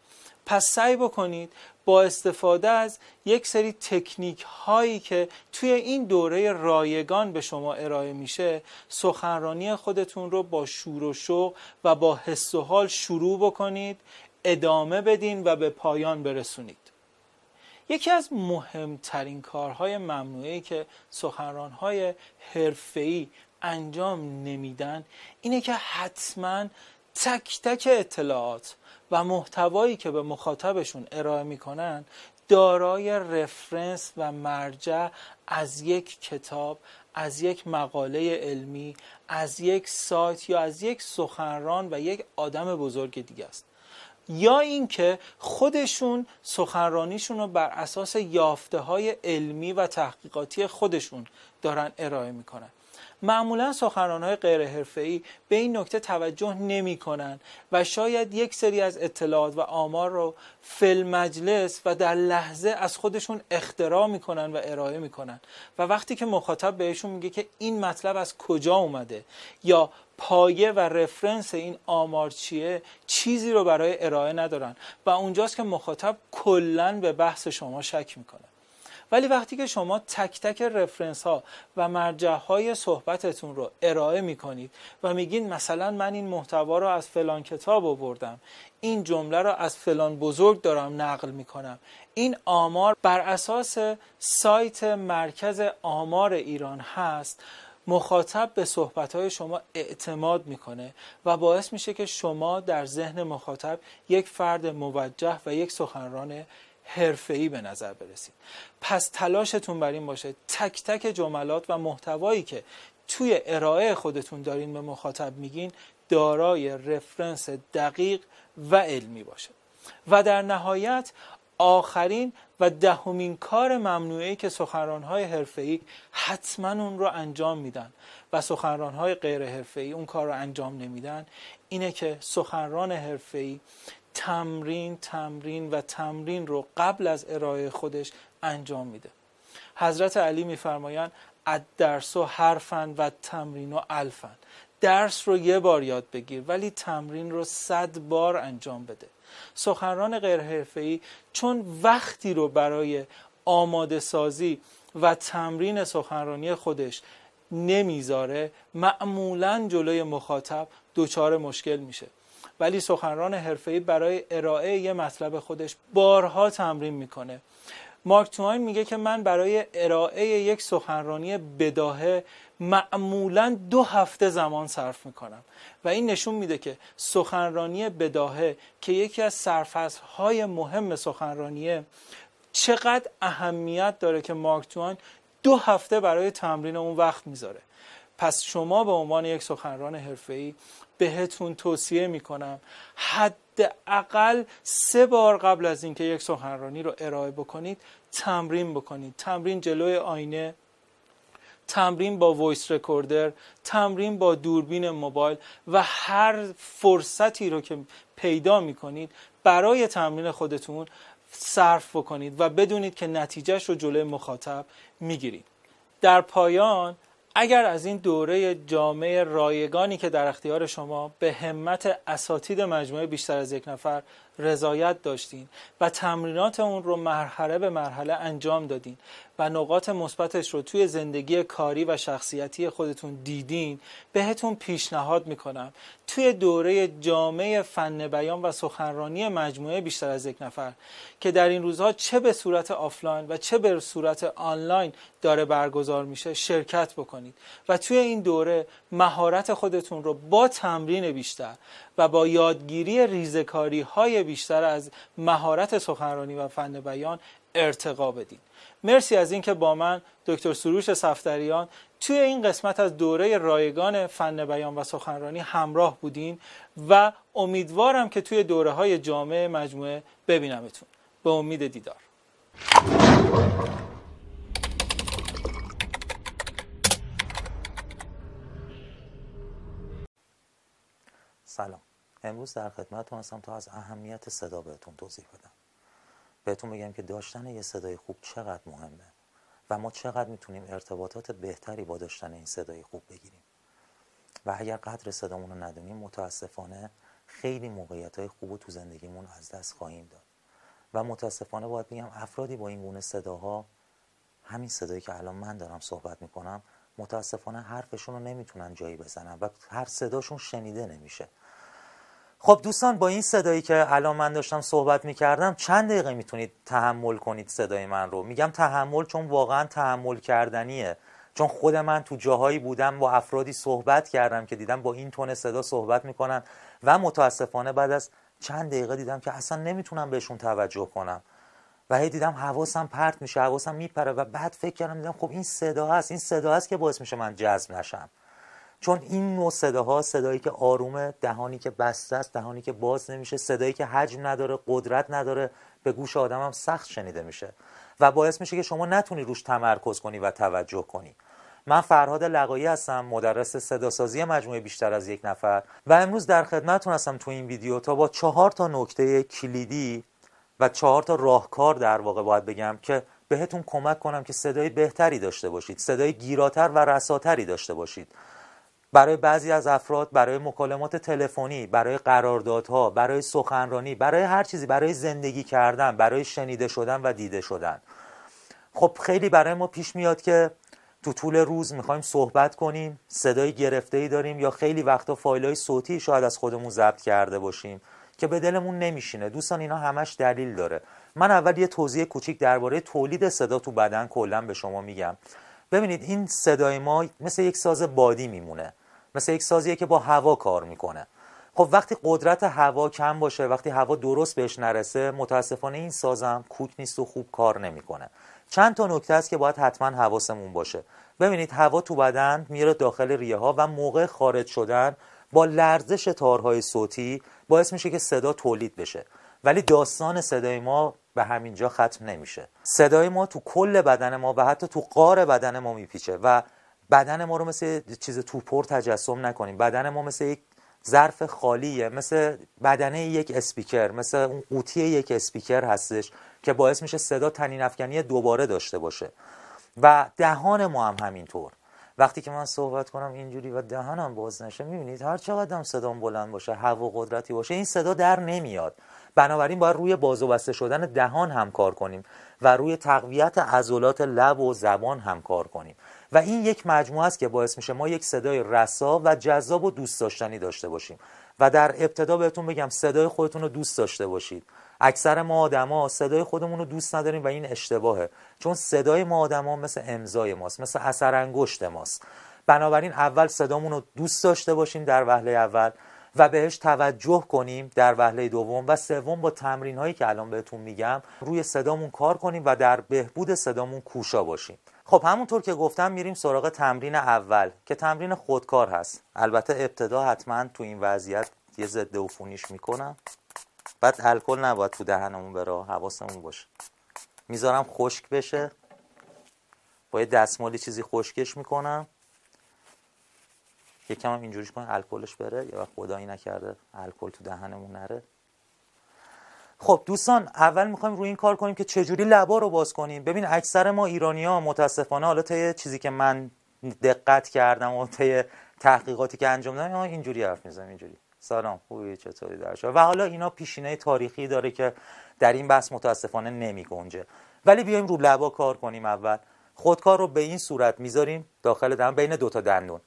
پس سعی بکنید با استفاده از یک سری تکنیک هایی که توی این دوره رایگان به شما ارائه میشه سخنرانی خودتون رو با شور و شوق و با حس و حال شروع بکنید. ادامه بدین و به پایان برسونید. یکی از مهمترین کارهای ممنوعی که سخنرانهای حرفه‌ای انجام نمیدن اینه که حتما تک تک اطلاعات و محتوایی که به مخاطبشون ارائه می‌کنن دارای رفرنس و مرجع از یک کتاب از یک مقاله علمی از یک سایت یا از یک سخنران و یک آدم بزرگ دیگه است. یا اینکه خودشون سخنرانیشون رو بر اساس یافته های علمی و تحقیقاتی خودشون دارن ارائه می‌کنن. معمولا سخنران های غیر حرفه‌ای به این نکته توجه نمی کنن و شاید یک سری از اطلاعات و آمار رو فل مجلس و در لحظه از خودشون اختراع می‌کنن و ارائه می‌کنن. و وقتی که مخاطب بهشون میگه که این مطلب از کجا اومده یا پایه و رفرنس این آمار چیه چیزی رو برای ارائه ندارن. و اونجاست که مخاطب کلا به بحث شما شک می‌کنه. ولی وقتی که شما تک تک رفرنس ها و مرجع های صحبتتون رو ارائه می کنید و میگین مثلا من این محتوا رو از فلان کتاب آوردم این جمله رو از فلان بزرگ دارم نقل می کنم این آمار بر اساس سایت مرکز آمار ایران هست مخاطب به صحبتهای شما اعتماد می‌کنه و باعث میشه که شما در ذهن مخاطب یک فرد موجه و یک سخنران حرفه‌ای به نظر برسید. پس تلاشتون بر این باشه تک تک جملات و محتوایی که توی ارائه خودتون دارین به مخاطب میگین دارای رفرنس دقیق و علمی باشه. و در نهایت آخرین و دهمین کار ممنوعی که سخنرانهای حرفه‌ای حتما اون رو انجام میدن و سخنرانهای غیر حرفه‌ای اون کار رو انجام نمیدن اینه که سخنران حرفه‌ای تمرین تمرین و تمرین رو قبل از ارائه خودش انجام میده. حضرت علی میفرمایند درس و حرفن و تمرین و الفن درس رو یه بار یاد بگیر ولی تمرین رو صد بار انجام بده. سخنران غیر حرفه‌ای چون وقتی رو برای آماده سازی و تمرین سخنرانی خودش نمی‌ذاره معمولا جلوی مخاطب دچار مشکل میشه. ولی سخنران حرفه‌ای برای ارائه یه مطلب خودش بارها تمرین می‌کنه. مارک توین میگه که من برای ارائه یک سخنرانی بداهه معمولا دو هفته زمان صرف می‌کنم. و این نشون میده که سخنرانی بداهه که یکی از های مهم سخنرانیه چقدر اهمیت داره که مارک توین دو هفته برای تمرین اون وقت می‌ذاره. پس شما به عنوان یک سخنران حرفه‌ای بهتون توصیه می‌کنم حداقل سه بار قبل از اینکه یک سخنرانی رو ارائه بکنید تمرین بکنید. تمرین جلوی آینه تمرین با voice recorder تمرین با دوربین موبایل و هر فرصتی رو که پیدا می‌کنید برای تمرین خودتون صرف بکنید و بدونید که نتیجه‌ش رو جلوی مخاطب می‌گیرید. در پایان اگر از این دوره جامعه رایگانی که در اختیار شما به همت اساتید مجموعه بیشتر از یک نفر رضایت داشتین و تمرینات اون رو مرحله به مرحله انجام دادین و نقاط مثبتش رو توی زندگی کاری و شخصیتی خودتون دیدین بهتون پیشنهاد می‌کنم. توی دوره جامعه فن بیان و سخنرانی مجموعه بیشتر از یک نفر که در این روزها چه به صورت آفلاین و چه به صورت آنلاین داره برگزار میشه شرکت بکنید. و توی این دوره مهارت خودتون رو با تمرین بیشتر و با یادگیری ریزکاری های بیشتر از مهارت سخنرانی و فن بیان ارتقا بدین مرسی از اینکه با من دکتر سروش صفدریان. توی این قسمت از دوره رایگان فن بیان و سخنرانی همراه بودین و امیدوارم که توی دوره های جامعه مجموعه ببینمتون. به امید دیدار. سلام. امروز در خدمتتون هستم تا از اهمیت صدا بهتون توضیح بدم. بهتون بگم که داشتن یه صدای خوب چقدر مهمه و ما چقدر می‌تونیم ارتباطات بهتری با داشتن این صدای خوب بگیریم. و اگر قدر صدامون رو ندونیم متاسفانه خیلی موقعیت های خوب تو زندگیمون از دست خواهیم داد. و متاسفانه باید بگم افرادی با این گونه صداها همین صدایی که الان من دارم صحبت می‌کنم متاسفانه حرفشون رو نمی‌تونن جایی بزنن و هر صداشون شنیده نمیشه. خب دوستان با این صدایی که الان من داشتم صحبت می‌کردم چند دقیقه می‌تونید تحمل کنید صدای من رو؟ میگم تحمل چون واقعا تحمل کردنیه. چون خود من تو جاهایی بودم با افرادی صحبت کردم که دیدم با این تون صدا صحبت می‌کنن و متاسفانه بعد از چند دقیقه دیدم که اصلا نمی‌تونم بهشون توجه کنم. و هی دیدم حواسم پرت میشه حواسم میپره و بعد فکر کردم دیدم خب این صدا هست این صدا هست که باعث میشه من جذب نشم. چون این نوع صداها صدایی که آرومه دهانی که بسته است دهانی که باز نمیشه صدایی که حجم نداره قدرت نداره به گوش آدم هم سخت شنیده میشه. و باعث میشه که شما نتونی روش تمرکز کنی و توجه کنی. من فرهاد لقایی هستم مدرس صداسازی مجموعه بیشتر از یک نفر. و امروز در خدمتتون هستم تو این ویدیو تا با چهار تا نکته کلیدی و چهار تا راهکار در واقع باید بگم که بهتون کمک کنم که صدای بهتری داشته باشید صدای گیراتر و رساتری داشته باشید. برای بعضی از افراد برای مکالمات تلفنی برای قراردادها برای سخنرانی برای هر چیزی برای زندگی کردن برای شنیده شدن و دیده شدن. خب خیلی برای ما پیش میاد که تو طول روز می‌خوایم صحبت کنیم صدای گرفته ای داریم یا خیلی وقتا فایل های صوتی شاید از خودمون ضبط کرده باشیم که به دلمون نمیشینه. دوستان اینا همش دلیل داره. من اول یه توضیح کوچیک درباره تولید صدا تو بدن کلا به شما میگم. ببینید این صدای ما مثل یک ساز بادی میمونه. مثل یک سازیه که با هوا کار می‌کنه. خب وقتی قدرت هوا کم باشه وقتی هوا درست بهش نرسه متاسفانه این سازم کوک نیست و خوب کار نمی‌کنه. چند تا نکته است که باید حتما حواسمون باشه. ببینید هوا تو بدن میره داخل ریه ها و موقع خارج شدن با لرزش تارهای صوتی باعث میشه که صدا تولید بشه. ولی داستان صدای ما به همینجا ختم نمیشه. صدای ما تو کل بدن ما و حتی تو قار بدن ما میپیچه و بدن ما رو مثل چیز توپر تجسم نکنیم. بدن ما مثل یک ظرف خالیه مثل بدنه یک اسپیکر مثل اون قوطی یک اسپیکر هستش که باعث میشه صدا تنین افکنی دوباره داشته باشه. و دهان ما هم همینطور. وقتی که من صحبت کنم اینجوری و دهانم باز نشه می‌بینید هر چقدر هم صدام بلند باشه هوا قدرتی باشه این صدا در نمیاد. بنابراین باید روی باز و بسته شدن دهان هم کار کنیم و روی تقویت عضلات لب و زبان هم کار کنیم. و این یک مجموعه است که باعث میشه ما یک صدای رسا و جذاب و دوست داشتنی داشته باشیم. و در ابتدا بهتون بگم صدای خودتون رو دوست داشته باشید. اکثر ما آدما صدای خودمون رو دوست نداریم و این اشتباهه. چون صدای ما آدما مثل امضای ماست مثل اثر انگشت ماست. بنابراین اول صدامون رو دوست داشته باشیم در وهله اول و بهش توجه کنیم در وهله دوم و سوم با تمرین هایی که الان بهتون میگم روی صدامون کار کنیم و در بهبود صدامون کوشا باشیم. خب همونطور که گفتم میریم سراغ تمرین اول که تمرین خودکار هست. البته ابتدا حتما تو این وضعیت یه ضد عفونیش می‌کنم. بعد الکل نباید تو دهنمون بره حواسمون باشه. می‌ذارم خشک بشه. با یه دستمالی چیزی خشکش می‌کنم. یکم هم اینجوریش کنم الکلش بره. یا خدایی نکرده الکل تو دهنمون نره. خب دوستان اول می‌خوایم روی این کار کنیم که چجوری لبا رو باز کنیم. ببین اکثر ما ایرانی ها متاسفانه حالا تا چیزی که من دقت کردم و طی تحقیقاتی که انجام دادم اینجوری حرف می‌زنم اینجوری. سلام خوبی؟ چطوری؟ در و حالا اینا پیشینه تاریخی داره که در این بحث متاسفانه نمی گنجه. ولی بیایم رو لبا کار کنیم اول. خودکار رو به این صورت می‌ذاریم داخل دهن بین دوتا دندون.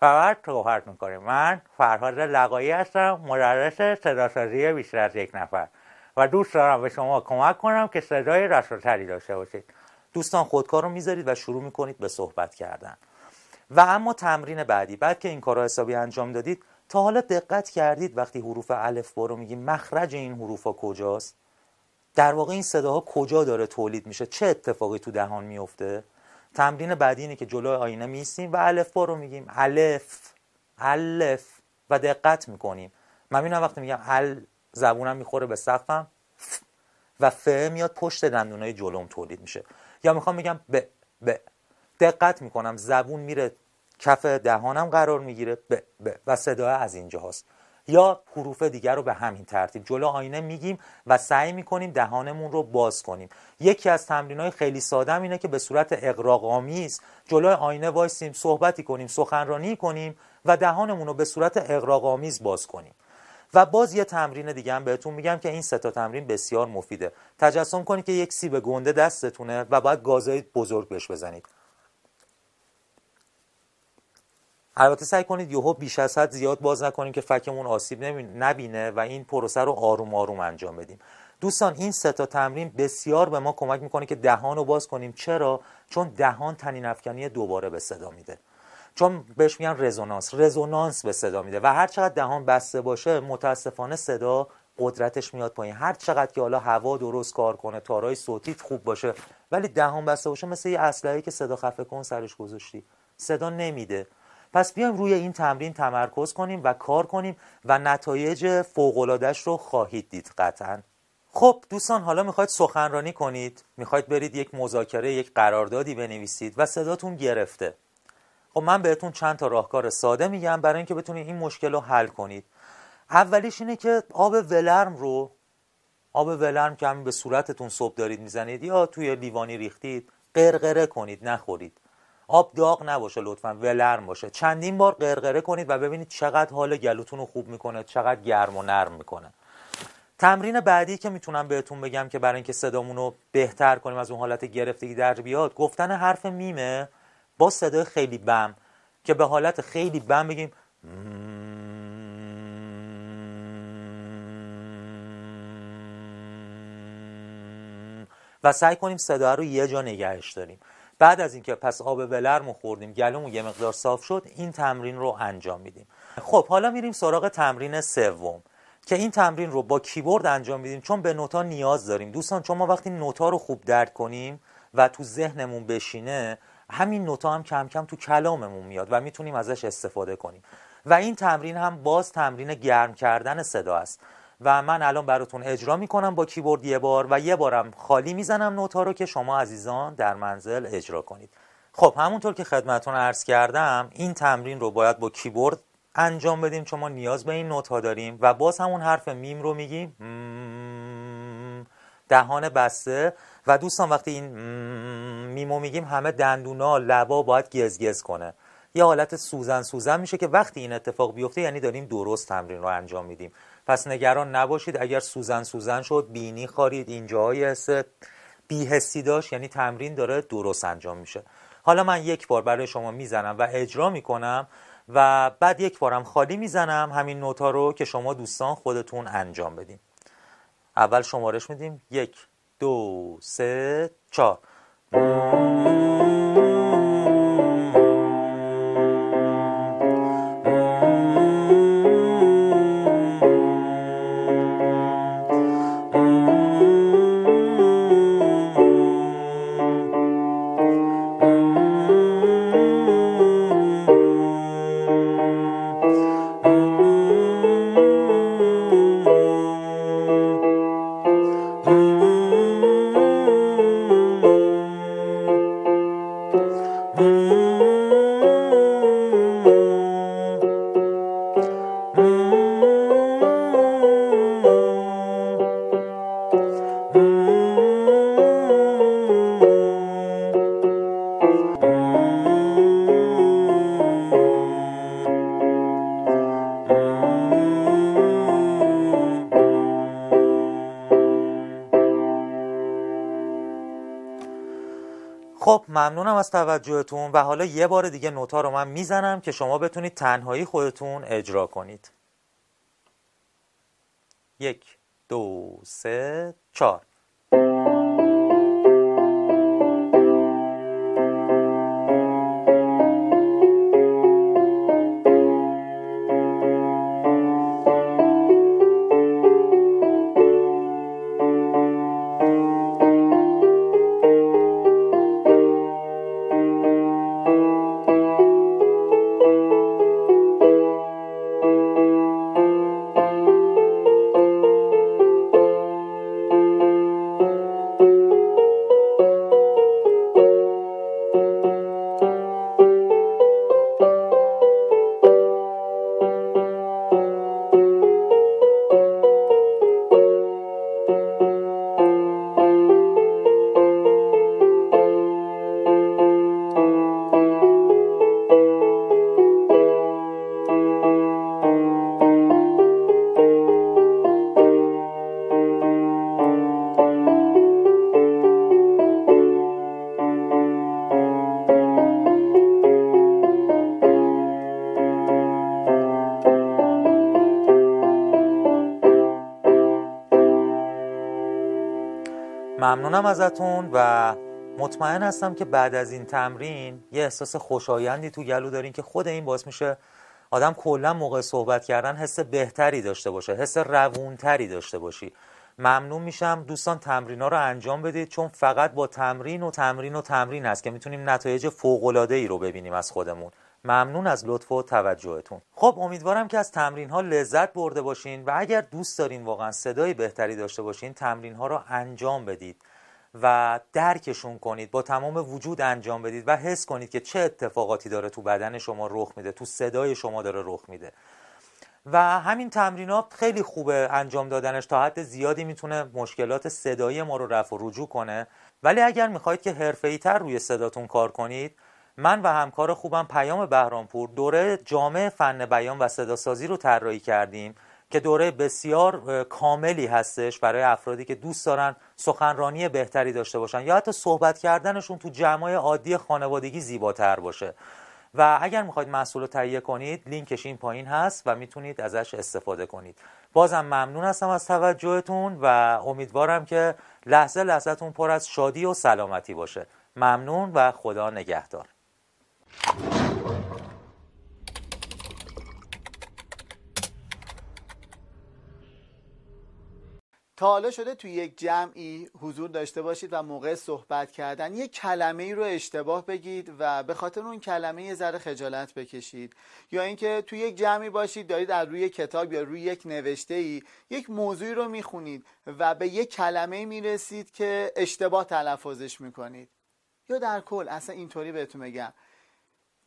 بعد صحبت می‌کنیم. من فرهاد لقایی هستم مدرس صداسازی بیشتر از یک نفر. و دوست دارم به شما کمک کنم که صدای رساتری داشته باشید. دوستان خودکار رو می‌ذارید و شروع می‌کنید به صحبت کردن. و اما تمرین بعدی. بعد که این کارا حسابی انجام دادید تا حالا دقت کردید وقتی حروف الف با رو میگیم مخرج این حروف ها کجاست؟ در واقع این صداها کجا داره تولید میشه؟ چه اتفاقی تو دهان میفته تمرین بعدی اینه که جلوی آینه میستیم و الف با رو میگیم. الف الف و دقت می‌کنیم. من می‌بینم وقتی میگم زبونم می‌خوره به سقفم و ف میاد پشت دندونای جلوم تولید میشه. یا می‌خوام بگم ب ب دقت می‌کنم زبون میره کف دهانم قرار می‌گیره. ب ب و صدا از اینجا هست یا حروف دیگر رو به همین ترتیب. جلو آینه میگیم و سعی می‌کنیم دهانمون رو باز کنیم. یکی از تمرین های خیلی ساده اینه که به صورت اقراق‌آمیز جلو آینه وایسیم صحبتی کنیم سخنرانی کنیم و دهانمون رو به صورت اقراق‌آمیز باز کنیم. و باز یه تمرین دیگه هم بهتون میگم که این سه تا تمرین بسیار مفیده. تجسم کنید که یک سیب گنده دستتونه و باید گازهای بزرگ بهش بزنید. البته سعی کنید یهو بیش از حد زیاد باز نکنیم که فکمون آسیب نبینه و این پروسه رو آروم آروم انجام بدیم. دوستان این سه تا تمرین بسیار به ما کمک می‌کنه که دهان رو باز کنیم. چرا؟ چون دهان تنین افکنی دوباره به صدا میده. چون بهش میگن رزونانس. رزونانس به صدا میده و هر چقدر دهان بسته باشه متاسفانه صدا قدرتش میاد پایین. هر چقدر که حالا هوا درست کار کنه تارای صوتیت خوب باشه ولی دهان بسته باشه مثل یه اسلحه‌ای که صدا خفه کن سرش گذاشتی. صدا نمیده. پس بیایم روی این تمرین تمرکز کنیم و کار کنیم و نتایج فوق‌العاده‌اش رو خواهید دید قطعا. خب دوستان حالا می‌خواید سخنرانی کنید؟ می‌خواید برید یک مذاکره یک قراردادی بنویسید و صداتون گرفته. خب من بهتون چند تا راهکار ساده میگم برای اینکه بتونید این مشکل رو حل کنید. اولیش اینه که آب ولرم رو آب ولرم که همین به صورتتون صبح دارید می‌زنید یا توی لیوانی ریختید قرقره کنید نخورید. آب داغ نباشه لطفا ولرم باشه. چندین بار قرقره کنید و ببینید چقدر حال گلوتون رو خوب می‌کنه چقدر گرم و نرم می‌کنه. تمرین بعدی که می‌تونم بهتون بگم که برای اینکه صدامون رو بهتر کنیم از اون حالت گرفتگی در بیاد گفتن حرف میمه. با صدای خیلی بم که به حالت خیلی بم بگیم و سعی کنیم صدا رو یه جا نگهش داریم. بعد از اینکه پس آب ولرمو خوردیم گلومون یه مقدار صاف شد این تمرین رو انجام میدیم. خب حالا میریم سراغ تمرین سوم که این تمرین رو با کیبورد انجام میدیم چون به نوتا نیاز داریم. دوستان چون ما وقتی نوتا رو خوب درک کنیم و تو ذهنمون بشینه همین نوتا هم کم کم تو کلاممون میاد و می‌تونیم ازش استفاده کنیم. و این تمرین هم باز تمرین گرم کردن صدا است. و من الان براتون اجرا می‌کنم با کیبورد یه بار و یه بارم خالی می‌زنم نوت رو که شما عزیزان در منزل اجرا کنید. خب همونطور که خدمتون عرض کردم این تمرین رو باید با کیبورد انجام بدیم چون ما نیاز به این نوت ها داریم و باز همون حرف میم رو میگیم. دهان بسته. و دوستان وقتی این میمو میگیم همه دندونا لبا باید گزگز کنه. یه حالت سوزن سوزن میشه که وقتی این اتفاق بیفته یعنی داریم درست تمرین رو انجام میدیم. پس نگران نباشید اگر سوزن سوزن شد بینی خارید اینجاهای حس بیهستی داشت یعنی تمرین داره درست انجام میشه. حالا من یک بار برای شما می‌زنم و اجرا می‌کنم و بعد یک بارم خالی می‌زنم همین نوتا رو که شما دوستان خودتون انجام بدیم اول شمارش میدیم. یک دو سه چهار توجهتون و حالا یه بار دیگه نوتا رو من می‌زنم که شما بتونید تنهایی خودتون اجرا کنید. یک دو سه چهار. ازتون و مطمئن هستم که بعد از این تمرین یه احساس خوشایندی تو گلو دارین که خود این باعث میشه آدم کلا موقع صحبت کردن حس بهتری داشته باشه حس روونتری داشته باشی. ممنون میشم. دوستان تمرین ها رو انجام بدید چون فقط با تمرین و تمرین و تمرین است که می‌تونیم نتایج فوق ای رو ببینیم از خودمون. ممنون از لطف و توجهتون. خب امیدوارم که از تمرین ها لذت برده باشین و اگر دوست دارین واقعا صدای بهتری داشته باشین تمرین ها رو انجام بدید. و درکشون کنید با تمام وجود انجام بدید و حس کنید که چه اتفاقاتی داره تو بدن شما رخ میده تو صدای شما داره رخ میده. و همین تمرینات خیلی خوبه انجام دادنش تا حد زیادی می‌تونه مشکلات صدایی ما رو رفع و رجوع کنه. ولی اگر می‌خواید که حرفه‌ای تر روی صداتون کار کنید من و همکار خوبم پیام بهرامپور دوره جامع فن بیان و صداسازی رو طراحی کردیم. که دوره بسیار کاملی هستش برای افرادی که دوست دارن سخنرانی بهتری داشته باشن یا حتی صحبت کردنشون تو جمعای عادی خانوادگی زیباتر باشه. و اگر می‌خواید محصول رو تهیه کنید لینکش این پایین هست و می‌تونید ازش استفاده کنید. بازم ممنون هستم از توجهتون و امیدوارم که لحظه لحظتون پر از شادی و سلامتی باشه. ممنون و خدا نگهدار. تا حالا شده توی یک جمعی حضور داشته باشید و موقع صحبت کردن. یک کلمه ای رو اشتباه بگید و به خاطر اون کلمه یه ذره خجالت بکشید. یا اینکه توی یک جمعی باشید دارید از روی کتاب یا روی یک نوشته ای یک موضوعی رو می‌خونید و به یک کلمه می‌رسید که اشتباه تلفظش می‌کنید. یا در کل اصلا اینطوری بهتون بگم.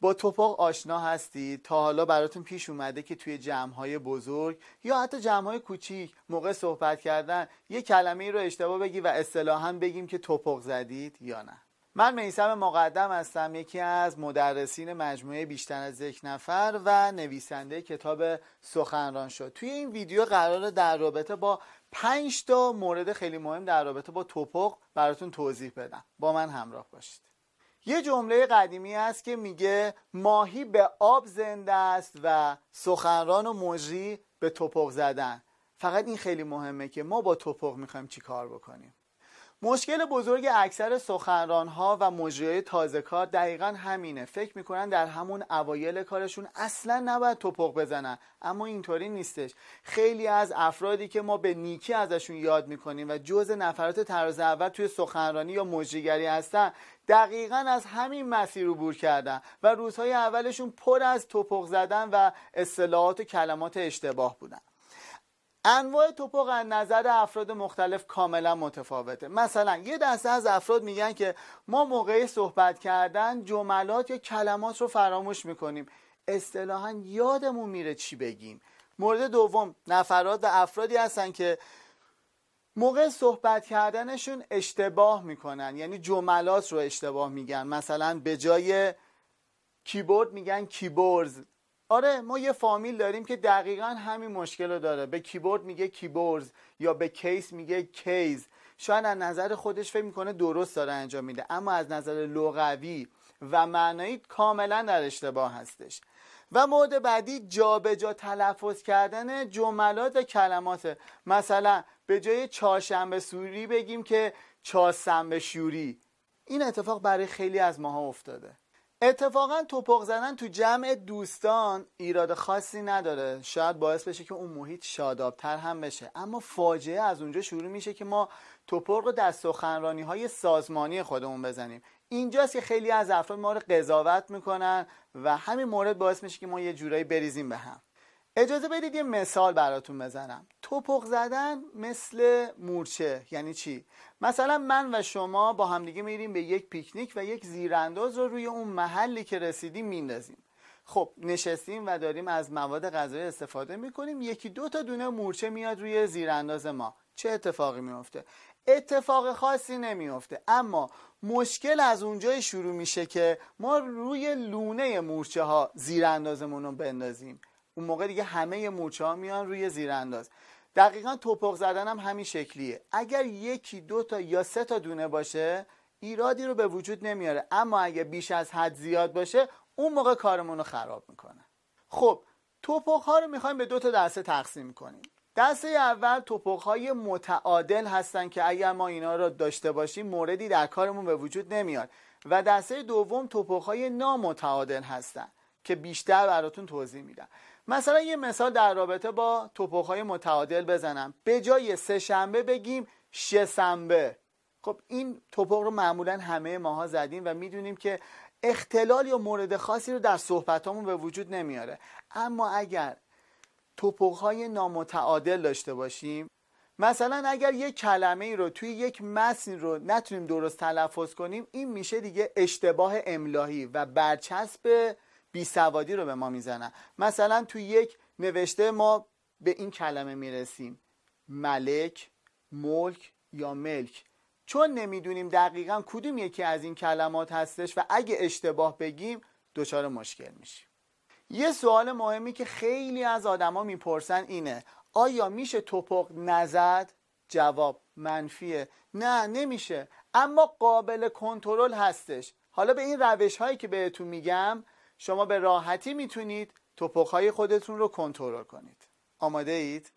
با توپاق آشنا هستید تا حالا براتون پیش اومده که توی جمعهای بزرگ یا حتی جمعهای کوچیک موقع صحبت کردن یه کلمه ای رو اشتباه بگی و اصطلاحا بگیم که توپق زدید یا نه. من میسم مقدم هستم یکی از مدرسین مجموعه بیشتر از یک نفر و نویسنده کتاب سخنران شد. توی این ویدیو قرار در رابطه با پنج تا مورد خیلی مهم در رابطه با توپق براتون توضیح بدم. با من همراه باشید. یه جمله قدیمی است که میگه ماهی به آب زنده است و سخنران و مجری به توپق زدن. فقط این خیلی مهمه که ما با توپق می‌خوایم چی کار بکنیم. مشکل بزرگ اکثر سخنران ها و مجریای تازه کار دقیقا همینه. فکر می‌کنن در همون اوایل کارشون اصلا نباید توپق بزنن اما اینطوری نیستش. خیلی از افرادی که ما به نیکی ازشون یاد می‌کنیم و جز نفرات تراز اول توی سخنرانی یا مجریگری هستن دقیقا از همین مسیر عبور کردن و روزهای اولشون پر از توپق زدن و اصطلاحات و کلمات اشتباه بودن. انواع توپق از نظر افراد مختلف کاملا متفاوته. مثلا یه دسته از افراد میگن که ما موقع صحبت کردن جملات یا کلمات رو فراموش می‌کنیم. اصطلاحا یادمون میره چی بگیم. مورد دوم نفرات و افرادی هستن که موقع صحبت کردنشون اشتباه می‌کنن. یعنی جملات رو اشتباه میگن. مثلا به جای کیبورد میگن کیبورز. آره ما یه فامیل داریم که دقیقا همین مشکل رو داره. به کیبورد میگه کیبورز یا به کیس میگه کیز. شاید از نظر خودش فکر می‌کنه درست داره انجام میده اما از نظر لغوی و معنایی کاملا در اشتباه هستش. و مورد بعدی جابجا جا تلفظ کردن جملات و کلمات. مثلا به جای چهارشنبه سوری بگیم که چهارشنبه شوری. این اتفاق برای خیلی از ماها افتاده. اتفاقا توپق زدن تو جمع دوستان ایراد خاصی نداره. شاید باعث بشه که اون محیط شادابتر هم بشه. اما فاجعه از اونجا شروع میشه که ما توپق رو در سخنرانی های سازمانی خودمون بزنیم. اینجاست که خیلی از افراد ما رو قضاوت می‌کنن و همین مورد باعث میشه که ما یه جورایی بریزیم به هم. اجازه بدید یه مثال براتون بزنم. توپق زدن مثل مورچه. یعنی چی؟ مثلا من و شما با همدیگه میریم به یک پیکنیک و یک زیرانداز رو روی اون محلی که رسیدیم میندازیم. خب نشستیم و داریم از مواد غذایی استفاده می‌کنیم. یکی دو تا دونه مورچه میاد روی زیرانداز ما. چه اتفاقی میفته اتفاق خاصی نمیفته اما مشکل از اونجای شروع میشه که ما روی لونه مورچه ها زیراندازمون رو بندازیم. اون موقع دیگه همه مورچه ها میان روی زیرانداز. دقیقا توپق زدن هم همین شکلیه. اگر یکی دو تا یا سه تا دونه باشه ایرادی رو به وجود نمیاره. اما اگه بیش از حد زیاد باشه اون موقع کارمون رو خراب می‌کنه. خب توپق ها رو می‌خوایم به دو تا دسته تقسیم کنیم. دسته اول توپق های متعادل هستن که اگر ما اینا رو داشته باشیم موردی در کارمون به وجود نمیاد. و دسته دوم توپق های نامتعادل هستن که بیشتر براتون توضیح میدم. مثلا یه مثال در رابطه با های متعادل بزنم. به جای سه شنبه بگیم شنبه. خب این توپق رو معمولا همه ماها زدیم و می‌دونیم که اختلال یا مورد خاصی رو در صحبتامون به وجود نمیاره. اما اگر های نامتعادل داشته باشیم مثلا اگر یک کلمه ای رو توی یک متن رو نتونیم درست تلفظ کنیم این میشه دیگه اشتباه املاهی و برچسب بی سوادی رو به ما می‌زنن. مثلا تو یک نوشته ما به این کلمه می‌رسیم. ملک ملک یا ملک. چون نمی‌دونیم دقیقا کدوم یکی از این کلمات هستش و اگه اشتباه بگیم دچار مشکل میشیم. یه سوال مهمی که خیلی از آدما می‌پرسن اینه آیا میشه توپق نزد؟ جواب منفیه. نه نمیشه. اما قابل کنترل هستش. حالا به این روش هایی که بهتون میگم شما به راحتی می‌تونید توپخهای خودتون رو کنترل کنید. آماده اید؟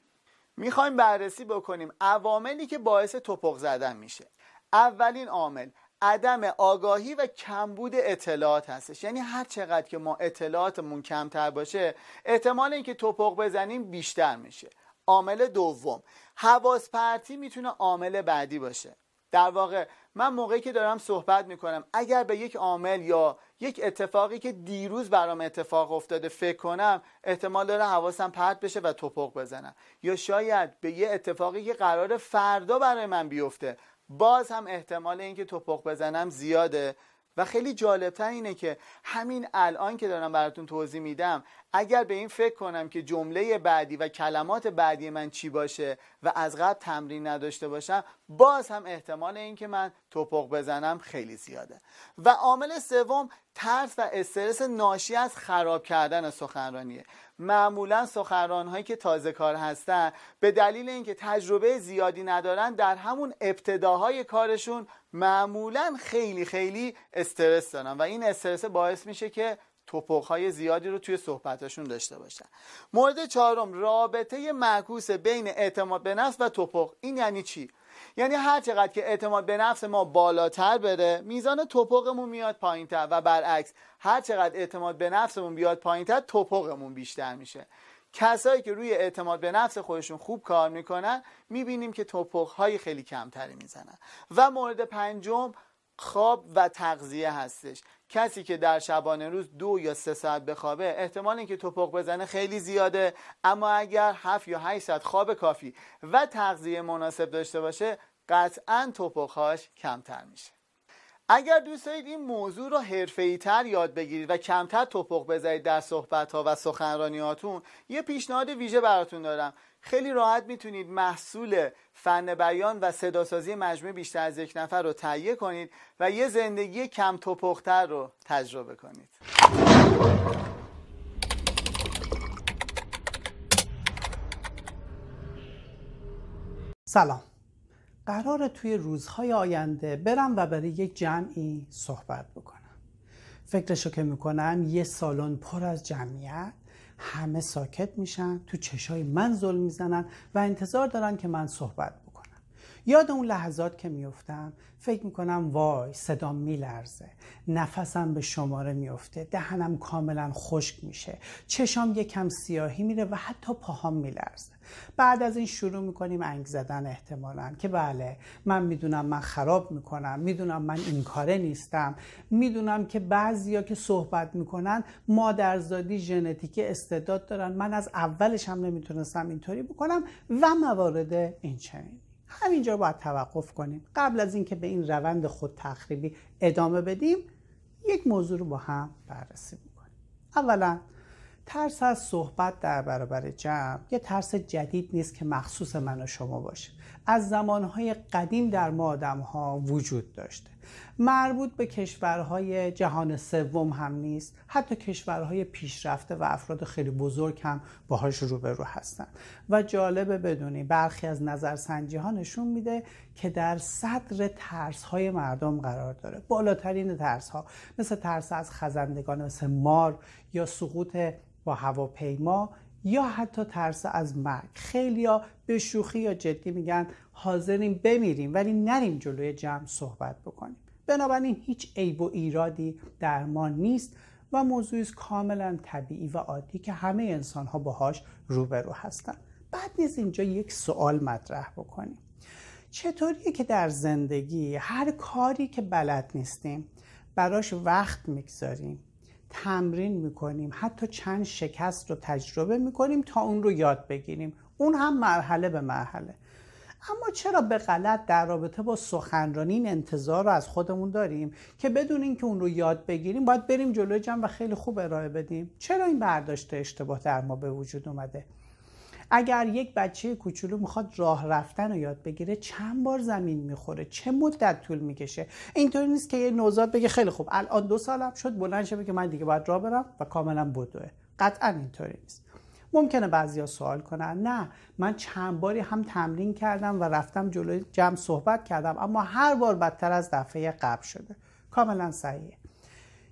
می‌خوایم بررسی بکنیم عواملی که باعث توپق زدن میشه. اولین عامل عدم آگاهی و کمبود اطلاعات هستش. یعنی هر چقدر که ما اطلاعاتمون کمتر باشه احتمال اینکه توپق بزنیم بیشتر میشه. عامل دوم حواس پرتی می‌تونه عامل بعدی باشه. در واقع من موقعی که دارم صحبت می‌کنم اگر به یک عامل یا یک اتفاقی که دیروز برام اتفاق افتاده فکر کنم احتمال داره حواسم پرت بشه و توپق بزنم. یا شاید به یه اتفاقی که قرار فردا برای من بیفته باز هم احتمال اینکه توپق بزنم زیاده. و خیلی جالبتر اینه که همین الان که دارم براتون توضیح میدم اگر به این فکر کنم که جمله بعدی و کلمات بعدی من چی باشه و از قبل تمرین نداشته باشم باز هم احتمال اینکه من توپق بزنم خیلی زیاده. و عامل سوم ترس و استرس ناشی از خراب کردن سخنرانیه. معمولا سخنران هایی که تازه کار هستن به دلیل اینکه تجربه زیادی ندارن در همون ابتداهای کارشون معمولا خیلی خیلی استرس دارن و این استرس باعث میشه که توپخ زیادی رو توی صحبتاشون داشته باشن. مورد چهارم رابطه معکوس بین اعتماد به نفس و توپخ این یعنی چی؟ یعنی هر چقدر که اعتماد به نفس ما بالاتر بره میزان توپقمون میاد پایینتر. و برعکس هر چقدر اعتماد به نفسمون بیاد پایینتر توپقمون بیشتر میشه. کسایی که روی اعتماد به نفس خودشون خوب کار می‌کنن می‌بینیم که توپق های خیلی کمتری می‌زنن. و مورد پنجم خواب و تغذیه هستش. کسی که در شبانه روز دو یا سه ساعت بخوابه احتمال اینکه توپق بزنه خیلی زیاده. اما اگر هفت یا هشت ساعت خواب کافی و تغذیه مناسب داشته باشه قطعا توپقهاش کمتر میشه. اگر دوست دارید این موضوع رو حرفه‌ای تر یاد بگیرید و کمتر توپق بزنید در صحبت ها و سخنرانیاتون یه پیشنهاد ویژه براتون دارم. خیلی راحت می‌تونید محصول فن بیان و صداسازی مجموعه بیشتر از یک نفر رو تهیه کنید و یه زندگی کم توپختر رو تجربه کنید. سلام. قرار توی روزهای آینده برم و برای یک جمعی صحبت بکنم. فکرشو که می‌کنم یه سالن پر از جمعیت همه ساکت میشن تو چشای من ظلم می‌زنن و انتظار دارن که من صحبت یاد اون لحظات که میفتم فکر می‌کنم وای صدام میلرزه. نفسم به شماره میفته دهنم کاملا خشک میشه. چشام یکم سیاهی میره و حتی پاهام میلرزه. بعد از این شروع می‌کنیم انگ زدن احتمالا که بله من می‌دونم من خراب می‌کنم. می‌دونم من این کاره نیستم. می‌دونم که بعضیا که صحبت می‌کنن مادرزادی ژنتیک استعداد دارن. من از اولش هم نمی‌تونستم اینطوری بکنم و موارد این چنین. همینجا باید توقف کنیم. قبل از اینکه به این روند خود تخریبی ادامه بدیم یک موضوع رو با هم بررسی می‌کنیم. اولا ترس از صحبت در برابر جمع یه ترس جدید نیست که مخصوص من و شما باشه. از زمانهای قدیم در ما آدم ها وجود داشته. مربوط به کشورهای جهان سوم هم نیست. حتی کشورهای پیشرفته و افراد خیلی بزرگ هم باهاش روبرو هستن. و جالبه بدونی برخی از نظرسنجی ها نشون میده که در صدر ترس های مردم قرار داره. بالاترین ترس ها مثل ترس از خزندگان مثل مار یا سقوط با هواپیما یا حتی ترس از مرگ. خیلی ها به شوخی یا جدی میگن حاضریم بمیریم ولی نریم جلوی جمع صحبت بکنیم. بنابراین هیچ عیب و ایرادی در ما نیست و موضوعی کاملا طبیعی و عادی که همه انسان ها باهاش روبرو هستن. بعد نیز اینجا یک سوال مطرح بکنیم. چطوریه که در زندگی هر کاری که بلد نیستیم براش وقت می‌گذاریم؟ تمرین می‌کنیم حتی چند شکست رو تجربه می‌کنیم تا اون رو یاد بگیریم. اون هم مرحله به مرحله. اما چرا به غلط در رابطه با سخنرانی این انتظار رو از خودمون داریم که بدون اینکه اون رو یاد بگیریم باید بریم جلوی جمع و خیلی خوب ارائه بدیم؟ چرا این برداشت اشتباه در ما به وجود اومده؟ اگر یک بچه کوچولو می‌خواد راه رفتن رو یاد بگیره چند بار زمین می‌خوره؟ چه مدت طول می‌کشه؟ اینطوری نیست که یه نوزاد بگه خیلی خوب الان دو سالم شد بلند شه بگه من دیگه باید راه برم و کاملا بدوه. قطعا اینطوری نیست. ممکنه بعضیا سوال کنن نه من چند باری هم تمرین کردم و رفتم جلوی جمع صحبت کردم اما هر بار بدتر از دفعه قبل شده. کاملا صحیحه.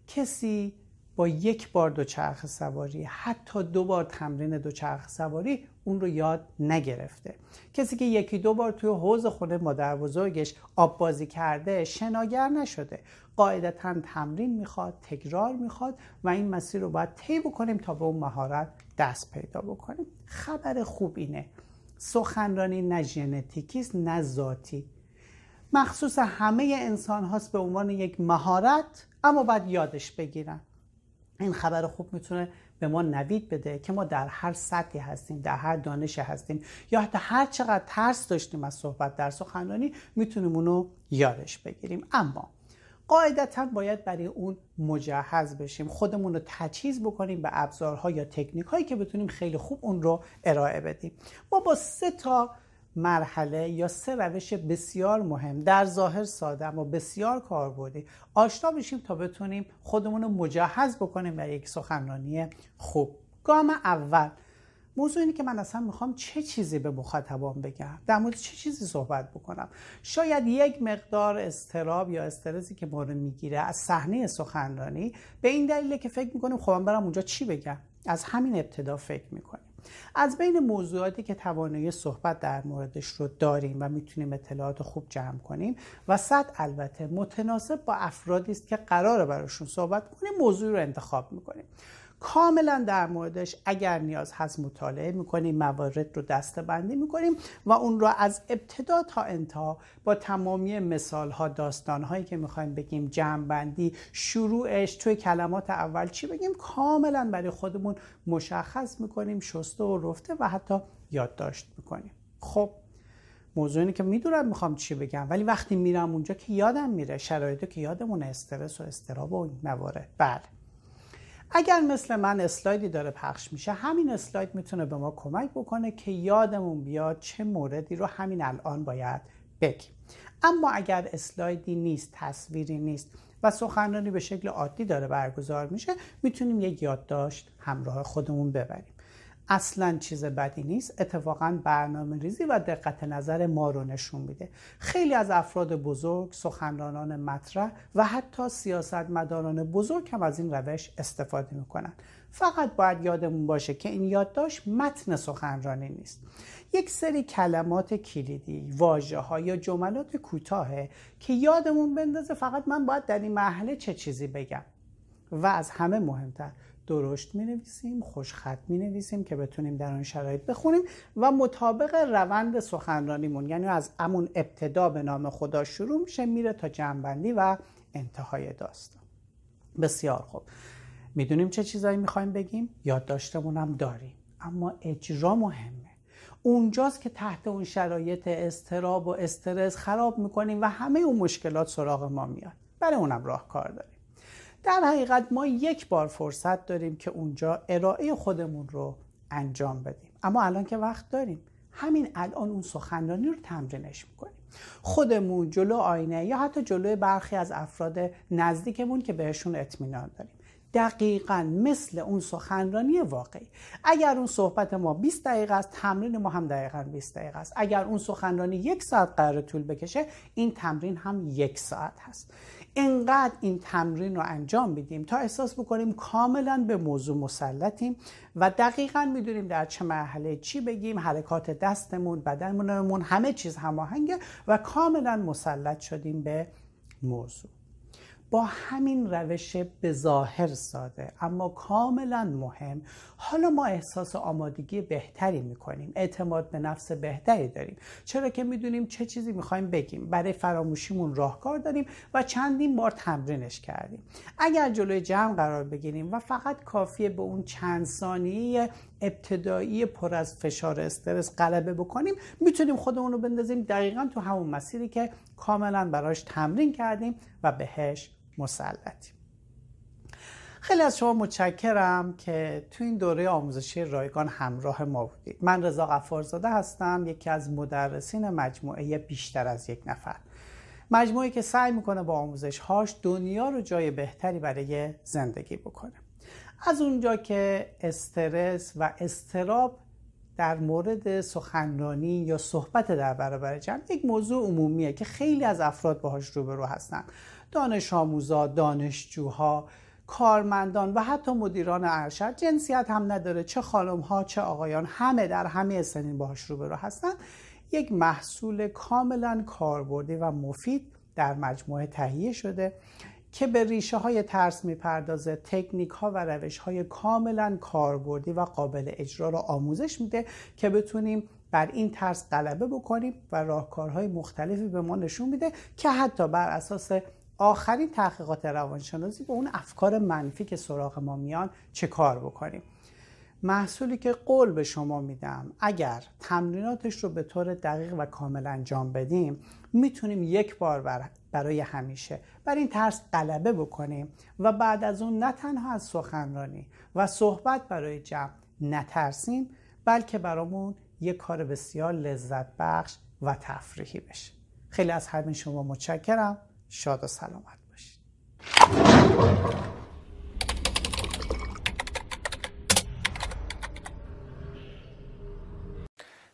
کسی با یک بار دوچرخه سواری حتی دو بار تمرین دوچرخه سواری اون رو یاد نگرفته. کسی که یکی دو بار توی حوز خونه مادر بزرگش آب بازی کرده شناگر نشده. قاعدتا تمرین می‌خواد تکرار می‌خواد و این مسیر رو باید طی بکنیم تا به اون مهارت دست پیدا بکنیم. خبر خوب اینه سخنرانی نه ژنتیکی است نه ذاتی. مخصوص همه انسان هاست به عنوان یک مهارت اما باید یادش بگیرن. این خبر خوب می‌تونه به ما نوید بده که ما در هر سطحی هستیم در هر دانش هستیم یا حتی هر چقدر ترس داشتیم از صحبت در سخنرانی می‌تونیم اونو یادش بگیریم. اما قاعدتا باید برای اون مجهز بشیم خودمون رو تجهیز بکنیم به ابزارها یا تکنیک هایی که بتونیم خیلی خوب اون رو ارائه بدیم. ما با سه تا مرحله یا سه روش بسیار مهم. در ظاهر ساده اما بسیار کاربردی. آشنا بشیم تا بتونیم خودمون رو مجهز بکنیم برای یک سخنرانی خوب. گام اول. موضوع اینه که من اصلا می‌خوام چه چیزی به مخاطبان بگم؟ در مورد چه چیزی صحبت بکنم؟ شاید یک مقدار استراب یا استرسی که ما رو می‌گیره از صحنه سخنرانی به این دلیله که فکر می‌کنیم خب من برم اونجا چی بگم؟ از همین ابتدا فکر می‌کنیم. از بین موضوعاتی که توانایی صحبت در موردش رو داریم و می‌تونیم اطلاعات خوب جمع کنیم و صد البته متناسب با افرادی است که قرار براشون صحبت کنیم موضوع رو انتخاب می‌کنیم. کاملا در موردش اگر نیاز هست مطالعه می‌کنیم موارد رو دسته بندی می‌کنیم و اون رو از ابتدا تا انتها با تمامی مثال ها داستان هایی که می‌خوایم بگیم جمع بندی شروعش توی کلمات اول چی بگیم کاملا برای خودمون مشخص می‌کنیم شسته و رفته و حتی یادداشت می‌کنیم. خب موضوع اینه که می‌دونم می‌خوام چی بگم ولی وقتی میرم اونجا که یادم میره شرایطی که یادمون استرس و استراب و این موارد. بله. اگر مثل من اسلایدی داره پخش میشه همین اسلاید می‌تونه به ما کمک بکنه که یادمون بیاد چه موردی رو همین الان باید بگیم. اما اگر اسلایدی نیست تصویری نیست و سخنرانی به شکل عادی داره برگزار میشه می‌تونیم یک یادداشت همراه خودمون ببریم. اصلا چیز بدی نیست. اتفاقا برنامه ریزی و دقت نظر ما رو نشون میده. خیلی از افراد بزرگ سخنرانان مطرح و حتی سیاستمداران بزرگ هم از این روش استفاده می‌کنن. فقط باید یادمون باشه که این یادداشت متن سخنرانی نیست. یک سری کلمات کلیدی واژه ها یا جملات کوتاهه که یادمون بندازه فقط من باید در این مرحله چه چیزی بگم. و از همه مهمتر درشت می نویسیم خوشخط می نویسیم که بتونیم در آن شرایط بخونیم و مطابق روند سخنرانیمون یعنی از امون ابتدا به نام خدا شروع میشه میره تا جنبندی و انتهای داستان. بسیار خوب. می‌دونیم چه چیزایی می‌خوایم بگیم؟ یادداشتمون هم داریم. اما اجرا مهمه. اونجاست که تحت اون شرایط استراب و استرس خراب می‌کنیم و همه اون مشکلات سراغ ما میاد. برای اونم راهکار داریم. در حقیقت ما یک بار فرصت داریم که اونجا ارائه خودمون رو انجام بدیم. اما الان که وقت داریم. همین الان اون سخنرانی رو تمرینش می‌کنیم. خودمون جلو آینه یا حتی جلوی برخی از افراد نزدیکمون که بهشون اطمینان داریم. دقیقا مثل اون سخنرانی واقعی. اگر اون صحبت ما 20 دقیقه است تمرین ما هم دقیقا 20 دقیقه است. اگر اون سخنرانی یک ساعت قرار طول بکشه این تمرین هم یک ساعت هست. انقدر این تمرین رو انجام میدیم تا احساس بکنیم کاملا به موضوع مسلطیم و دقیقا می‌دونیم در چه مرحله چی بگیم حرکات دستمون بدنمون همه چیز هماهنگه و کاملا مسلط شدیم به موضوع. با همین روش به ظاهر ساده اما کاملا مهم. حالا ما احساس آمادگی بهتری می‌کنیم اعتماد به نفس بهتری داریم. چرا که می‌دونیم چه چیزی می‌خوایم بگیم؟ برای فراموشیمون راهکار داریم و چندین بار تمرینش کردیم. اگر جلوی جمع قرار بگیریم و فقط کافیه به اون چند ثانیه ابتدایی پر از فشار استرس غلبه بکنیم می‌تونیم خودمون رو بندازیم دقیقا تو همون مسیری که کاملا براش تمرین کردیم و بهش مسلطیم. خیلی از شما متشکرم که تو این دوره آموزشی رایگان همراه ما بودید. من رضا غفارزاده هستم یکی از مدرسین مجموعه بیشتر از یک نفر. مجموعه که سعی می‌کنه با آموزش هاش دنیا رو جای بهتری برای زندگی بکنه. از اونجا که استرس و استراب در مورد سخنرانی یا صحبت در برابر جمع یک موضوع عمومیه که خیلی از افراد باهاش روبرو هستن. دانش آموزا، دانشجوها، کارمندان و حتی مدیران ارشد. جنسیت هم نداره. چه خانم ها چه آقایان همه در همه سنین باهاش روبرو هستن. یک محصول کاملا کاربردی و مفید در مجموعه تهیه شده که به ریشه های ترس می‌پردازه تکنیک ها و روش های کاملا کاربردی و قابل اجرا رو آموزش میده که بتونیم بر این ترس غلبه بکنیم و راهکارهای مختلفی به ما نشون میده که حتی بر اساس آخرین تحقیقات روانشناسی به اون افکار منفی که سراغ ما میان چه کار بکنیم؟ محصولی که قول به شما میدم اگر تمریناتش رو به طور دقیق و کامل انجام بدیم می‌تونیم یک بار برای همیشه بر این ترس غلبه بکنیم و بعد از اون نه تنها از سخنرانی و صحبت برای جمع نترسیم بلکه برامون یک کار بسیار لذت بخش و تفریحی بشه. خیلی از همین شما متشکرم. شاد و سلامت باشید.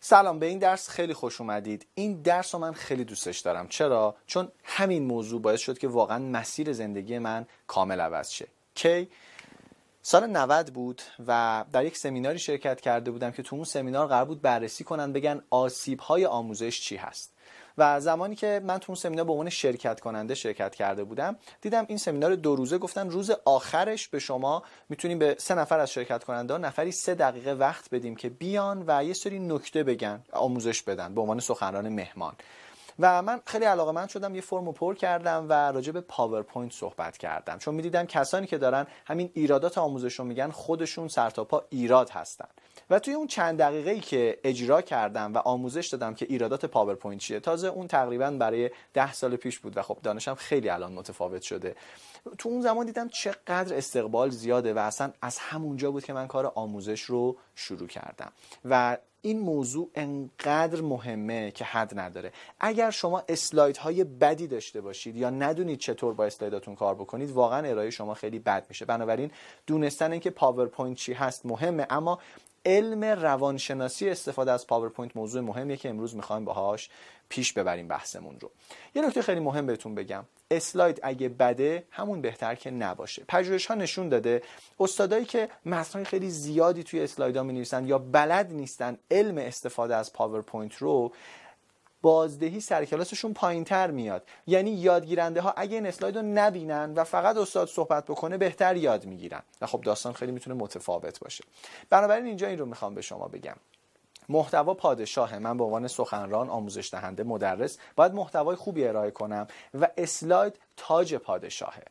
سلام به این درس خیلی خوش اومدید. این درس رو من خیلی دوستش دارم. چرا؟ چون همین موضوع باعث شد که واقعا مسیر زندگی من کامل عوض شه. کی؟ سال 90 بود و در یک سمیناری شرکت کرده بودم که تو اون سمینار قرار بود بررسی کنن بگن آسیب های آموزش چی هست. و زمانی که من تو اون سمینار به عنوان شرکت کننده شرکت کرده بودم دیدم این سمینار دو روزه گفتن روز آخرش به شما می‌تونیم به سه نفر از شرکت کننده نفری سه دقیقه وقت بدیم که بیان و یه سری نکته بگن آموزش بدن به عنوان سخنران مهمان. و من خیلی علاقه‌مند شدم یه فرمو پر کردم و راجع به پاورپوینت صحبت کردم. چون می‌دیدم کسانی که دارن همین ایرادات آموزش رو میگن خودشون سرتاپا ایراد هستن. و توی اون چند دقیقه ای که اجرا کردم و آموزش دادم که ایرادات پاورپوینت چیه تازه اون تقریبا برای ده سال پیش بود و خب دانشم خیلی الان متفاوت شده. تو اون زمان دیدم چقدر استقبال زیاده و اصلا از همونجا بود که من کار آموزش رو شروع کردم. و این موضوع انقدر مهمه که حد نداره. اگر شما اسلاید های بدی داشته باشید یا ندونید چطور با اسلایداتون کار بکنید واقعا ارائه شما خیلی بد میشه. بنابراین دونستن اینکه پاورپوینت چی هست مهمه اما علم روانشناسی استفاده از پاورپوینت موضوع مهمیه که امروز می‌خوایم باهاش پیش ببریم بحثمون رو. یه نکته خیلی مهم بهتون بگم. اسلاید اگه بده همون بهتر که نباشه. پژوهش ها نشون داده استادایی که متنهای خیلی زیادی توی اسلاید ها می نویسن یا بلد نیستن علم استفاده از پاورپوینت رو بازدهی سر کلاسشون پایین تر میاد. یعنی یادگیرنده ها اگه این اسلاید رو نبینن و فقط استاد صحبت بکنه بهتر یاد می‌گیرن. و خب داستان خیلی می‌تونه متفاوت باشه. بنابراین اینجا این رو می‌خوام به شما بگم. محتوا پادشاه من به عنوان سخنران آموزش دهنده مدرس باید محتوای خوبی ارائه کنم و اسلاید تاج پادشاهه.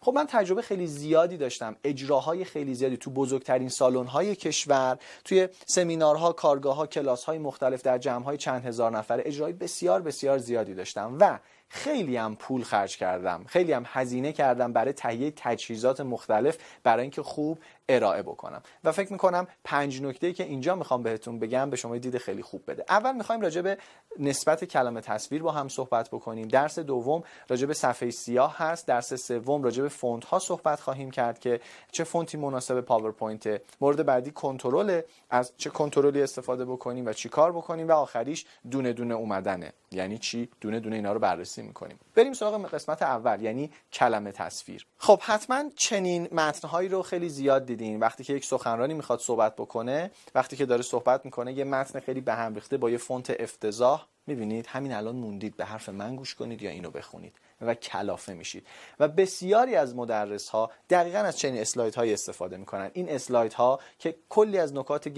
خب من تجربه خیلی زیادی داشتم. اجراهای خیلی زیادی تو بزرگترین سالن‌های کشور توی سمینارها کارگاه‌ها کلاس‌های مختلف در جمع‌های چند هزار نفره اجرای بسیار بسیار زیادی داشتم و خیلی هم پول خرج کردم. خیلی هم هزینه کردم برای تهیه تجهیزات مختلف برای اینکه خوب ارائه بکنم. و فکر می‌کنم پنج نکته که اینجا می‌خوام بهتون بگم به شما دید خیلی خوب بده. اول می‌خوایم راجع به نسبت کلمه تصویر با هم صحبت بکنیم. درس دوم راجع به صفحه سیاه هست. درس سوم راجع به فونت ها صحبت خواهیم کرد که چه فونتی مناسب پاورپوینت. مورد بعدی کنترل از چه کنترلی استفاده بکنیم و چی کار بکنیم. و آخریش دونه دونه اومدنه. یعنی چی؟ دونه دونه اینا رو بررسی می‌کنیم. بریم سراغ قسمت اول یعنی کلمه تصویر. خب حتما چنین متنهایی رو خیلی زیاد دیدین. وقتی که یک سخنرانی می‌خواد صحبت بکنه وقتی که داره صحبت می‌کنه یه متن خیلی به هم ریخته با یه فونت افتضاح. می‌بینید؟ همین الان موندید. به حرف من گوش کنید یا اینو بخونید. و کلافه میشید. و بسیاری از مدرس ها دقیقا از چنین اسلاید های استفاده می‌کنن. این اسلاید ها که کلی از نکات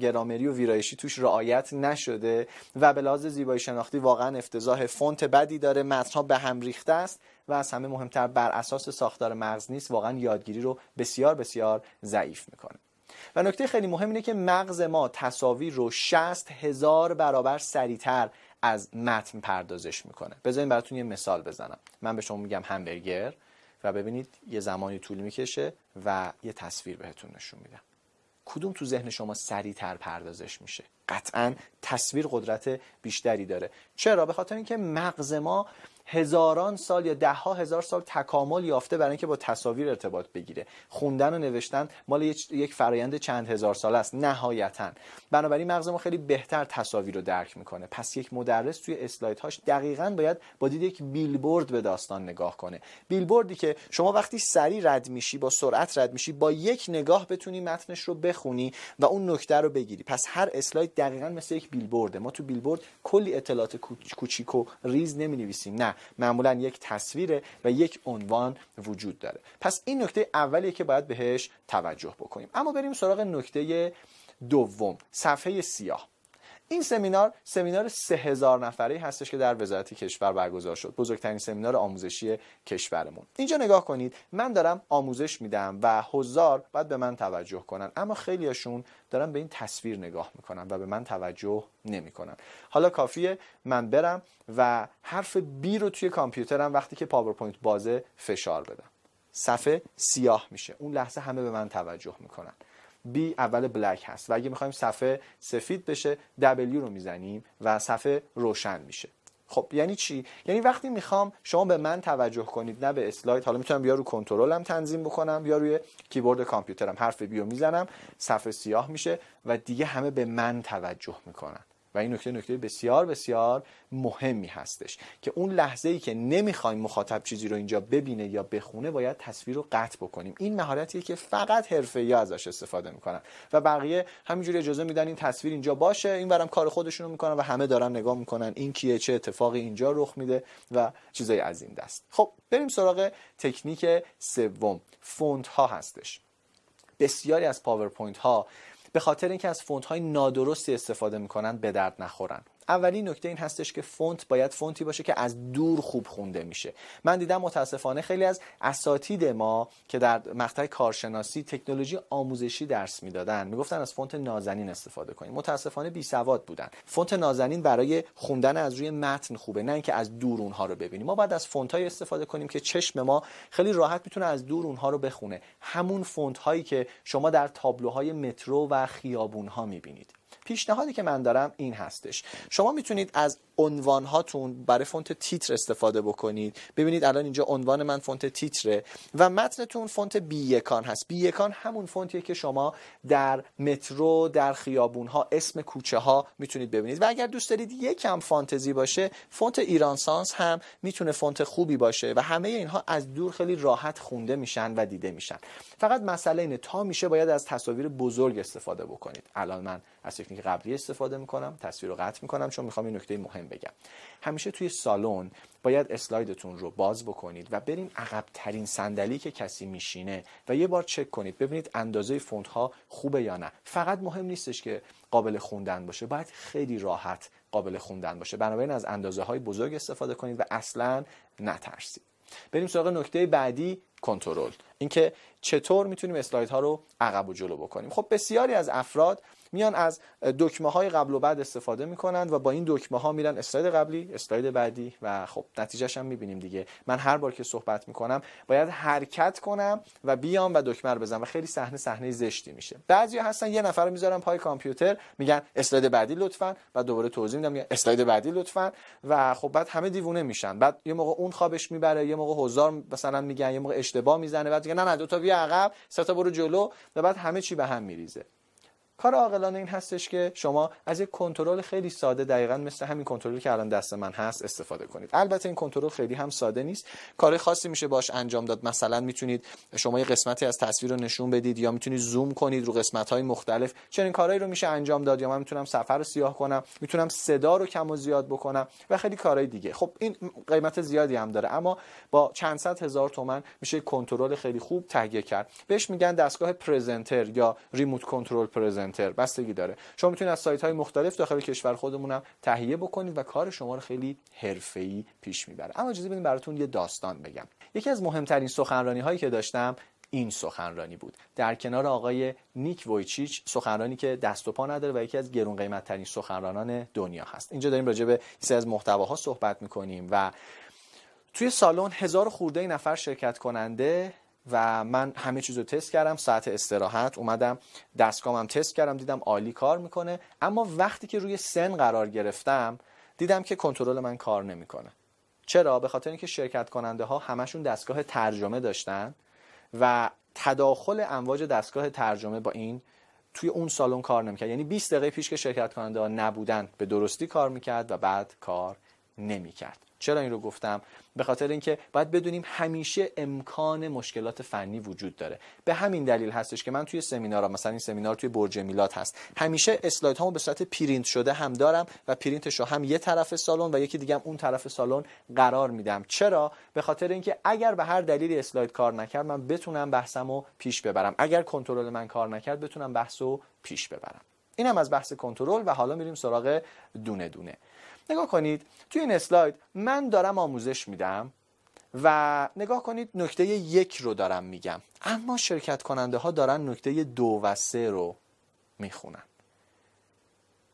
گرامری و ویرایشی توش رعایت نشده و به لحاظ زیبایی شناختی واقعا افتضاح فونت بدی داره متن ها به هم ریخته است و از همه مهمتر بر اساس ساختار مغز نیست واقعا یادگیری رو بسیار بسیار ضعیف می‌کنه. و نکته خیلی مهم اینه که مغز ما تصاویر رو 60 هزار برابر سریعتر از متن پردازش می‌کنه. بذارین براتون یه مثال بزنم. من به شما میگم همبرگر و ببینید یه زمانی طول می‌کشه و یه تصویر بهتون نشون میدم. کدوم تو ذهن شما سریعتر پردازش میشه؟ قطعا تصویر قدرت بیشتری داره. چرا؟ به خاطر اینکه مغز ما هزاران سال یا ده ها هزار سال تکامل یافته برای اینکه با تصاویر ارتباط بگیره. خوندن و نوشتن مال یک فرایند چند هزار سال است. نهایتا. بنابراین مغز ما خیلی بهتر تصاویر رو درک می‌کنه. پس یک مدرس توی اسلاید هاش دقیقا باید با دید یک بیلبورد به داستان نگاه کنه. بیلبوردی که شما وقتی سری رد میشی با سرعت رد میشی با یک نگاه بتونی متنش رو بخونی و اون نکته رو بگیری. پس هر اسلاید دقیقا مثل یک بیلبورده. ما تو بیلبورد کلی اطلاعات کوچیک و ریز نمی نویسیم نه. معمولا یک تصویر و یک عنوان وجود داره. پس این نکته اولیه که باید بهش توجه بکنیم. اما بریم سراغ نکته دوم صفحه سیاه. این سمینار سمینار سه هزار نفره هستش که در وزارت کشور برگزار شد. بزرگترین سمینار آموزشی کشورمون. اینجا نگاه کنید من دارم آموزش میدم و هزار باید به من توجه کنن. اما خیلیاشون دارن به این تصویر نگاه می‌کنن و به من توجه نمی‌کنن. حالا کافیه من برم و حرف B رو توی کامپیوترم وقتی که پاورپوینت بازه فشار بدم. صفحه سیاه میشه. اون لحظه همه به من توجه می‌کنن. B اول بلک هست و اگه می‌خوایم صفحه سفید بشه W رو می‌زنیم و صفحه روشن میشه. خب یعنی چی؟ یعنی وقتی می‌خوام شما به من توجه کنید نه به اسلاید. حالا می‌تونم بیا رو کنترلم تنظیم بکنم یا روی کیبورد کامپیوترم. حرف بیو می‌زنم صفحه سیاه میشه و دیگه همه به من توجه می‌کنن. و این نکته نکته بسیار بسیار مهمی هستش که اون لحظه ای که نمی‌خوایم مخاطب چیزی رو اینجا ببینه یا بخونه باید تصویر رو قطع بکنیم. این مهارتیه که فقط حرفه‌ای ازش استفاده می‌کنن و بقیه همینجوری اجازه میدن این تصویر اینجا باشه این برم کار خودشونو می‌کنن و همه دارن نگاه می‌کنن این کیه چه اتفاقی اینجا رخ میده و چیزای از این دست. خب بریم سراغ تکنیک سوم. فونت ها هستش. بسیاری از پاورپوینت ها به خاطر اینکه از فونت های نادرستی استفاده می‌کنن به درد نخورن. اولین نکته این هستش که فونت باید فونتی باشه که از دور خوب خونده میشه. من دیدم متاسفانه خیلی از اساتید ما که در مقطع کارشناسی تکنولوژی آموزشی درس می‌دادن می‌گفتن از فونت نازنین استفاده کنیم. متاسفانه بی سواد بودن. فونت نازنین برای خوندن از روی متن خوبه نه اینکه از دور اونها رو ببینیم. ما باید از فونت های استفاده کنیم که چشم ما خیلی راحت می‌تونه از دور اونها رو بخونه. همون فونت هایی که شما در تابلوهای مترو و خیابون ها می‌بینید. پیشنهادی که من دارم این هستش. شما می‌تونید از عنوان هاتون برای فونت تیتر استفاده بکنید. ببینید الان اینجا عنوان من فونت تیتره و متنتون فونت بی یکان هست. بی یکان همون فونتیه که شما در مترو در خیابون ها اسم کوچه ها می‌تونید ببینید. و اگر دوست دارید یکم فانتزی باشه فونت ایران سانس هم می‌تونه فونت خوبی باشه و همه اینها از دور خیلی راحت خونده میشن و دیده میشن. فقط مسئله اینه تا میشه باید از تصاویر بزرگ استفاده بکنید. الان من از تکنیک قبلی استفاده می‌کنم تصویر رو قطع می‌کنم چون می‌خوام این نکته مهم بگم. همیشه توی سالن باید اسلایدتون رو باز بکنید و برین عقب ترین صندلی که کسی میشینه و یه بار چک کنید ببینید اندازه فونت ها خوبه یا نه. فقط مهم نیستش که قابل خوندن باشه باید خیلی راحت قابل خوندن باشه. بنابراین از اندازه های بزرگ استفاده کنید و اصلا نترسید. بریم سراغ نکته بعدی کنترل. اینکه چطور می‌تونیم اسلاید ها رو عقب و جلو بکنیم. خب بسیاری از افراد میان از دکمه های قبل و بعد استفاده می‌کنند و با این دکمه ها میرن اسلاید قبلی اسلاید بعدی و خب نتیجهش هم می‌بینیم دیگه. من هر بار که صحبت می‌کنم باید حرکت کنم و بیام و دکمه رو بزنم و خیلی صحنه صحنه زشتی میشه. بعضی هستن یه نفر رو می‌ذارن پای کامپیوتر میگن اسلاید بعدی لطفا و دوباره توضیح میدم میگن اسلاید بعدی لطفا و خب بعد همه دیوونه میشن. بعد یه موقع اون خوابش می‌بره یه موقع هزار مثلا میگن یه موقع اشتباه می‌زنه بعد میگن نه نه دو تا بیا عقب سه تا برو جلو و بعد همه چی به هم میریزه. کار عاقلانه این هستش که شما از یک کنترل خیلی ساده دقیقا مثل همین کنترلی که الان دست من هست استفاده کنید. البته این کنترل خیلی هم ساده نیست. کار خاصی میشه باش انجام داد. مثلا می‌تونید شما یه قسمتی از تصویر رو نشون بدید یا می‌تونید زوم کنید رو قسمت های مختلف. چنین کارهایی رو میشه انجام داد یا من می‌تونم سفر رو سیاه کنم می‌تونم صدا رو کم و زیاد بکنم و خیلی کارهای دیگه. خب این قیمت زیادی هم داره. اما با چند صد هزار تومن میشه کنترل خیلی خوب تهیه کرد. بهش میگن دستگاه پرزنتر یا ریموت کنترل پرزنتر. پرزنتر بستگی داره. شما می‌تونید از سایت های مختلف داخل کشور خودمون هم تهیه بکنید و کار شما رو خیلی حرفه‌ای پیش می‌بره. اما اجازه بدید براتون یه داستان بگم. یکی از مهمترین سخنرانی هایی که داشتم این سخنرانی بود. در کنار آقای نیک وویچیچ سخنرانی که دست و پا نداره و یکی از گرون قیمت ترین سخنرانان دنیا هست. اینجا داریم راجع به سه از محتواها صحبت می‌کنیم و توی سالن هزار خورده نفر شرکت کننده و من همه چیز رو تست کردم ساعت استراحت اومدم دستگاهمم تست کردم دیدم عالی کار می‌کنه. اما وقتی که روی سن قرار گرفتم دیدم که کنترل من کار نمی‌کنه. چرا؟ به خاطر اینکه شرکت کننده ها همشون دستگاه ترجمه داشتن و تداخل امواج دستگاه ترجمه با این توی اون سالن کار نمی‌کرد. یعنی 20 دقیقه پیش که شرکت کننده ها نبودن به درستی کار می‌کرد و بعد کار نمی‌کرد. چرا این رو گفتم؟ به خاطر اینکه باید بدونیم همیشه امکان مشکلات فنی وجود داره. به همین دلیل هستش که من توی سمینارها مثلا این سمینار توی برج میلاد هست. همیشه اسلاید هامو به صورت پرینت شده هم دارم و پرینتش رو هم یه طرف سالن و یکی دیگه هم اون طرف سالن قرار میدم. چرا؟ به خاطر اینکه اگر به هر دلیلی اسلاید کار نکرد من بتونم بحثمو پیش ببرم. اگر کنترل من کار نکرد بتونم بحثو پیش ببرم. اینم از بحث کنترل و حالا میریم سراغ دونه دونه. نگاه کنید توی این اسلاید من دارم آموزش میدم و نگاه کنید نکته یک رو دارم میگم. اما شرکت کننده ها دارن نکته دو و سه رو می‌خونن.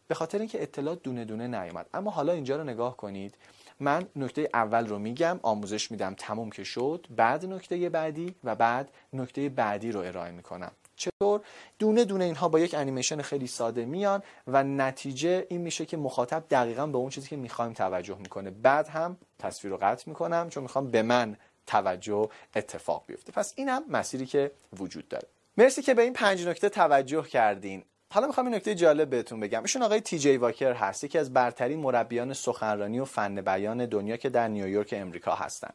به خاطر اینکه اطلاع دونه دونه نیومد. اما حالا اینجا رو نگاه کنید. من نکته اول رو میگم آموزش میدم تموم که شد بعد نکته بعدی و بعد نکته بعدی رو ارائه می‌کنم. چطور دونه دونه اینها با یک انیمیشن خیلی ساده میان و نتیجه این میشه که مخاطب دقیقا به اون چیزی که می‌خوایم توجه می‌کنه. بعد هم تصویر رو قطع می‌کنم چون می‌خوام به من توجه اتفاق بیفته. پس این هم مسیری که وجود داره. مرسی که به این پنج نکته توجه کردین. حالا می‌خوام این نکته جالب بهتون بگم. ایشون آقای تی جی واکر هست یکی از برترین مربیان سخنرانی و فن بیان دنیا که در نیویورک امریکا هستن.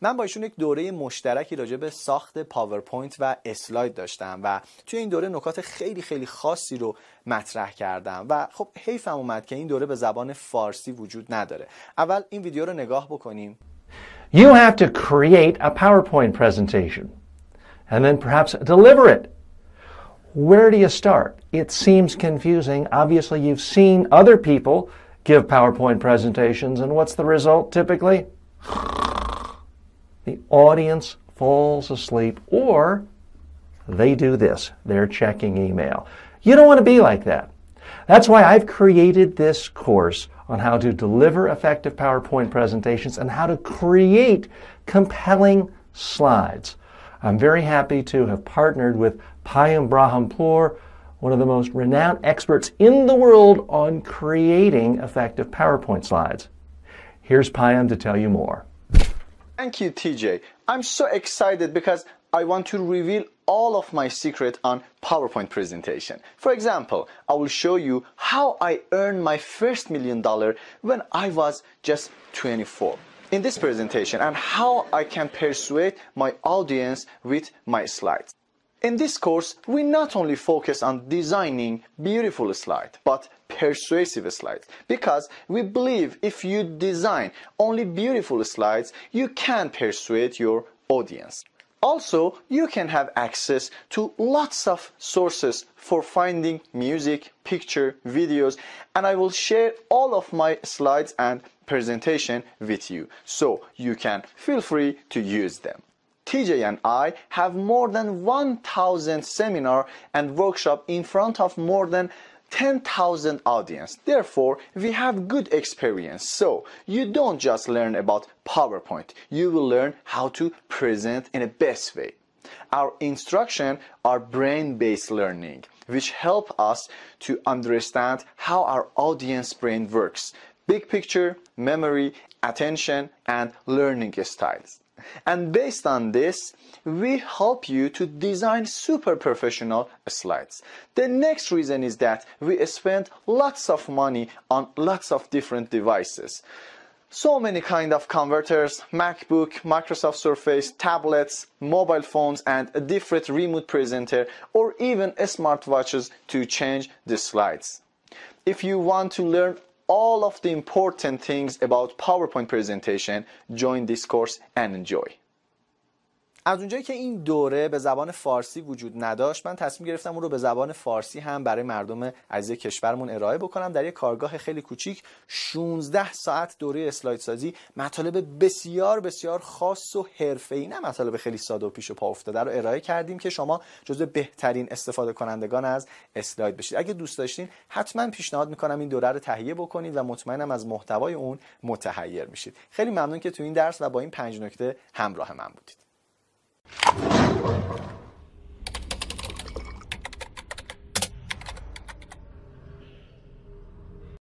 من با ایشون یک دوره مشترکی راجع به ساخت پاورپوینت و اسلاید داشتم و توی این دوره نکات خیلی خیلی خاصی رو مطرح کردم و خب حیفم اومد که این دوره به زبان فارسی وجود نداره. اول این ویدیو رو نگاه بکنیم. You have to create a PowerPoint presentation and then perhaps deliver it. Where do you start? It seems confusing. Obviously, you've seen other people give PowerPoint presentations, and what's the result typically? The audience falls asleep, or they do this they're checking email. You don't want to be like that. That's why I've created this course on how to deliver effective PowerPoint presentations and how to create compelling slides. I'm very happy to have partnered with Payam Brahampur, one of the most renowned experts in the world on creating effective PowerPoint slides. Here's Payam to tell you more. Thank you, TJ. I'm so excited because I want to reveal all of my secret on PowerPoint presentation. For example, I will show you how I earned my first million dollar when I was just 24 in this presentation and how I can persuade my audience with my slides. In this course, we not only focus on designing beautiful slides, but persuasive slides. Because we believe if you design only beautiful slides, you can persuade your audience. Also, you can have access to lots of sources for finding music, picture, videos, and I will share all of my slides and presentation with you. So you can feel free to use them. TJ and I have more than 1000 seminar and workshop in front of more than 10,000 audience. Therefore, we have good experience. So, you don't just learn about PowerPoint. You will learn how to present in a best way. Our instruction are brain-based learning, which help us to understand how our audience brain works. Big picture, memory, attention, and learning styles. And based on this, we help you to design super professional slides. The next reason is that we spend lots of money on lots of different devices. So many kind of converters, MacBook, Microsoft Surface, tablets, mobile phones, and a different remote presenter, or even smartwatches to change the slides. If you want to learn all of the important things about PowerPoint presentation, join this course and enjoy. از اونجایی که این دوره به زبان فارسی وجود نداشت من تصمیم گرفتم اون رو به زبان فارسی هم برای مردم عزیز کشورمون ارائه بکنم. در یک کارگاه خیلی کوچیک 16 ساعت دوره اسلاید سازی مطالب بسیار بسیار خاص و حرفه‌ای نه مطالب خیلی ساده و پیش و پا افتاده رو ارائه کردیم که شما جزو بهترین استفاده کنندگان از اسلاید بشید. اگه دوست داشتین حتما پیشنهاد می‌کنم این دوره رو تهیه بکنید و مطمئنم از محتوای اون متحیر میشید. خیلی ممنون که تو این درس و با این پنج نکته همراه من بودید. you